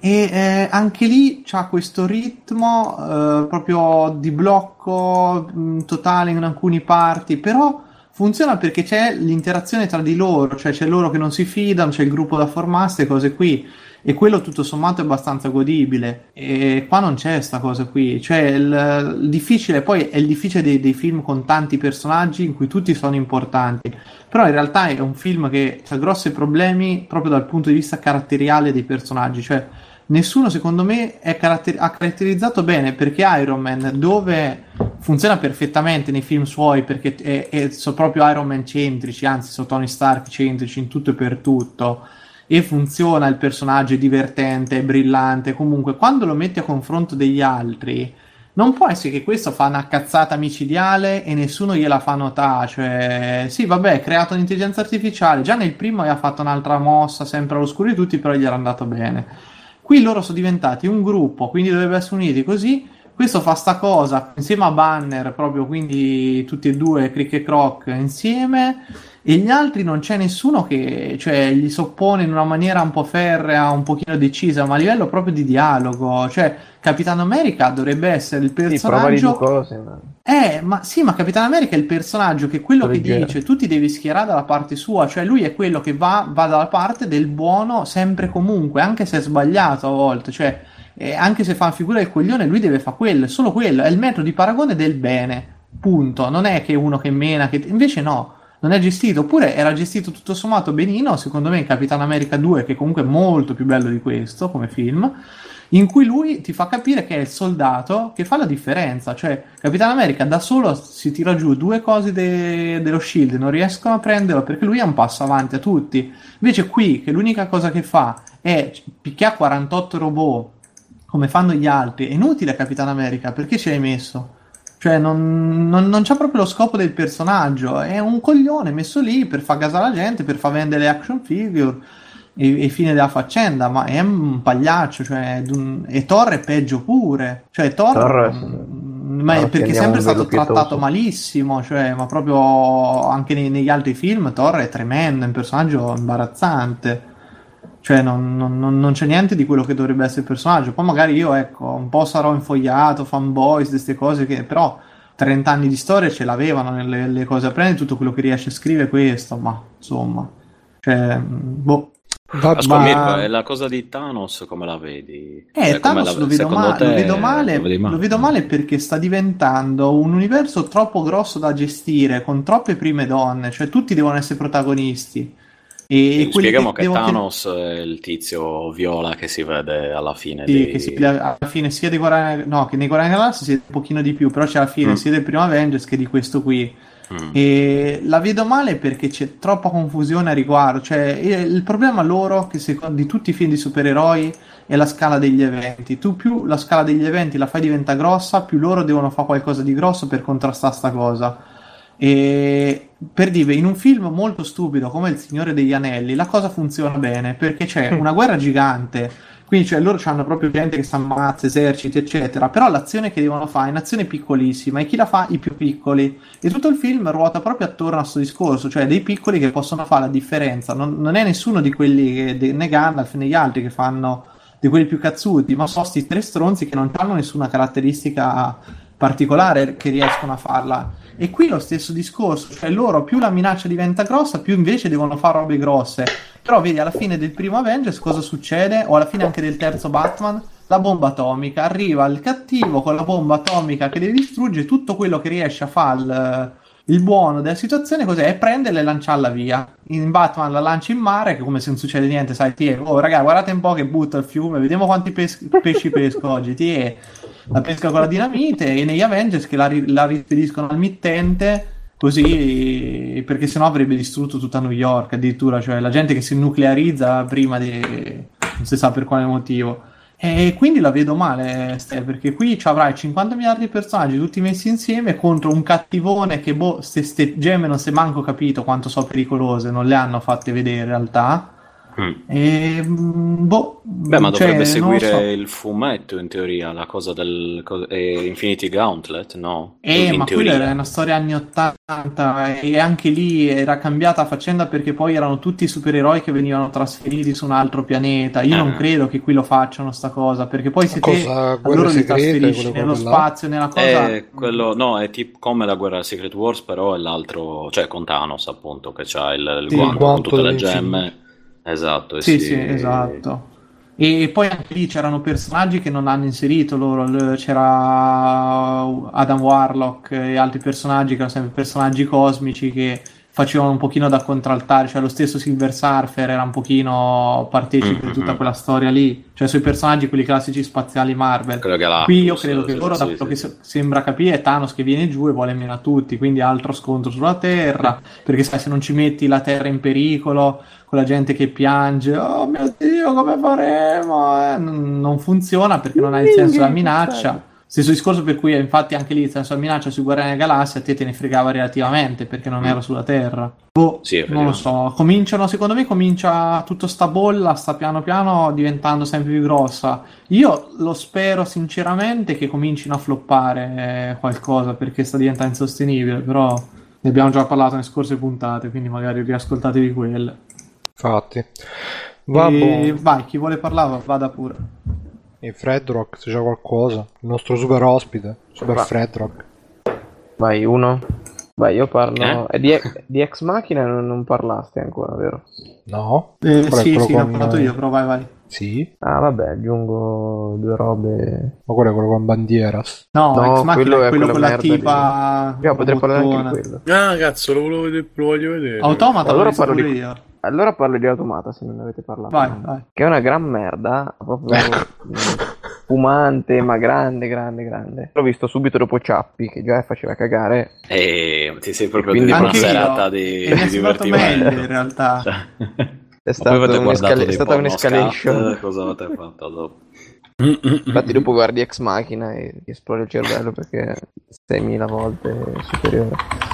E eh, anche lì c'ha questo ritmo eh, proprio di blocco mh, totale in alcune parti, però funziona perché c'è l'interazione tra di loro, cioè c'è loro che non si fidano, c'è il gruppo da formarsi e cose qui. E quello tutto sommato è abbastanza godibile. E qua non c'è sta cosa qui. Cioè, il, il difficile, poi è il difficile dei, dei film con tanti personaggi in cui tutti sono importanti. Però in realtà è un film che ha grossi problemi proprio dal punto di vista caratteriale dei personaggi. Cioè, nessuno secondo me caratter- ha caratterizzato bene perché Iron Man, dove funziona perfettamente nei film suoi, perché è- è- sono proprio Iron Man centrici, anzi, sono Tony Stark centrici in tutto e per tutto e funziona il personaggio è divertente, è brillante. Comunque, quando lo metti a confronto degli altri, non può essere che questo fa una cazzata micidiale e nessuno gliela fa notare. Cioè, sì, vabbè, ha creato un'intelligenza artificiale. Già nel primo aveva fatto un'altra mossa, sempre all'oscuro di tutti, però gli era andato bene. Qui loro sono diventati un gruppo, quindi dovrebbero essere uniti così. Questo fa sta cosa insieme a Banner, proprio quindi tutti e due, Crick e Croc insieme. E gli altri non c'è nessuno che cioè, gli si oppone in una maniera un po' ferrea, un pochino decisa, ma a livello proprio di dialogo. Cioè, Capitano America dovrebbe essere il Sì, personaggio. cose, ma... Eh, ma sì, ma Capitano America è il personaggio che quello che Leggero. dice tu ti devi schierare dalla parte sua, cioè lui è quello che va, va dalla parte del buono sempre e comunque, anche se è sbagliato a volte, cioè eh, anche se fa una figura del coglione, lui deve fare quello, è solo quello, è il metodo di paragone del bene, punto. Non è che uno che mena, che... invece no, non è gestito, oppure era gestito tutto sommato benino, secondo me in Capitano America 2, che comunque è molto più bello di questo come film, in cui lui ti fa capire che è il soldato che fa la differenza, cioè Capitano America da solo si tira giù due cose de- dello shield, non riescono a prenderlo perché lui è un passo avanti a tutti. Invece qui, che l'unica cosa che fa è picchiare 48 robot come fanno gli altri, è inutile Capitano America, perché ci hai messo? Cioè, non, non, non c'ha proprio lo scopo del personaggio, è un coglione messo lì per far gasare la gente, per far vendere le action figure e, e fine della faccenda, ma è un pagliaccio, cioè, e Thor è peggio pure, cioè Thor, Thor, sì. mm, ma è perché è sempre stato pietoso. trattato malissimo, cioè, ma proprio anche nei- negli altri film Thor è tremendo, è un personaggio imbarazzante. Cioè, non, non- non- non c'è niente di quello che dovrebbe essere il personaggio. Poi magari io, ecco, un po' sarò infogliato, fanboys, queste cose che però 30 anni di storia ce l'avevano nelle le cose. Prendi tutto quello che riesce a scrivere questo, ma insomma, cioè, boh. Va- Ascolta, Ma- Mirko, la cosa di Thanos come la vedi? Eh, Cioè, Thanos la- lo vedo, ma- te lo vedo male, lo vedi lo vedo male perché sta diventando un universo troppo grosso da gestire, con troppe prime donne, cioè tutti devono essere protagonisti. E, Spieghiamo che, devono- Thanos è il tizio viola che si vede alla fine Sì, dei... che si alla fine sia dei Guardiani, no, che nei Guardiani della Galassia sia un pochino di più, però c'è alla fine Mm. sia del primo Avengers che di questo qui. Mm. E la vedo male perché c'è troppa confusione a riguardo. Cioè, il problema loro, che secondo di tutti i film di supereroi, è la scala degli eventi. Tu più la scala degli eventi la fai diventa grossa, più loro devono fare qualcosa di grosso per contrastare sta cosa. E per dire, in un film molto stupido come Il Signore degli Anelli, la cosa funziona bene perché c'è una guerra gigante. Quindi cioè, loro hanno proprio gente che si ammazza, eserciti, eccetera. Però l'azione che devono fare è un'azione piccolissima e chi la fa? I più piccoli. E tutto il film ruota proprio attorno a questo discorso, cioè dei piccoli che possono fare la differenza. Non, non è nessuno di quelli, che, de- né Gandalf né gli altri che fanno di quelli più cazzuti, ma sono sti tre stronzi che non hanno nessuna caratteristica particolare che riescono a farla. E qui lo stesso discorso, cioè loro più la minaccia diventa grossa, più invece devono fare robe grosse. Però vedi, alla fine del primo Avengers cosa succede? O alla fine anche del terzo Batman? La bomba atomica. Arriva il cattivo con la bomba atomica che deve distruggere tutto quello che riesce a fare il, il buono della situazione, cos'è? È prenderla e lanciarla via. In Batman la lancia in mare, che come se non succede niente, sai, ti è, oh raga, guardate un po' che butta il fiume, vediamo quanti pes- pesci pesco oggi, ti è, la pesca con la dinamite, e negli Avengers che la, ri- la rispediscono al mittente, così, perché sennò avrebbe distrutto tutta New York, addirittura, cioè la gente che si nuclearizza prima di... non si sa per quale motivo. E quindi la vedo male, Ste, perché qui avrai 50 miliardi di personaggi tutti messi insieme contro un cattivone che, boh, ste, ste gemme non si è manco capito quanto sono pericolose, non le hanno fatte vedere in realtà. Mm. E, mm, boh, Beh, ma cioè, dovrebbe non seguire so. il fumetto in teoria, la cosa del co- eh, Infinity Gauntlet, no? Eh, In ma teoria. quella era una storia anni 80 e anche lì era cambiata faccenda perché poi erano tutti supereroi che venivano trasferiti su un altro pianeta. Io non Ah. credo che qui lo facciano sta cosa, perché poi se te cosa, guerre loro li trasferisci nello là? spazio, nella cosa... Eh, quello, no, è tipo come la guerra Secret Wars, però è l'altro, cioè con Thanos appunto, che c'ha il, il Sì, il guanto, con tutte le gemme. Esatto, Sì, si- sì, esatto. E poi anche lì c'erano personaggi che non hanno inserito loro, c'era Adam Warlock e altri personaggi che erano sempre personaggi cosmici che facevano un pochino da contraltare, cioè lo stesso Silver Surfer era un pochino partecipe di tutta Mhm. quella storia lì, cioè sui personaggi quelli classici spaziali Marvel. Quello Qui io credo che sì, loro, da sì, quello che sì. se- sembra capire, è Thanos che viene giù e vuole menare tutti, quindi altro scontro sulla Terra, perché sai, se non ci metti la Terra in pericolo, con la gente che piange, oh mio Dio, come faremo? Eh, non, funziona perché non hai il senso della minaccia. Stesso discorso per cui, infatti, anche lì senso della minaccia sui Guardiani della Galassia a te te ne fregava relativamente perché non Mm. era sulla Terra. Boh, Sì, non lo so, cominciano, secondo me comincia tutta sta bolla, sta piano piano diventando sempre più grossa. Io lo spero sinceramente che comincino a floppare eh, qualcosa perché sta diventando insostenibile, però Ne abbiamo già parlato nelle scorse puntate, quindi magari riascoltatevi quelle. Infatti. Vabbè. E vai, chi vuole parlare vada pure. E Fred Rock, se c'è qualcosa. Il nostro super ospite, Super Va. Fred Rock. Vai, uno. Vai, io parlo. Eh? E di, di Ex Machina non, non parlaste ancora, vero? No? Eh, sì, sì, l'ho con- parlato io, però vai, vai. Sì? Ah, vabbè, aggiungo due robe. Ma quello è quello con Bandieras. No, No, Ex quello è quello con la tipa... Io potrei parlare anche di quello. Ah, cazzo, lo, volevo vedere- lo voglio vedere. Automata Allora parlo di- io. Allora parlo di Automata se non ne avete parlato. Vai, vai. Che è una gran merda, proprio mm, fumante, ma grande, grande, grande. L'ho visto subito dopo Ciappi, che già faceva cagare. E ti sei proprio detto una serata di, di divertimento. meglio in realtà. È, stato guardato è stata un'escalation. scat, cosa avete fatto dopo? Infatti dopo guardi Ex Machina e ti esplode il cervello perché 6.000 volte superiore.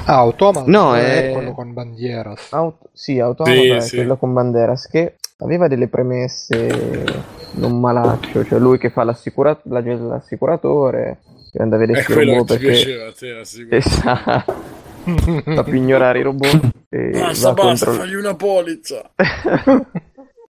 Ah, Automata No, è è- quello con Bandieras. Aut- sì, Automata Sì, è sì. quello con Banderas che aveva delle premesse non malaccio, cioè lui che fa l'assicura- la- l'assicuratore, che anda a vedere che robot ti perché piaceva te. Esatto, (laughs) fa più ignorare i robot Basta, va, basta, contro... fagli una polizza. (laughs)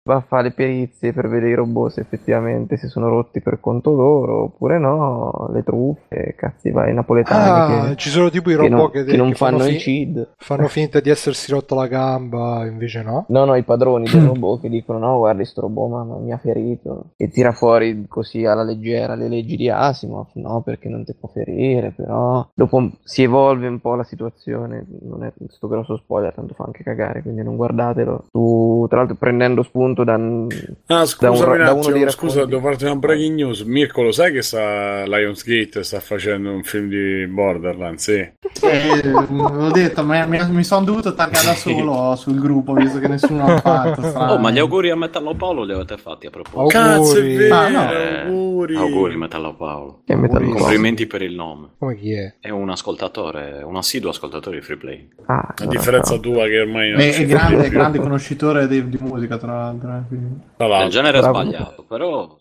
va a fare le perizie per vedere i robot se effettivamente si sono rotti per conto loro oppure no, le truffe, cazzi vai napoletani Ah, che, ci sono tipo i che robot non, che, che non che fanno, fanno i CID. fanno finta di essersi rotta la gamba, invece no. No, no, i padroni del (clears throat) robot che dicono no, guardi sto robot ma, ma mi ha ferito e tira fuori così alla leggera le leggi di Asimov, no, perché non ti può ferire, però dopo si evolve un po' la situazione, non è sto grosso spoiler, tanto fa anche cagare, quindi non guardatelo. Tu, tra l'altro prendendo spunto da... Ah, Da un- un da uno dei scusa, racconti. devo farti una breaking news. Mirko, lo sai che sta Lionsgate sta facendo un film di Borderlands? Sì. Eh, l'ho detto, ma mi, mi sono dovuto taggare da solo sul gruppo, visto che nessuno l'ha fatto. strano. Oh, ma gli auguri a Metallo Paolo li avete fatti a proposito. Cazzo, è Auguri. vero, Ah, no. Eh, auguri. auguri Metallo Paolo. Che metallo Complimenti per il nome. Come chi è? È un ascoltatore, un assiduo ascoltatore di Free Play. Ah, A differenza ciao. tua che ormai non È, grande, è grande conoscitore di, di musica, tra l'altro. Eh, quindi. Nel genere bravo. sbagliato, però...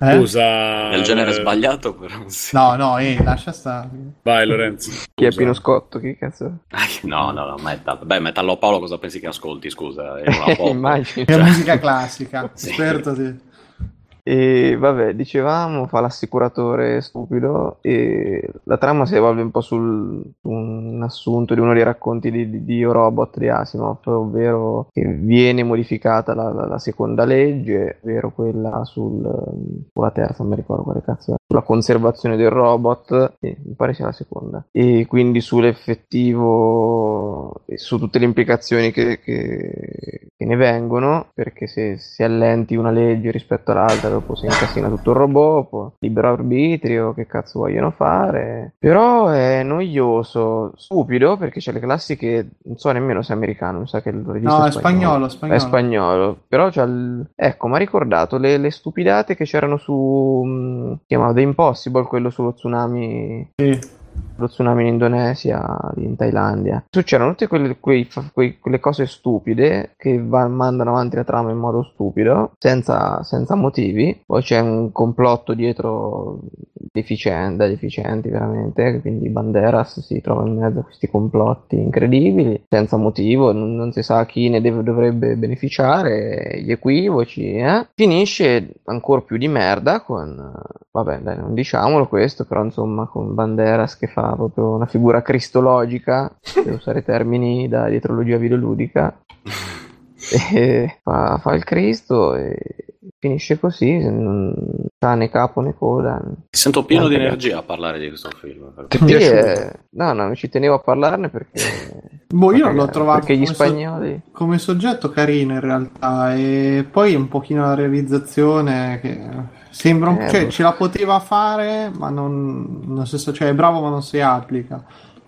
Eh? Scusa. Nel genere eh, sbagliato, però sì. No, no, eh, lascia stare. Vai Lorenzo. Chi è. Pino Scotto? Chi cazzo? No, no, no, metal. Beh, Metallo Paolo cosa pensi che ascolti, scusa? È una (laughs) pop. Immagino. È musica classica, (laughs) Sì. esperto sì. E vabbè, dicevamo, fa l'assicuratore stupido e la trama si evolve un po' su un assunto di uno dei racconti di, di, di Io Robot di Asimov, ovvero che viene modificata la, la- la seconda legge, ovvero quella sul, o terza, non mi ricordo quale cazzo è, sulla conservazione del robot, sì, mi pare sia la seconda, e quindi sull'effettivo, e su tutte le implicazioni che, che- che ne vengono, perché se si allenti una legge rispetto all'altra, dopo si incassina tutto il robot, poi libero arbitrio, che cazzo vogliono fare. Però è noioso, stupido, perché c'è le classiche, non so nemmeno se è americano, mi sa che il regista No, è spagnolo, È spagnolo. spagnolo, però c'ha il... Ecco, mi ha ricordato le, le stupidate che c'erano su... mh, chiamavo The Impossible, quello sullo tsunami Sì. Lo tsunami in Indonesia, in Thailandia. Succedono tutte quelle, quei- quei- quelle cose stupide che va- mandano avanti la trama in modo stupido, senza, senza motivi. Poi c'è un complotto dietro deficiente, deficienti veramente, quindi Banderas si trova in mezzo a questi complotti incredibili, senza motivo, non, non si sa chi ne deve- dovrebbe beneficiare, gli equivoci, eh. Finisce ancora più di merda con, vabbè dai non diciamolo questo, però insomma con Banderas che fa proprio una figura cristologica, per usare termini da dietrologia videoludica, (laughs) e fa, fa il Cristo e finisce così, non ha né capo né coda. Mi sento pieno di energia a parlare di questo film. Ti Sì, eh, no, no, ci tenevo a parlarne perché... Boh, io perché- l'ho trovato Perché gli come so- spagnoli... come soggetto carino in realtà e poi un pochino la realizzazione che sembra un- Eh, cioè boh. ce la poteva fare ma non, nel senso cioè è bravo ma non si applica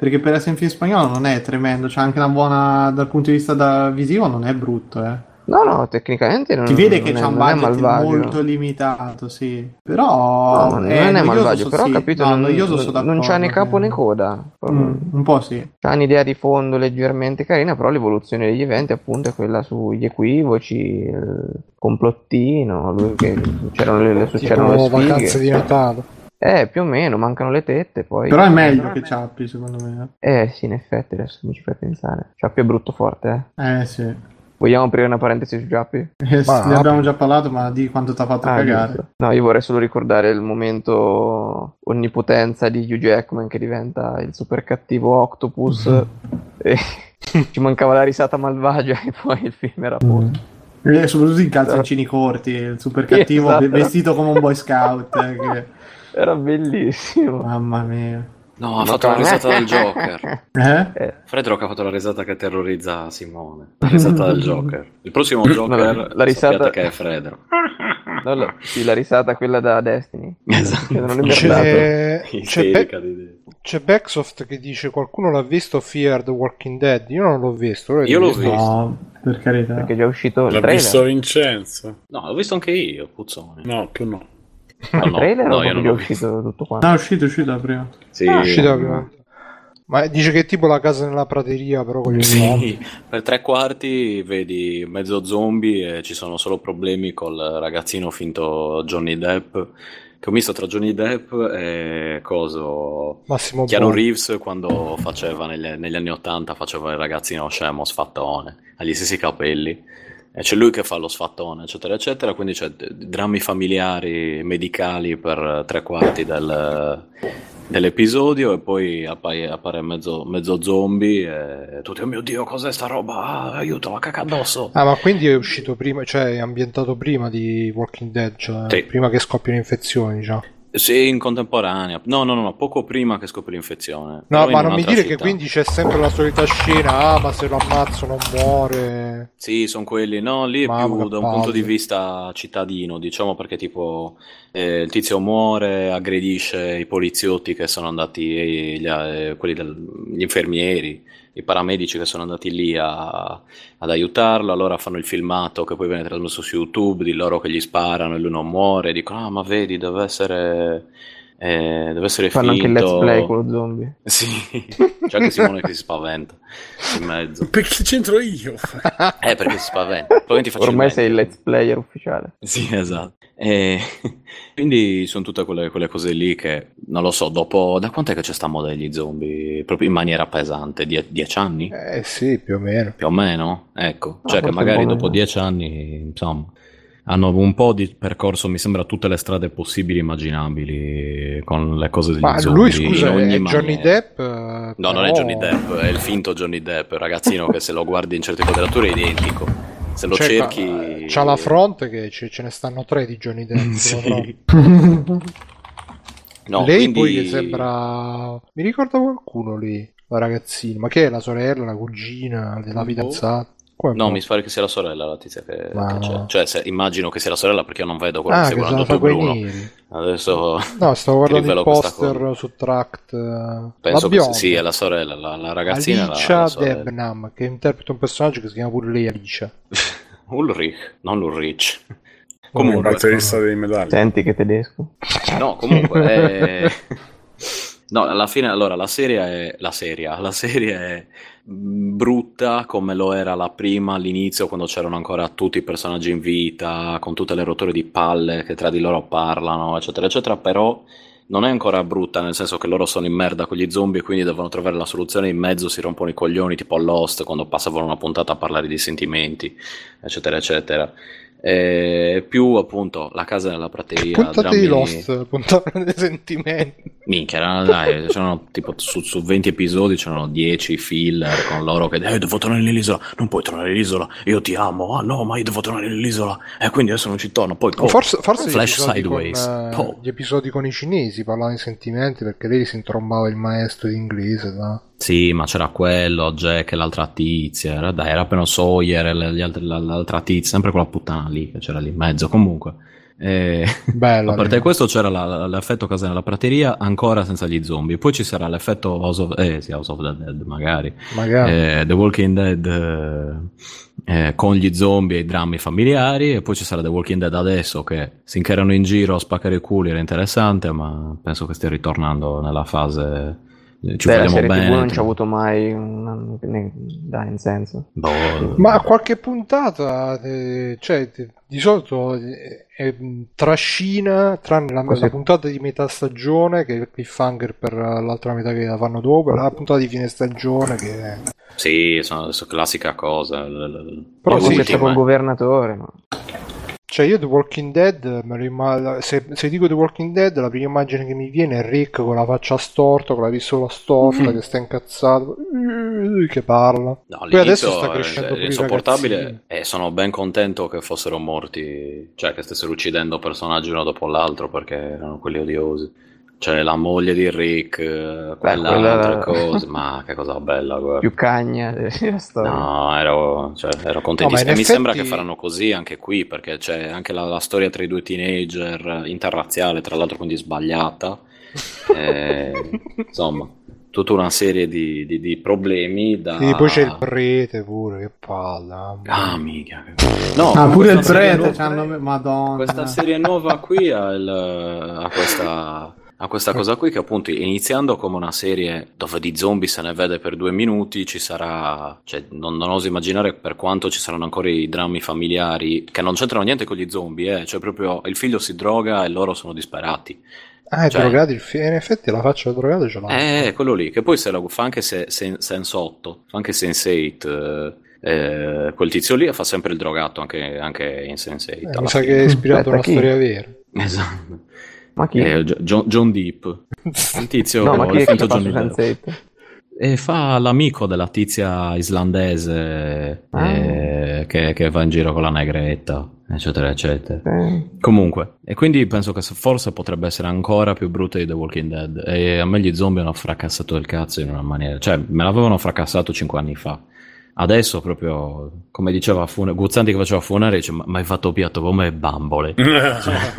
perché per essere un film spagnolo non è tremendo c'è anche una buona dal punto di vista da- visivo non è brutto eh. No, no, tecnicamente non, si vede non che è, c'è un è budget molto limitato sì però No, non è è malvagio, so- però ho sì. capito, No, non, noioso non- c'ha né capo né coda. Mm, un po' sì C'ha un'idea di fondo leggermente carina, però l'evoluzione degli eventi appunto è quella sugli equivoci, il complottino, lui che c'erano le, le- c'erano le vacanze sfighe. di Natale. Eh, più o meno, mancano le tette, poi... Però è meglio che Ciappi, secondo me. Eh, sì, in effetti, adesso mi ci fai pensare. Ciappi è brutto forte, eh. Eh sì. Vogliamo aprire una parentesi su Ciappi? Eh, Ma- ne abbiamo già parlato, ma di quanto ti ha fatto Ah, cagare. giusto. No, io vorrei solo ricordare il momento onnipotenza di Hugh Jackman che diventa il super cattivo Octopus (laughs) e ci mancava la risata malvagia e poi il film era a posto. E soprattutto in calzoncini corti, il super cattivo (laughs) Esatto. vestito come un boy scout. eh, che- Era bellissimo. Mamma mia. No, ha fatto la risata del Joker. (laughs) Eh? Eh, Fredrock ha fatto la risata che terrorizza Simone. La risata del Joker. Il prossimo Joker la- la risata- che è Fredro. no, la- sì, la risata quella da Destiny. Esatto. Che non. C'è, c'è, Be- c'è Backsoft che dice qualcuno l'ha visto Fear the Walking Dead. Io non l'ho visto. Io l'ho visto. No, per carità. Perché è già uscito L'ha visto Vincenzo? No, l'ho visto anche io, puzzone. No, tu no. Ma il no, trailer no, o io è non l'ho uscito tutto quanto? No, è uscito, è uscito da prima. Sì, Ah, è uscita prima. Ma dice che è tipo la casa nella prateria, però con gli zombie. Sì, per tre quarti vedi mezzo zombie e ci sono solo problemi col ragazzino finto Johnny Depp. Che ho visto tra Johnny Depp e coso. Massimo Keanu Bond. Reeves quando faceva negli, negli anni 80 faceva il ragazzino scemo sfattone, ha gli stessi capelli. E c'è lui che fa lo sfattone, eccetera, eccetera. Quindi c'è drammi familiari, medicali per tre quarti del- dell'episodio. E poi appare, appare mezzo, mezzo zombie. E tutti, oh mio dio, cos'è sta roba? Ah, aiuto, la caca addosso. Ah, ma quindi è uscito prima, cioè è ambientato prima di Walking Dead, cioè Sì. prima che scoppiano infezioni, diciamo. Sì, in contemporanea. No, no, no, poco prima che scopri l'infezione. No, ma non mi dire che città. quindi c'è sempre la solita scena, ah, ma se lo ammazzo non muore. Sì, sono quelli. No, lì è Mamma, più che da un punto di vista cittadino, diciamo perché tipo eh, il tizio muore, aggredisce i poliziotti che sono andati, eh, gli, eh, quelli del- gli infermieri, i paramedici che sono andati lì a- ad aiutarlo, allora fanno il filmato che poi viene trasmesso su YouTube di loro che gli sparano e lui non muore, dicono, ah ma vedi, deve essere... eh, deve essere Fanno anche il let's finto." play con lo zombie. (laughs) Sì, c'è anche Simone che si spaventa in mezzo. (laughs) Perché c'entro io? Eh, perché si spaventa. Ormai sei il let's player ufficiale. Sì, esatto. E (laughs) quindi sono tutte quelle, quelle cose lì che, non lo so, dopo... Da quant'è che c'è sta moda degli zombie? Proprio in maniera pesante? Die- dieci anni? Eh sì, più o meno. Più o meno? Ecco. Ah, Cioè che magari dopo dieci anni, insomma, hanno un po' di percorso, mi sembra, tutte le strade possibili e immaginabili con le cose degli Ma zombie lui, scusa, è Johnny. Depp? No, però- non è Johnny Depp, è il finto Johnny Depp, il ragazzino che se lo guardi in certe quadrature è identico. Se lo Cioè, cerchi... C'ha la fronte che ce, ce ne stanno tre di Johnny Depp. sulla Sì. (laughs) No, Lei quindi- poi che sembra... Mi ricorda qualcuno lì, la ragazzina. Ma che è la sorella, la cugina della Boh. fidanzata? Come No, mi pare che sia la sorella la tizia che, Ma che c'è. Cioè, se- immagino che sia la sorella perché io non vedo quello Ah, che la doppio quei Bruno. Adesso No, stavo (laughs) guardando il poster su Tract. eh, penso la che bionda. sì, è la sorella, la, la ragazzina la, Alicia la sorella. Debnam, che interpreta un personaggio che si chiama pure lei Alicia. (laughs) Ulrich, non Ulrich. Comunque, batterista dei medaglie. Senti che tedesco. no, comunque è... (laughs) No, alla fine, allora, la serie è... La serie, la serie è brutta come lo era la prima all'inizio, quando c'erano ancora tutti i personaggi in vita, con tutte le rotture di palle che tra di loro parlano, eccetera, eccetera, però non è ancora brutta, nel senso che loro sono in merda con gli zombie e quindi devono trovare la soluzione in mezzo, si rompono i coglioni, tipo Lost, quando passavano una puntata a parlare di sentimenti, eccetera, eccetera. E più appunto la casa nella prateria. Puntate di Lost, puntate dei sentimenti. Minchia, erano- dai, c'erano tipo su, su 20 episodi c'erano 10 filler con loro che eh, devo tornare nell'isola, non puoi tornare nell'isola, io ti amo, ah no, ma io devo tornare nell'isola, e quindi adesso non ci torno, poi po- forse forse flash sideways, con, eh, po- gli episodi con i cinesi parlavano di sentimenti perché lei si intrombava il maestro di inglese. no? Sì, ma c'era quello, Jack e l'altra tizia, era, dai, era appena Sawyer e altri- la- l'altra tizia, sempre quella puttana lì che c'era lì in mezzo, comunque. E... (laughs) Bella. A parte lei. questo c'era la- l'effetto casa nella prateria ancora senza gli zombie, poi ci sarà l'effetto House of, eh, sì, House of the Dead magari, Magari. eh, The Walking Dead eh, eh, con gli zombie e i drammi familiari e poi ci sarà The Walking Dead adesso che si incherano in giro a spaccare i culi, era interessante ma penso che stia ritornando nella fase ci Beh, la vogliamo serie bene TV non ci ha avuto mai un... ne- dai, in senso. Boh, Ma qualche puntata, eh, cioè, di solito eh, è, trascina, tranne la, la, puntata di metà stagione, che è il cliffhanger per l'altra metà che la fanno dopo, la puntata di fine stagione che è... Sì, sono, sono classica cosa. Però sì, c'è un governatore, no? Cioè, io The Walking Dead, se, se, dico The Walking Dead, la prima immagine che mi viene è Rick con la faccia storta, con la pistola storta, mm-hmm. che sta incazzato, che parla. No, Poi adesso sta crescendo è insopportabile e sono ben contento che fossero morti, cioè che stessero uccidendo personaggi uno dopo l'altro perché erano quelli odiosi. Cioè la moglie di Rick, eh, quella, Beh, quella altre cose, ma che cosa bella guarda. Più cagna (laughs) della storia. No, ero, cioè, ero contentissimo. No, e effetti... mi sembra che faranno così anche qui, perché c'è anche la, la storia tra i due teenager, interrazziale, tra l'altro quindi sbagliata. (laughs) e, insomma, tutta una serie di, di, di, problemi da... Sì, poi c'è il prete pure, che palla. Ah, mica. No, ah, pure il prete, nuova, madonna. Questa serie nuova qui ha, il, ha questa a questa cosa qui che appunto iniziando come una serie dove di zombie se ne vede per due minuti ci sarà, cioè non, non oso immaginare per quanto ci saranno ancora i drammi familiari che non c'entrano niente con gli zombie, eh? cioè proprio il figlio si droga e loro sono disperati. Ah, è cioè, drogato il figlio, in effetti la faccia drogato ce l'ha. Eh, quello lì, che poi se la fa anche se, se, Sense 8, fa anche Sense8. Eh, quel tizio lì fa sempre il drogato anche, anche in Sense8. Eh, mi sa che è ispirato a una storia vera. Esatto. Ma chi? Eh, John, John, Deep. Il tizio (laughs) no, ma chi è che Johnny Depp. E fa l'amico della tizia islandese ah. eh, che, che, va in giro con la negretta, eccetera, eccetera. Eh. Comunque, e quindi penso che forse potrebbe essere ancora più brutta di The Walking Dead. E a me gli zombie hanno fracassato il cazzo in una maniera, cioè me l'avevano fracassato cinque anni fa. Adesso proprio, come diceva Fune, Guzzanti che faceva Funare, dice ma, ma hai fatto piatto come bambole. (laughs) cioè,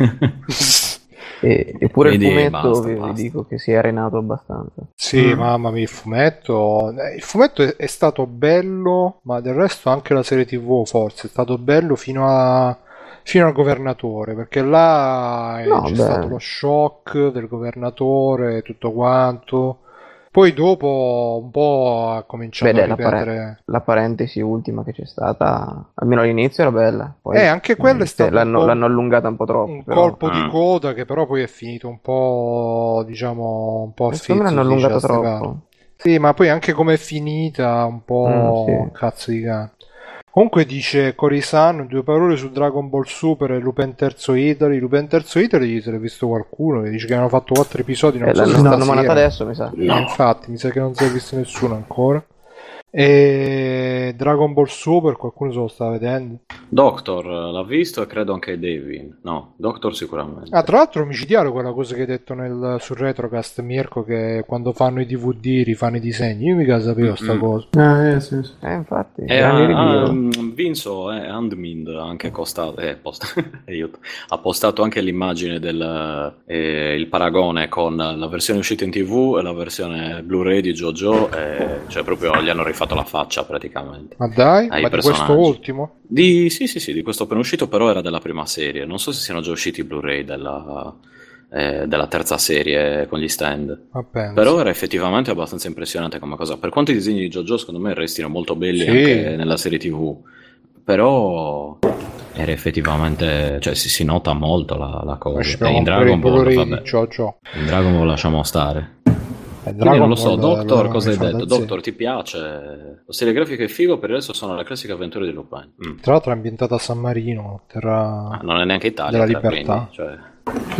E, eppure Quindi il fumetto basta, vi, basta. vi, dico che si è arenato abbastanza. Sì, mm. mamma mia, il fumetto. Eh, il fumetto è, è, stato bello, ma del resto anche la serie TV forse è stato bello fino a. Fino al governatore, perché là no, c'è beh. stato lo shock del governatore e tutto quanto. Poi dopo un po' ha cominciato Beh, a ripetere... La, pare- la, parentesi ultima che c'è stata, almeno all'inizio era bella. Poi, eh, anche quella è stata... L'hanno, l'hanno, allungata un po' troppo. Un però. colpo di mm. coda che però poi è finito un po', diciamo, un po' a Secondo me l'hanno allungata troppo. Sì, ma poi anche come è finita, un po' mm, sì. cazzo di cane. Comunque dice Corisan, due parole su Dragon Ball Super e Lupin Terzo Italy. Lupin Terzo Italy se l'è visto qualcuno che dice che hanno fatto quattro episodi. Non eh, so l'hanno mandato adesso, mi sa. No. infatti, mi sa che non si è visto nessuno ancora. E Dragon Ball Super, qualcuno se lo sta vedendo? Doctor l'ha visto e credo anche Devin. No, Doctor sicuramente. Ah, tra l'altro omicidiario quella cosa che hai detto nel, sul Retrocast, Mirko, che quando fanno i DVD rifanno i disegni. Io mica sapevo mm-hmm. sta cosa. Ah, eh, sì, sì. Eh, infatti. E ha, ha, Vinso e eh, Handmind ha anche costato, eh, post- (laughs) ha postato anche l'immagine del eh, il paragone con la versione uscita in tv e la versione Blu-ray di JoJo, eh, cioè proprio gli hanno rifatto fatto la faccia praticamente. Ma dai, ma di questo ultimo? Di, sì, sì, sì, di questo appena uscito, però era della prima serie. Non so se siano già usciti i Blu-ray della, eh, della terza serie con gli stand. Però era effettivamente abbastanza impressionante come cosa. Per quanto i disegni di JoJo secondo me restino molto belli sì. anche nella serie TV. Però era effettivamente, cioè si, si nota molto la, la cosa. in Dragon Ball, vabbè, in Dragon Ball lasciamo stare. Quindi non lo so, Doctor, cosa hai detto? Doctor, ti piace? La serie grafica è figo, per adesso sono le classiche avventure di Lupin. Mm. Tra l'altro è ambientata a San Marino, terra... Ah, non è neanche Italia, della libertà. Quindi, cioè...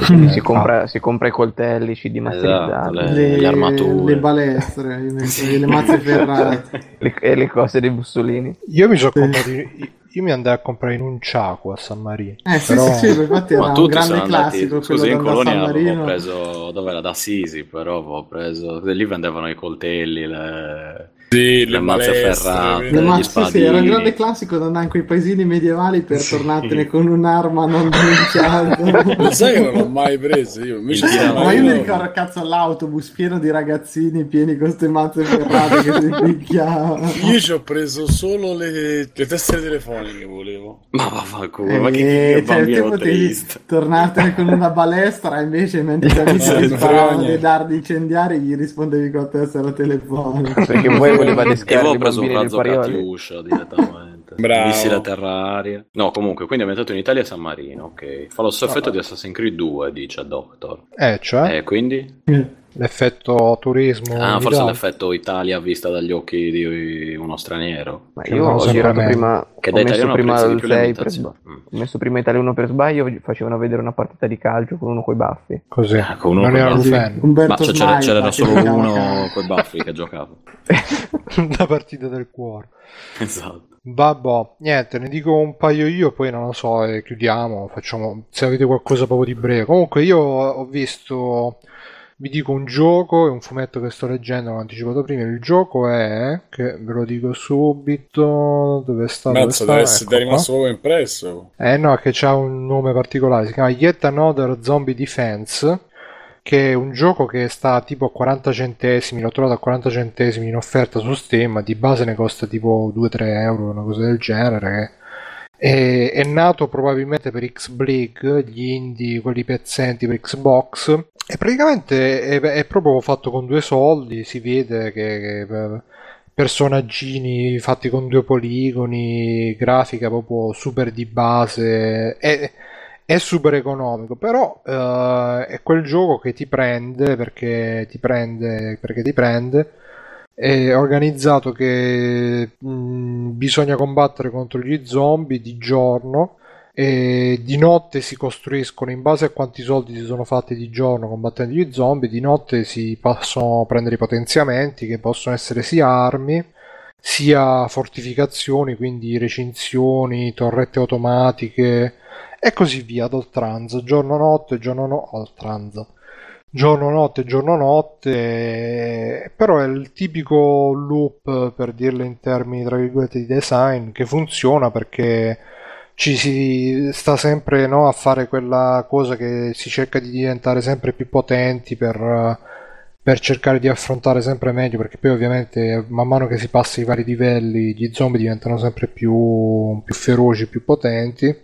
Quindi si, compra, si, compra, i coltelli, ci dimasterizzati, esatto, le, le, armature, le balestre, (laughs) le mazze ferrate le, e le cose dei bussolini. Io mi sono comprato io mi andai a comprare in un ciaco a San Marino. Eh sì, però... sì, sì, infatti era un grande classico. Scusi, in Colonia avevo preso, dove era da Sisi, però avevo preso, lì vendevano i coltelli, le sì, le, mazze ferrate, le mazze, sì, era un grande classico da andare in quei paesini medievali per sì. tornartene con un'arma non (laughs) denunciata. Lo sai che non l'ho mai preso io. Mi ma io mi ricordo cazzo l'autobus pieno di ragazzini pieni con queste mazze ferrate che si picchiavano. Io ci ho preso solo le, le tessere telefoniche volevo. Ma vaffanculo, eh, ma che, che cioè, bambino triste. Tornartene con una balestra invece mentre (laughs) ti sparavano dei dardi incendiari gli rispondevi con la tessera telefonica. Perché voi voleva descrivere avevo preso un razzo Catiuscia direttamente (laughs) Bravo. Missile terra-aria. No, comunque, quindi è ambientato in Italia e San Marino, ok. Fa lo effetto no. di Assassin's Creed 2, dice Doctor. Eh, cioè, E quindi? L'effetto turismo. Ah, forse Italia. l'effetto Italia vista dagli occhi di uno straniero. Ma io ho girato prima, Che ho messo prima 6 per sba- Mm. ho messo prima Italia 1 per sbaglio, facevano vedere una partita di calcio con uno coi baffi. Così. Ah, con uno non con era un. Umberto Ma cioè, c'era, c'era solo uno a- con i baffi che giocava. (laughs) (laughs) La partita del cuore. Esatto. Vabbè, niente, ne dico un paio io, poi non lo so, e chiudiamo, facciamo, se avete qualcosa proprio di breve. Comunque io ho visto, vi dico un gioco, è un fumetto che sto leggendo, l'ho anticipato prima, il gioco è, che ve lo dico subito, dove sta? Mazza, deve essere Ecco rimasto proprio impresso. Eh no, che c'ha un nome particolare, si chiama Yet Another Zombie Defense, che è un gioco che sta tipo a 40 centesimi, l'ho trovato a 40 centesimi in offerta su Steam, di base ne costa tipo 2-3 euro, una cosa del genere. È, è nato probabilmente per X-Bleak, gli indie, quelli pezzenti per Xbox, e praticamente è, è proprio fatto con due soldi, si vede che... che personaggini fatti con due poligoni, grafica proprio super di base, è, è super economico, però eh, è quel gioco che ti prende perché ti prende, perché ti prende. È organizzato che mh, bisogna combattere contro gli zombie di giorno e di notte si costruiscono in base a quanti soldi si sono fatti di giorno combattendo gli zombie, di notte si possono prendere i potenziamenti che possono essere sia armi sia fortificazioni, quindi recinzioni, torrette automatiche e così via ad oltranza, giorno notte, giorno no, oltranza. Giorno notte, giorno notte, però è il tipico loop per dirlo in termini tra virgolette di design che funziona perché ci si sta sempre no, a fare quella cosa che si cerca di diventare sempre più potenti per, per cercare di affrontare sempre meglio, perché poi ovviamente man mano che si passa i vari livelli gli zombie diventano sempre più, più feroci, più potenti.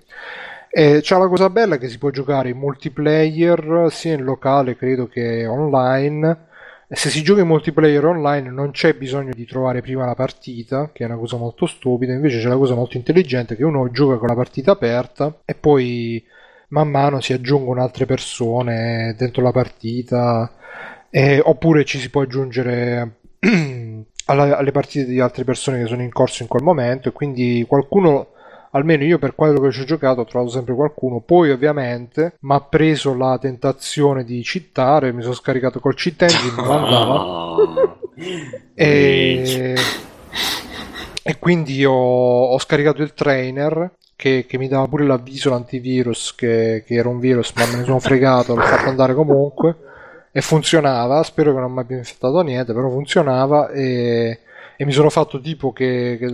C'è la cosa bella che si può giocare in multiplayer sia in locale credo che online. Se si gioca in multiplayer online non c'è bisogno di trovare prima la partita, che è una cosa molto stupida, invece c'è la cosa molto intelligente che uno gioca con la partita aperta e poi man mano si aggiungono altre persone dentro la partita, eh, oppure ci si può aggiungere (clears throat) alla- alle partite di altre persone che sono in corso in quel momento. E quindi qualcuno almeno io per quello che ci ho giocato ho trovato sempre qualcuno. Poi ovviamente mi ha preso la tentazione di cheatare mi sono scaricato col cheat engine non andava. Ah. e, e quindi ho, ho scaricato il trainer che, che mi dava pure l'avviso l'antivirus che, che era un virus ma me ne sono fregato l'ho fatto andare comunque. E funzionava spero che non mi abbia infettato niente però funzionava e, e mi sono fatto tipo che, che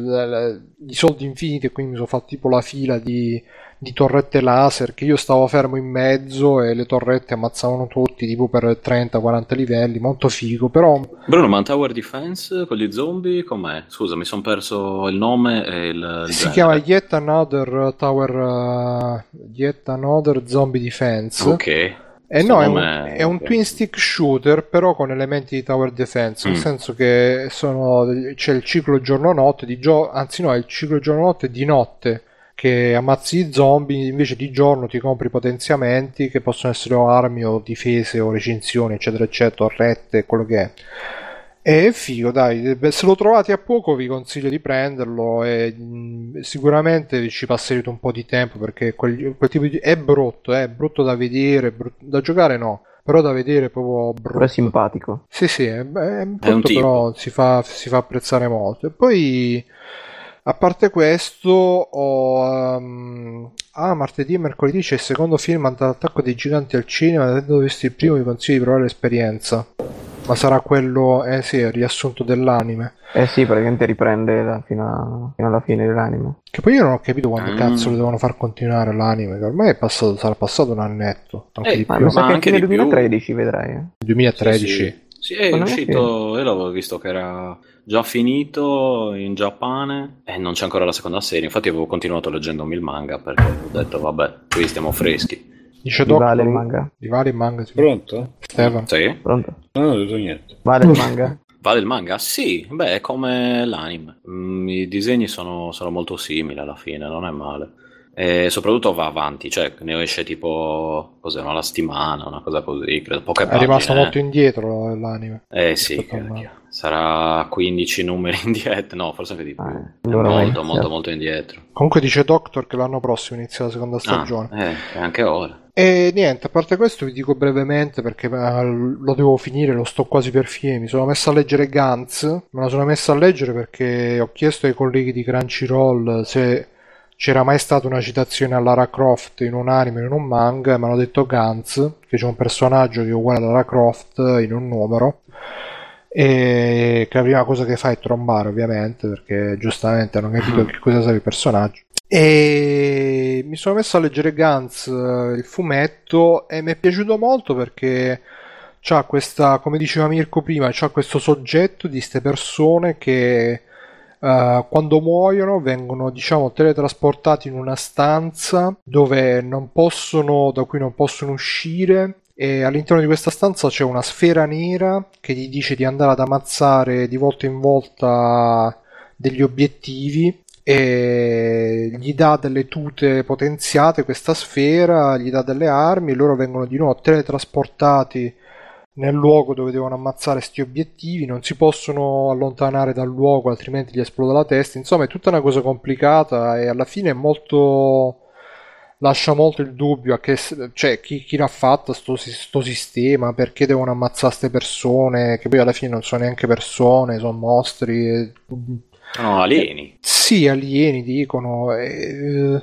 i soldi infiniti e quindi mi sono fatto tipo la fila di, di torrette laser che io stavo fermo in mezzo e le torrette ammazzavano tutti tipo per 30-40 livelli molto figo però Bruno, ma Tower Defense con gli zombie com'è? Scusa, mi sono perso il nome e il, il Si genere. chiama Yet Another Tower uh, Yet Another Zombie Defense. Ok. E Sto no, è un, è un twin stick shooter, però con elementi di tower defense, nel Mm. senso che sono, c'è il ciclo giorno-notte, di gio- anzi no, è il ciclo giorno-notte di notte che ammazzi i zombie, invece di giorno ti compri potenziamenti che possono essere o armi o difese o recinzioni, eccetera, eccetera, torrette, quello che è. È figo, dai, se lo trovate a poco vi consiglio di prenderlo e mh, sicuramente ci passerete un po' di tempo perché quel, quel tipo di... è brutto, è brutto da vedere, brutto- da giocare no, però da vedere è proprio Però è brutto. simpatico. Sì, sì, è, è brutto, un tipo. però si fa, si fa apprezzare molto. E poi, a parte questo, ho... ehm, ah, martedì e mercoledì c'è il secondo film Attacco dei giganti al cinema, avendo visto il primo vi consiglio di provare l'esperienza. Ma sarà quello, eh sì, il riassunto dell'anime. Eh sì, praticamente riprende da- fino, a- fino alla fine dell'anime. Che poi io non ho capito quando Mm. cazzo lo devono far continuare l'anime, che ormai è passato, sarà passato un annetto, anche Eh, di Ma più. Ma che anche più. 2013 vedrai. eh. 2013. Sì, sì. Sì, è Secondo uscito, io l'avevo visto che era già finito in Giappone e non c'è ancora la seconda serie. Infatti avevo continuato leggendomi il manga perché ho detto vabbè, qui stiamo freschi. Dice Di Vale il manga. Di Vale il manga, sì. Pronto? Stefano. Sì? Pronto? No, non ho detto niente. Vale il manga? (laughs) Vale il manga? Sì, beh, è come l'anime. Mm, I disegni sono, sono molto simili alla fine, non è male. E soprattutto va avanti, cioè ne esce tipo cos'è, una settimana, una cosa così, credo poche È pagine. rimasto eh. molto indietro l'anime. Eh sì, sarà 15 numeri (laughs) indietro, no, forse anche di più. Eh, È allora molto, molto, iniziare. molto indietro. Comunque dice Doctor che l'anno prossimo inizia la seconda stagione. Ah, eh, anche ora. E niente, a parte questo vi dico brevemente perché eh, lo devo finire, lo sto quasi per finire. Mi sono messo a leggere Gantz, me la sono messa a leggere perché ho chiesto ai colleghi di Crunchyroll se c'era mai stata una citazione a Lara Croft in un anime o in un manga mi hanno detto Gantz, che c'è un personaggio che è uguale a Lara Croft in un numero. E che la prima cosa che fa è trombare, ovviamente, perché giustamente hanno capito che cosa sa il personaggio. E mi sono messo a leggere Gantz, eh, il fumetto, e mi è piaciuto molto perché c'ha questa, come diceva Mirko prima, c'ha questo soggetto di queste persone che eh, quando muoiono vengono, diciamo, teletrasportati in una stanza dove non possono, da cui non possono uscire e all'interno di questa stanza c'è una sfera nera che gli dice di andare ad ammazzare di volta in volta degli obiettivi e gli dà delle tute potenziate questa sfera, gli dà delle armi e loro vengono di nuovo teletrasportati nel luogo dove devono ammazzare sti obiettivi, non si possono allontanare dal luogo altrimenti gli esplode la testa, insomma è tutta una cosa complicata e alla fine è molto lascia molto il dubbio a che cioè chi, chi l'ha fatta sto, sto sistema, perché devono ammazzare queste persone che poi alla fine non sono neanche persone, sono mostri e- No, alieni. sì, alieni dicono. eh,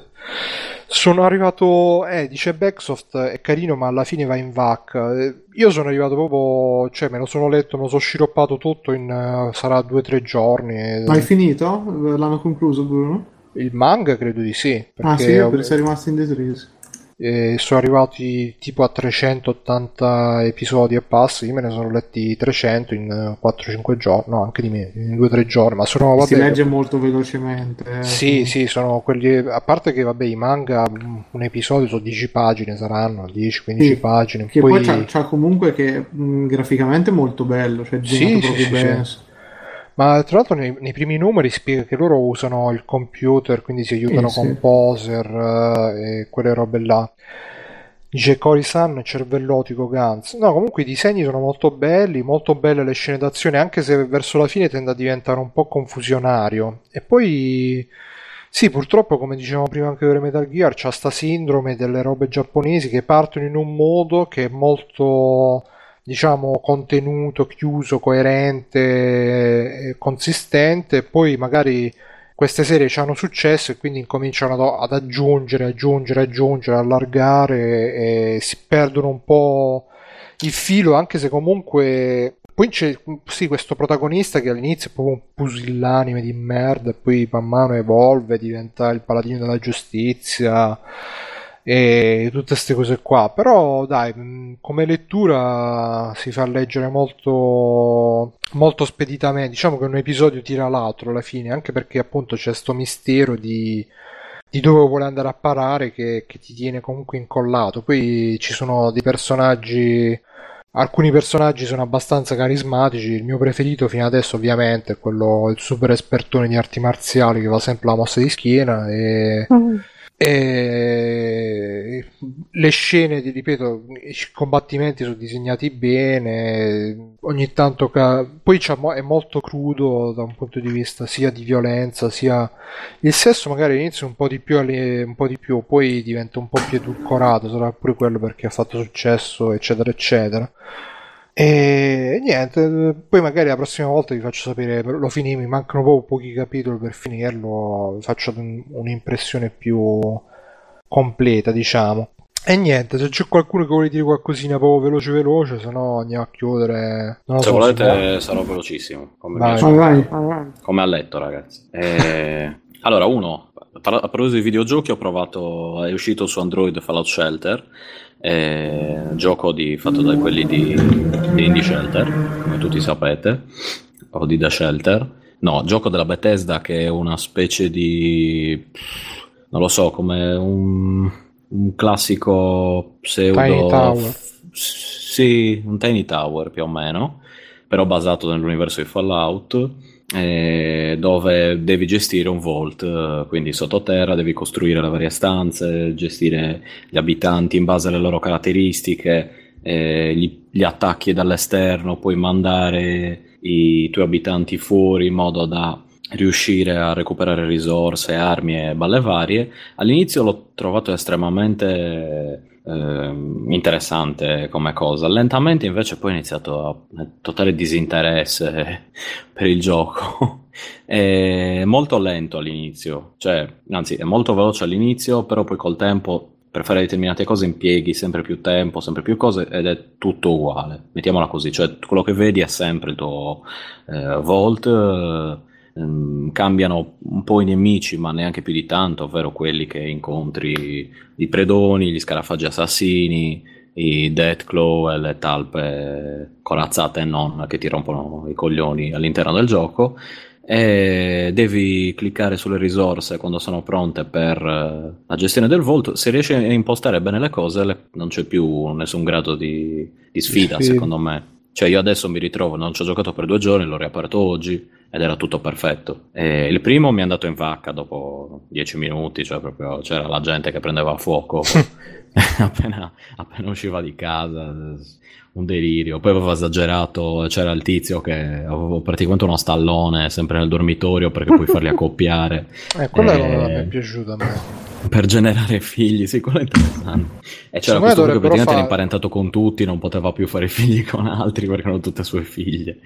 sono arrivato, eh, dice Backsoft, è carino, ma alla fine va in vacca. Eh, io sono arrivato proprio, cioè me lo sono letto, me lo sono sciroppato tutto in, eh, sarà due o tre giorni. eh. Ma hai finito? L'hanno concluso, Bruno? Il manga credo di sì, Ah perché sì, ho- perché sei rimasto indeciso. Eh, sono arrivati tipo a 380 episodi e passa, io me ne sono letti 300 in eh, 4-5 giorni, no, anche di meno, in 2-3 giorni, ma sono, si vabbè, legge molto velocemente. eh. Sì, sì, sono quelli. A parte che, vabbè, i manga, un un episodio su 10 pagine saranno, 10-15 Sì, pagine. Che poi, poi c'ha, c'ha comunque che mh, graficamente è molto bello, cioè Sì, disegnato sì, proprio sì, bene. sì. Ma tra l'altro nei, nei primi numeri spiega che loro usano il computer, quindi si aiutano sì. con poser eh, e quelle robe là. Dice Cory-san, cervellotico Gantz. No, comunque i disegni sono molto belli, molto belle le scene d'azione, anche se verso la fine tende a diventare un po' confusionario. E poi, sì, purtroppo, come dicevamo prima anche per Metal Gear, c'ha sta sindrome delle robe giapponesi che partono in un modo che è molto, diciamo, contenuto, chiuso, coerente, e consistente, poi magari queste serie hanno successo e quindi incominciano ad- aggiungere, aggiungere, aggiungere, allargare e si perdono un po' il filo, anche se comunque poi c'è sì, questo protagonista che all'inizio è proprio un pusillanime di merda poi man mano evolve, diventa il paladino della giustizia e tutte queste cose qua. Però dai, mh, come lettura si fa leggere molto molto speditamente. Diciamo che un episodio tira l'altro alla fine, anche perché appunto c'è sto mistero di di dove vuole andare a parare che, che ti tiene comunque incollato. Poi ci sono dei personaggi Alcuni personaggi sono abbastanza carismatici, il mio preferito fino adesso ovviamente è quello, il super espertone di arti marziali che fa sempre la mossa di schiena e, e le scene, ti ripeto, i combattimenti sono disegnati bene, ogni tanto ca- poi è molto crudo da un punto di vista sia di violenza sia il sesso magari all'inizio un po' di più, un po' di più, poi diventa un po' più edulcorato, sarà pure quello perché ha fatto successo, eccetera, eccetera. E niente, poi magari la prossima volta vi faccio sapere, lo finì, mi mancano proprio pochi capitoli per finirlo, faccio un- un'impressione più completa, diciamo. E niente, se c'è qualcuno che vuole dire qualcosina proprio veloce veloce, se no andiamo a chiudere. Non lo Se so, si volete sarò velocissimo, come, Vai. Vai, vai. come a letto ragazzi. Eh, (laughs) allora, uno, a proposito di videogiochi ho provato, è uscito su Android Fallout Shelter, eh, gioco di- fatto da quelli di, di Indie Shelter, come tutti sapete, o di The Shelter. No, gioco della Bethesda che è una specie di... non lo so, come un, un classico pseudo... Tiny Tower. Sì, un Tiny Tower più o meno. però basato nell'universo di Fallout, eh, dove devi gestire un vault, eh, quindi sottoterra devi costruire le varie stanze, gestire gli abitanti in base alle loro caratteristiche, eh, gli, gli attacchi dall'esterno, puoi mandare i tuoi abitanti fuori in modo da riuscire a recuperare risorse, armi e balle varie. All'inizio l'ho trovato estremamente eh, interessante come cosa. Lentamente invece poi ho iniziato a totale disinteresse (laughs) per il gioco. (laughs) è molto lento all'inizio, cioè, anzi, è molto veloce all'inizio, però poi col tempo per fare determinate cose impieghi sempre più tempo, sempre più cose ed è tutto uguale. Mettiamola così, cioè quello che vedi è sempre il tuo eh, Vault. Eh, ehm, cambiano un po' i nemici, ma neanche più di tanto, ovvero quelli che incontri i predoni, gli scarafaggi assassini, i Deathclaw e le talpe corazzate e non che ti rompono i coglioni all'interno del gioco. E devi cliccare sulle risorse quando sono pronte per eh, la gestione del Vault. Se riesci a impostare bene le cose, non c'è più nessun grado di, di sfida, Sì. secondo me. Cioè, io adesso mi ritrovo, non ci ho giocato per due giorni, l'ho riaperto oggi ed era tutto perfetto. E il primo mi è andato in vacca dopo dieci minuti, cioè proprio c'era la gente che prendeva fuoco (laughs) (laughs) appena, appena usciva di casa, un delirio. Poi avevo esagerato, c'era il tizio che avevo praticamente uno stallone sempre nel dormitorio perché puoi farli (laughs) accoppiare Eh, quella Eh, non mi è piaciuta a me. Per generare figli, sì, quello è interessante. E c'era questo che praticamente era fare- imparentato con tutti, non poteva più fare (laughs) figli con altri perché erano tutte sue figlie.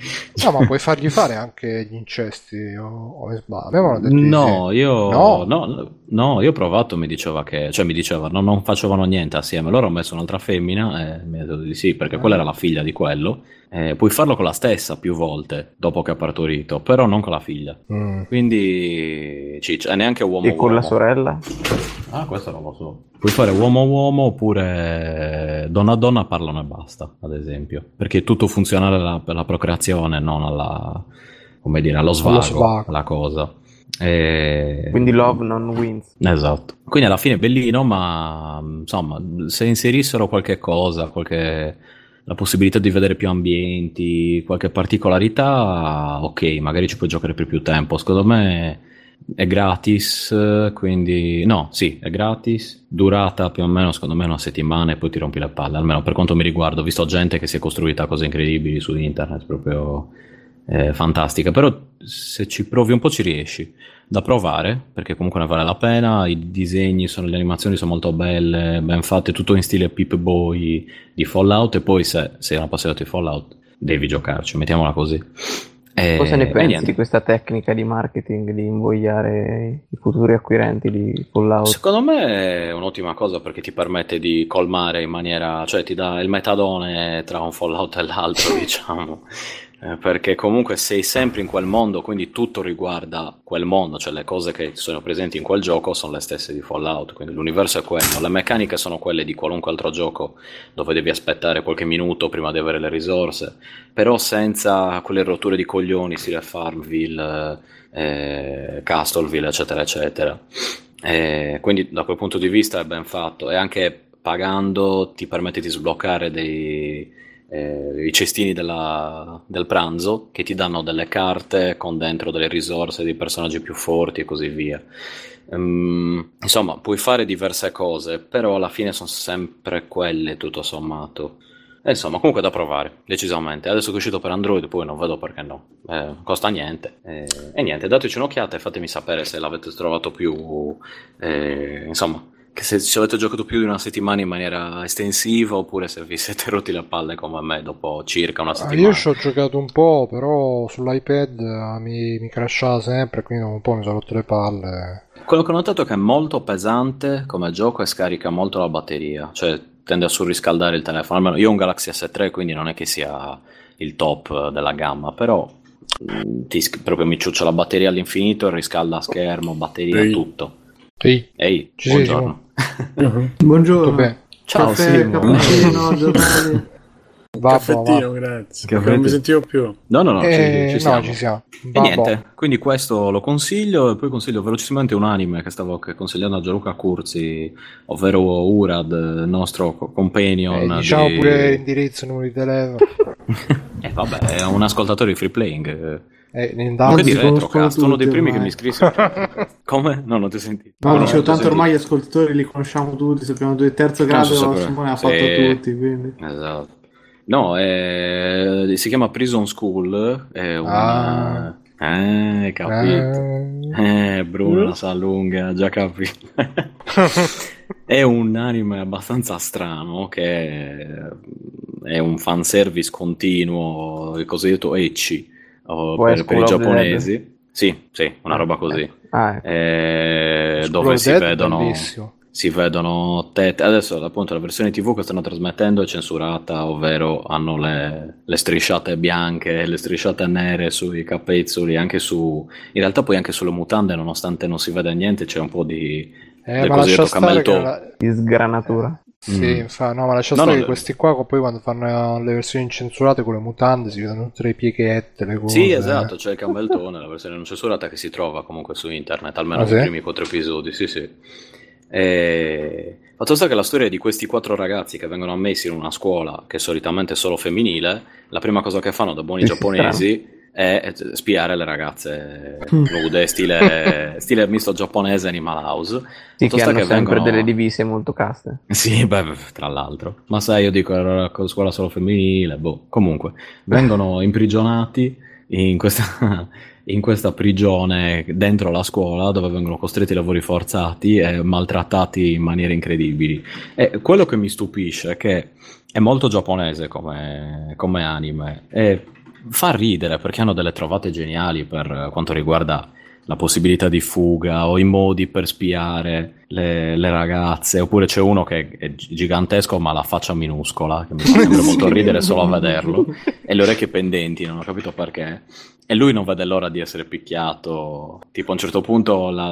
No, ma puoi fargli fare anche gli incesti o, o sbaglio? No, io No? no, no, io ho provato, mi diceva che, cioè mi dicevano, non facevano niente assieme. Loro ho messo un'altra femmina e mi ha detto di sì, perché quella era la figlia di quello. Eh, puoi farlo con la stessa più volte dopo che ha partorito, però non con la figlia. Mm. Quindi ciccia, neanche uomo E con la uomo. sorella? Ah, questo non lo so. Puoi fare uomo-uomo oppure donna-donna parlano e basta, ad esempio. Perché è tutto funzionale alla- per la procreazione, non alla, come dire, allo svago, svago. la cosa. E- Quindi love non wins. Esatto. Quindi alla fine è bellino, ma insomma, se inserissero qualche cosa, qualche... la possibilità di vedere più ambienti, qualche particolarità, ok, magari ci puoi giocare per più tempo. Secondo me è gratis, eh, quindi no, sì, è gratis, durata più o meno secondo me una settimana e poi ti rompi le palle, almeno per quanto mi riguarda, ho visto gente che si è costruita cose incredibili su internet, proprio eh, fantastica, però se ci provi un po' ci riesci. Da provare, perché comunque ne vale la pena, i disegni, sono, le animazioni sono molto belle, ben fatte, tutto in stile Pip Boy di Fallout. E poi se sei un appassionato di Fallout devi giocarci, mettiamola così. E- Cosa ne pensi di questa tecnica di marketing di invogliare i futuri acquirenti di Fallout? Secondo me è un'ottima cosa perché ti permette di colmare in maniera, cioè ti dà il metadone tra un Fallout e l'altro, (laughs) diciamo. Eh, Perché comunque sei sempre in quel mondo, quindi tutto riguarda quel mondo, cioè le cose che sono presenti in quel gioco sono le stesse di Fallout, quindi l'universo è quello, le meccaniche sono quelle di qualunque altro gioco dove devi aspettare qualche minuto prima di avere le risorse, però senza quelle rotture di coglioni, stile Farmville, eh, Castleville, eccetera, eccetera. Eh, quindi da quel punto di vista è ben fatto e anche pagando ti permette di sbloccare dei, eh, i cestini della- del pranzo che ti danno delle carte con dentro delle risorse dei personaggi più forti e così via. Ehm, insomma, puoi fare diverse cose, però alla fine sono sempre quelle tutto sommato. E insomma, comunque da provare, decisamente. Adesso che è uscito per Android, poi non vedo perché no. Eh, costa niente. Eh, e niente, dateci un'occhiata e fatemi sapere se l'avete trovato più. eh, insomma, che se ci avete giocato più di una settimana in maniera estensiva oppure se vi (laughs) siete rotti le palle come me dopo circa una Ah, settimana. io ci ho giocato un po', però sull'iPad eh, mi, mi crashava sempre, quindi un po' mi sono rotto le palle. Quello che ho notato è che è molto pesante come gioco e scarica molto la batteria, cioè tende a surriscaldare il telefono. Almeno io ho un Galaxy S3, quindi non è che sia il top della gamma, però mh, ti proprio mi ciuccia la batteria all'infinito, riscalda schermo, batteria, Ehi. tutto. Ehi, Ehi, Ci sei, (laughs) buongiorno. Buongiorno. bene. Ciao Caffè, Simo. cappuccino, giornali. Caffettino, grazie. Che Perché non mi sentivo più. No, no, no, ci, Eh, ci no, siamo. ci siamo. E niente, quindi questo lo consiglio e poi consiglio velocissimamente un anime che stavo consigliando a Gianluca Curzi, ovvero Urad, il nostro co- companion. Eh, diciamo di- pure l'indirizzo, il numero di telefono. (laughs) E vabbè, è un ascoltatore di free playing. Eh, in Comunque si di conoscono Retrocast, uno dei primi che ormai. mi iscrisse. (laughs) Come? No, non ti senti. No, non dicevo, tanto sentito. ormai gli ascoltatori li conosciamo tutti, sappiamo tutti. Il terzo so grado sapere. Simone ha fatto tutti, quindi. Esatto. No, eh, si chiama Prison School. È una... Eh, capito. Eh, Bruno la sa lunga, già capito. (laughs) è un anime abbastanza strano che è un fanservice continuo, il cosiddetto ecchi o per, per i giapponesi. Sì, sì, una roba così. Ah, ecco. Eh, dove si vedono, si vedono tette. Adesso, appunto, la versione TV che stanno trasmettendo è censurata, ovvero hanno le, le strisciate bianche, le strisciate nere sui capezzoli, anche su. In realtà, poi anche sulle mutande, nonostante non si veda niente, c'è un po' di. Eh, ma lascia stare la- Di sgranatura. Sì, Mm. infa- no, ma lascia No, stare no, che questi qua poi quando fanno le versioni incensurate con le mutande si vedono tutte le pieghette, le cose. Sì, esatto, c'è il camel toe nella versione non censurata che si trova comunque su internet, almeno Ah, nei sì? primi quattro episodi, sì sì. E... Fatto sta che la storia di questi quattro ragazzi che vengono ammessi in una scuola che solitamente è solo femminile, la prima cosa che fanno da buoni giapponesi (laughs) è spiare le ragazze nude, stile, (laughs) stile misto giapponese Animal House. Sì, che hanno sempre vengono- delle divise molto caste. sì, beh, tra l'altro. Ma sai, io dico, era scuola solo femminile, boh. Comunque, vengono (laughs) imprigionati in questa, (laughs) in questa prigione dentro la scuola dove vengono costretti ai lavori forzati e maltrattati in maniere incredibili. E quello che mi stupisce è che è molto giapponese come, come anime e fa ridere perché hanno delle trovate geniali per quanto riguarda la possibilità di fuga o i modi per spiare le, le ragazze, oppure c'è uno che è gi- gigantesco ma ha la faccia minuscola, che mi fa sempre (laughs) molto ridere solo a vederlo, e le orecchie pendenti, non ho capito perché, e lui non vede l'ora di essere picchiato, tipo a un certo punto la,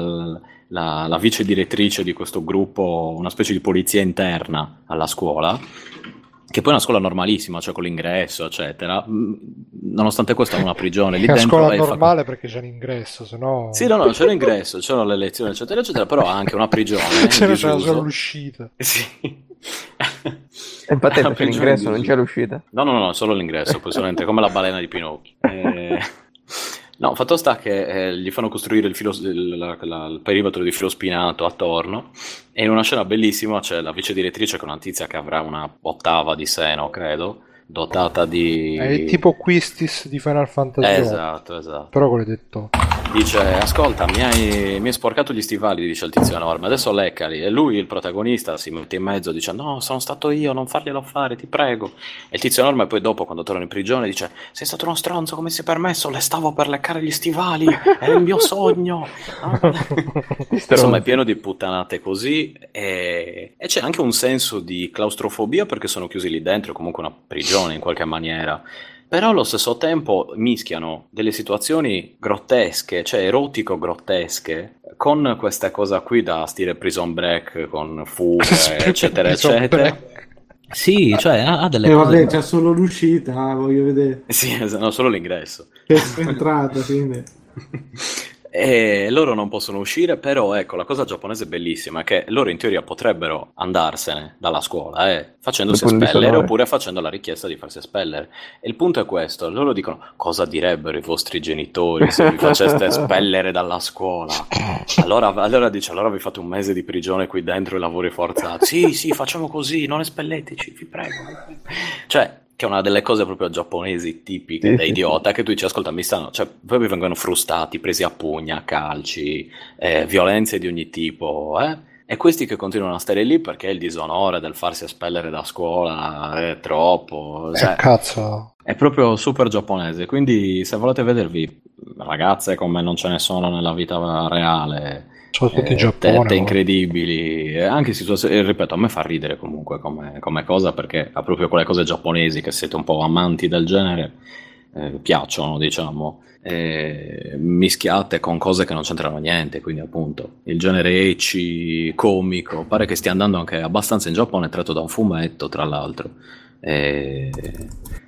la, la vice direttrice di questo gruppo, una specie di polizia interna alla scuola, che poi è una scuola normalissima, cioè con l'ingresso, eccetera, mm, nonostante questo è una prigione lì È una scuola fa- normale perché c'è l'ingresso, se no... sì, no, no, c'è l'ingresso, (laughs) c'erano le lezioni, eccetera, eccetera, però ha anche una prigione. (laughs) In c'era solo l'uscita. Sì. E infatti Una c'è l'ingresso, in non c'è l'uscita. No, no, no, solo l'ingresso, poi solamente come la balena di Pinocchio. Eh, No, fatto sta che eh, gli fanno costruire il, filo, il, la- la- il perimetro di filo spinato attorno e in una scena bellissima c'è la vice direttrice è una tizia che avrà una ottava di seno, credo, dotata di... È tipo Quistis di Final Fantasy Esatto, esatto. però con le detto. Dice, ascolta, mi hai, mi hai sporcato gli stivali, dice il tizio enorme, adesso leccali. E lui, il protagonista, si mette in mezzo, dice, no, sono stato io, non farglielo fare, ti prego. E il tizio enorme poi dopo, quando torna in prigione, dice, sei stato uno stronzo, come si è permesso? Le stavo per leccare gli stivali, era il mio sogno. Ah. (laughs) Insomma, è pieno di puttanate così e, e c'è anche un senso di claustrofobia perché sono chiusi lì dentro, comunque una prigione in qualche maniera. Però allo stesso tempo mischiano delle situazioni grottesche, cioè erotico-grottesche, con questa cosa qui da stile Prison Break, con fughe, (laughs) eccetera, eccetera. Break. Sì, cioè ha delle E cose... vabbè, c'è solo l'uscita, voglio vedere. Sì, (laughs) no, solo l'ingresso. È entrata, quindi. (laughs) E loro non possono uscire, però ecco, la cosa giapponese bellissima è che loro in teoria potrebbero andarsene dalla scuola, eh, facendosi espellere disonore. oppure facendo la richiesta di farsi espellere. E il punto è questo, loro dicono cosa direbbero i vostri genitori se vi faceste (laughs) espellere dalla scuola? Allora, allora dice, allora vi fate un mese di prigione qui dentro e lavori forzati. Sì, sì, facciamo così, non espelleteci, vi prego. Cioè, che è una delle cose proprio giapponesi tipiche Sì, da sì, idiota, che tu dici, ascolta, mi stanno, cioè, poi vi vengono frustati, presi a pugna, calci, eh, violenze di ogni tipo, eh? E questi che continuano a stare lì perché il disonore del farsi espellere da scuola è troppo, Eh, cioè, cazzo. è proprio super giapponese, quindi se volete vedervi ragazze come non ce ne sono nella vita reale, Sono tutti eh, Giappone. tette no? incredibili, anche situazioni, e ripeto, a me fa ridere comunque come, come cosa perché ha proprio quelle cose giapponesi che siete un po' amanti del genere, eh, piacciono, diciamo, eh, mischiate con cose che non c'entrano niente, quindi appunto il genere ecchi, comico, pare che stia andando anche abbastanza in Giappone, tratto da un fumetto, tra l'altro. E,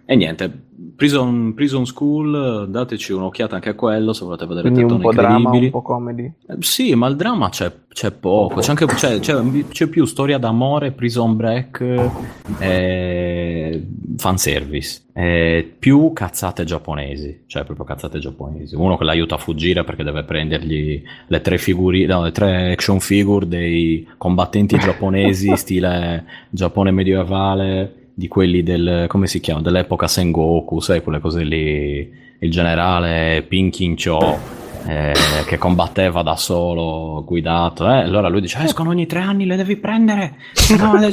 e niente, Prison, Prison School, dateci un'occhiata anche a quello se volete vedere Quindi un po' drama, un po' comedy. Eh, Sì, ma il dramma c'è, c'è poco, c'è, anche, c'è, c'è- c'è più storia d'amore, prison break, eh, fanservice, eh, più cazzate giapponesi, cioè proprio cazzate giapponesi. Uno che l'aiuta a fuggire perché deve prendergli le tre figuri, no, le tre action figure dei combattenti giapponesi, (laughs) stile Giappone medievale, di quelli del, come si chiama, dell'epoca Sengoku, sai, quelle cose lì, il generale Pinkin Cho eh, che combatteva da solo, guidato. Eh? Allora lui dice: Escono ogni tre anni, le devi prendere. No, le-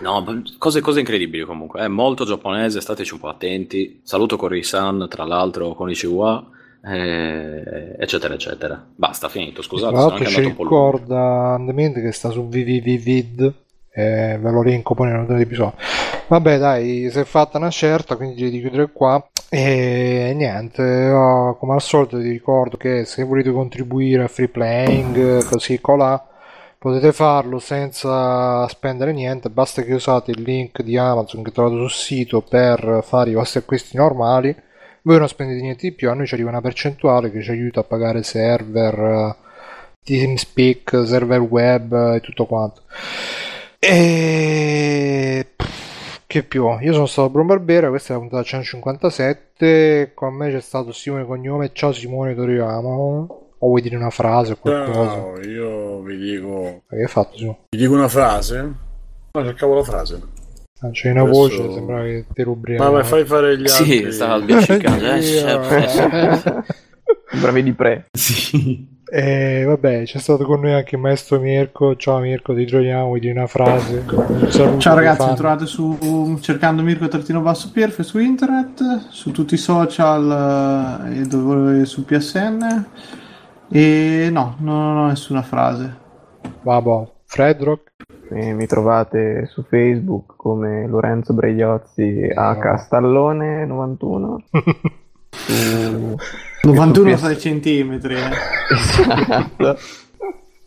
No, (laughs) cose, cose incredibili comunque. È molto giapponese, stateci un po' attenti. Saluto Kori-san, tra l'altro, con Ichiwa, eh, eccetera, eccetera. Basta, finito. Scusate, Tra sono l'altro ci ricorda Andement che sta su www.vid e ve lo linko poi episodio. Vabbè dai, si è fatta una certa, quindi direi di chiudere qua. E niente, come al solito vi ricordo che se volete contribuire a free playing, così colà, potete farlo senza spendere niente, basta che usate il link di Amazon che trovate sul sito per fare i vostri acquisti normali. Voi non spendete niente di più, a noi ci arriva una percentuale che ci aiuta a pagare server, eh, TeamSpeak, server web eh, e tutto quanto. E che più? Io sono stato Bruno Barbera, questa è la puntata 157. Con me c'è stato Simone Cognome. Ciao Simone, torniamo. O vuoi dire una frase o qualcosa? Ciao, io vi dico, Ma Che hai fatto Simone? vi dico una frase. No, cercavo la frase. Ah, c'è una Adesso- voce, sembra che ti rubriamo. Ma vai, fai fare gli altri. Sì, stava sbiascicando. eh, (laughs) chef, (laughs) Bravi di pre. Sì. E vabbè, c'è stato con noi anche il maestro Mirko. Ciao Mirko, ti troviamo, dire una frase? Un Ciao ragazzi, mi trovate su cercando Mirko Trattino Basso Pierfe su internet, su tutti i social eh, e dove, su PSN. E no, non ho nessuna frase. Vabbè, Fredrock. E mi trovate su Facebook come Lorenzo Bregliozzi a Castallone 91. (laughs) Su... 91 su PS centimetri. eh. (laughs) Esatto.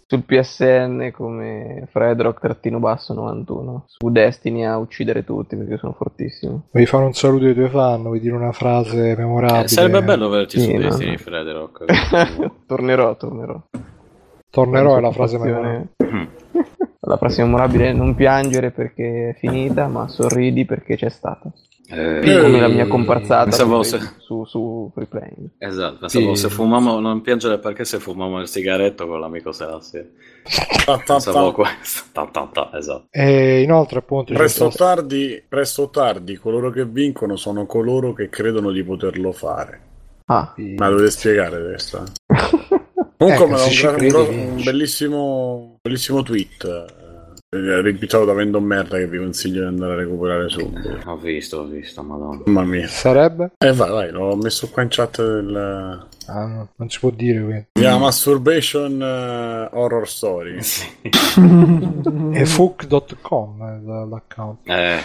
Sul PSN come Fredrock trattino basso 91. Su Destiny a uccidere tutti perché sono fortissimo. Vuoi fare un saluto ai tuoi fan? Vuoi dire una frase memorabile? Eh, sarebbe bello averti Sì, su no, Destiny, no. Frederick. (laughs) tornerò, tornerò. Tornerò è la frase memorabile. La prossima memorabile non piangere perché è finita, ma sorridi perché c'è stata. Eh, Come la mia comparsata su, se- su, su Free Playing. Esatto, pensavo Sì. se fumavamo, non piangere perché se fumavamo il sigaretto con l'amico Selassie. Ta, ta, Pensavo ta. questo. Ta, ta, ta, esatto. E inoltre, appunto, Presto o stato- tardi, presto tardi, coloro che vincono sono coloro che credono di poterlo fare. Ah, Ma dovete spiegare questa. (laughs) Comunque, Eh, l'ha ci un, gra- un bellissimo, bellissimo tweet. Eh, Ripicciato da Vendo Merda che vi consiglio di andare a recuperare subito. Ho visto, ho visto, madonna. Mamma mia. Sarebbe? Eh, vai, vai, l'ho messo qua in chat del. Ah, no, non si può dire quindi. Si chiama Masturbation eh, Horror Story. (laughs) Sì. È fuck.com eh, l'account. Eh,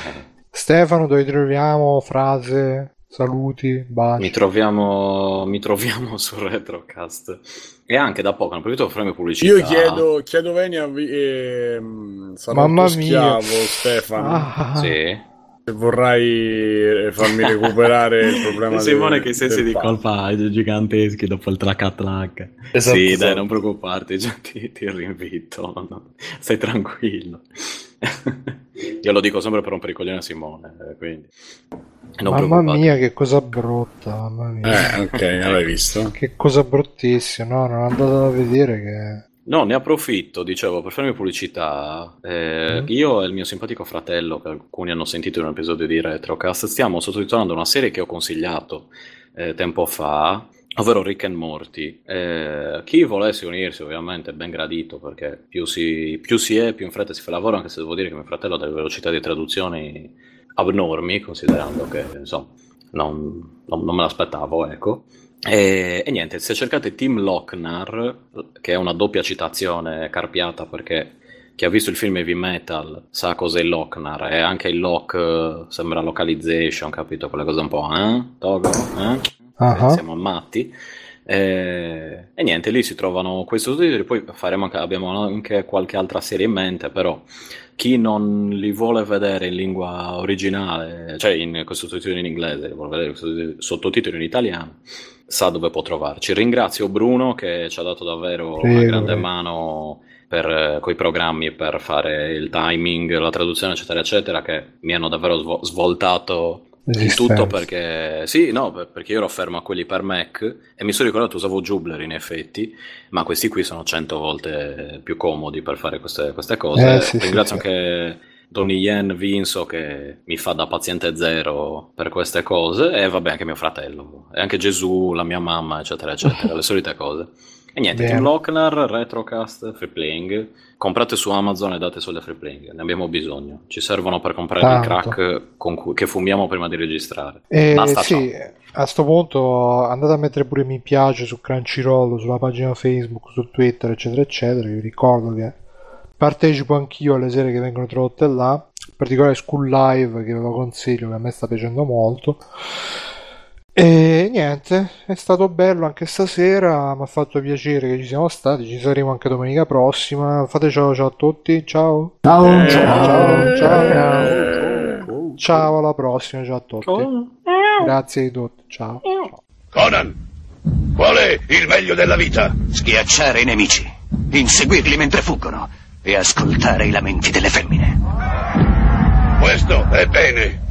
Stefano, dove troviamo? Frase, saluti, baci. mi troviamo, mi troviamo su Retrocast. E anche da poco, hanno approfitto per farmi pubblicità. Io chiedo, chiedo Venia e mm, sarò Mamma schiavo, Stefano. Ah, Sì. Se vorrai eh, farmi recuperare il problema (laughs) Simone del- che i sensi del di colpa giganteschi dopo il track attack. Esatto, sì, esatto. dai, non preoccuparti, (laughs) già ti, ti rinvito. no, Stai tranquillo. (laughs) Io lo dico sempre per rompere i coglioni a Simone, eh, quindi... Non mamma mia, che cosa brutta, mamma mia. Eh, ok, l'hai visto? (laughs) Che cosa bruttissima, no, non andate a vedere che... No, ne approfitto, dicevo, per farmi pubblicità. Eh, Mm. Io e il mio simpatico fratello, che alcuni hanno sentito in un episodio di Retrocast, stiamo sottotitolando una serie che ho consigliato eh, tempo fa, ovvero Rick and Morty. Eh, chi volesse unirsi, ovviamente, è ben gradito, perché più si, più si è, più in fretta si fa lavoro, anche se devo dire che mio fratello ha delle velocità di traduzioni abnormi, considerando che, insomma, non, non- non me l'aspettavo, ecco. E, e niente, se cercate Team Lochnar, che è una doppia citazione carpiata perché chi ha visto il film Heavy Metal sa cos'è Lochnar e anche il Lock eh, sembra localization, capito? Quelle cose un po', eh? Togo? Eh? Eh, siamo matti. E, e niente, lì si trovano quei sottotitoli, poi faremo anche, abbiamo anche qualche altra serie in mente, però chi non li vuole vedere in lingua originale, cioè in, con sottotitoli in inglese, vuole vedere sottotitoli in italiano, sa dove può trovarci. Ringrazio Bruno che ci ha dato davvero Prego, una grande prego. mano per quei programmi per fare il timing, la traduzione, eccetera, eccetera, che mi hanno davvero svo- svoltato il Esistenza. tutto perché sì, no, per- perché io ero fermo a quelli per Mac e mi sono ricordato usavo Joomla in effetti, ma questi qui sono cento volte più comodi per fare queste, queste cose. Eh, sì, sì, Ringrazio sì. anche Donny Yen Vinso che mi fa da paziente zero per queste cose e vabbè anche mio fratello e anche Gesù, la mia mamma, eccetera, eccetera, (laughs) le solite cose. E niente, Bene. Tim Lochner, Retrocast, Freeplaying, comprate su Amazon e date soldi a Freeplaying, ne abbiamo bisogno. Ci servono per comprare il Tanto. crack con cui- che fumiamo prima di registrare. E Basta, sì, a sto punto andate a mettere pure mi piace su Crunchyroll, sulla pagina Facebook, su Twitter, eccetera, eccetera. Vi ricordo che partecipo anch'io alle serie che vengono tradotte là, in particolare School Live che ve lo consiglio, che a me sta piacendo molto. E niente, è stato bello anche stasera, mi ha fatto piacere che ci siamo stati, ci saremo anche domenica prossima. Fate ciao ciao a tutti, ciao. Ciao. Ciao, ciao. Ciao, alla prossima, ciao a tutti. Grazie di tutto, ciao. ciao. Conan, qual è il meglio della vita? Schiacciare i nemici, inseguirli mentre fuggono e ascoltare i lamenti delle femmine. Questo è bene.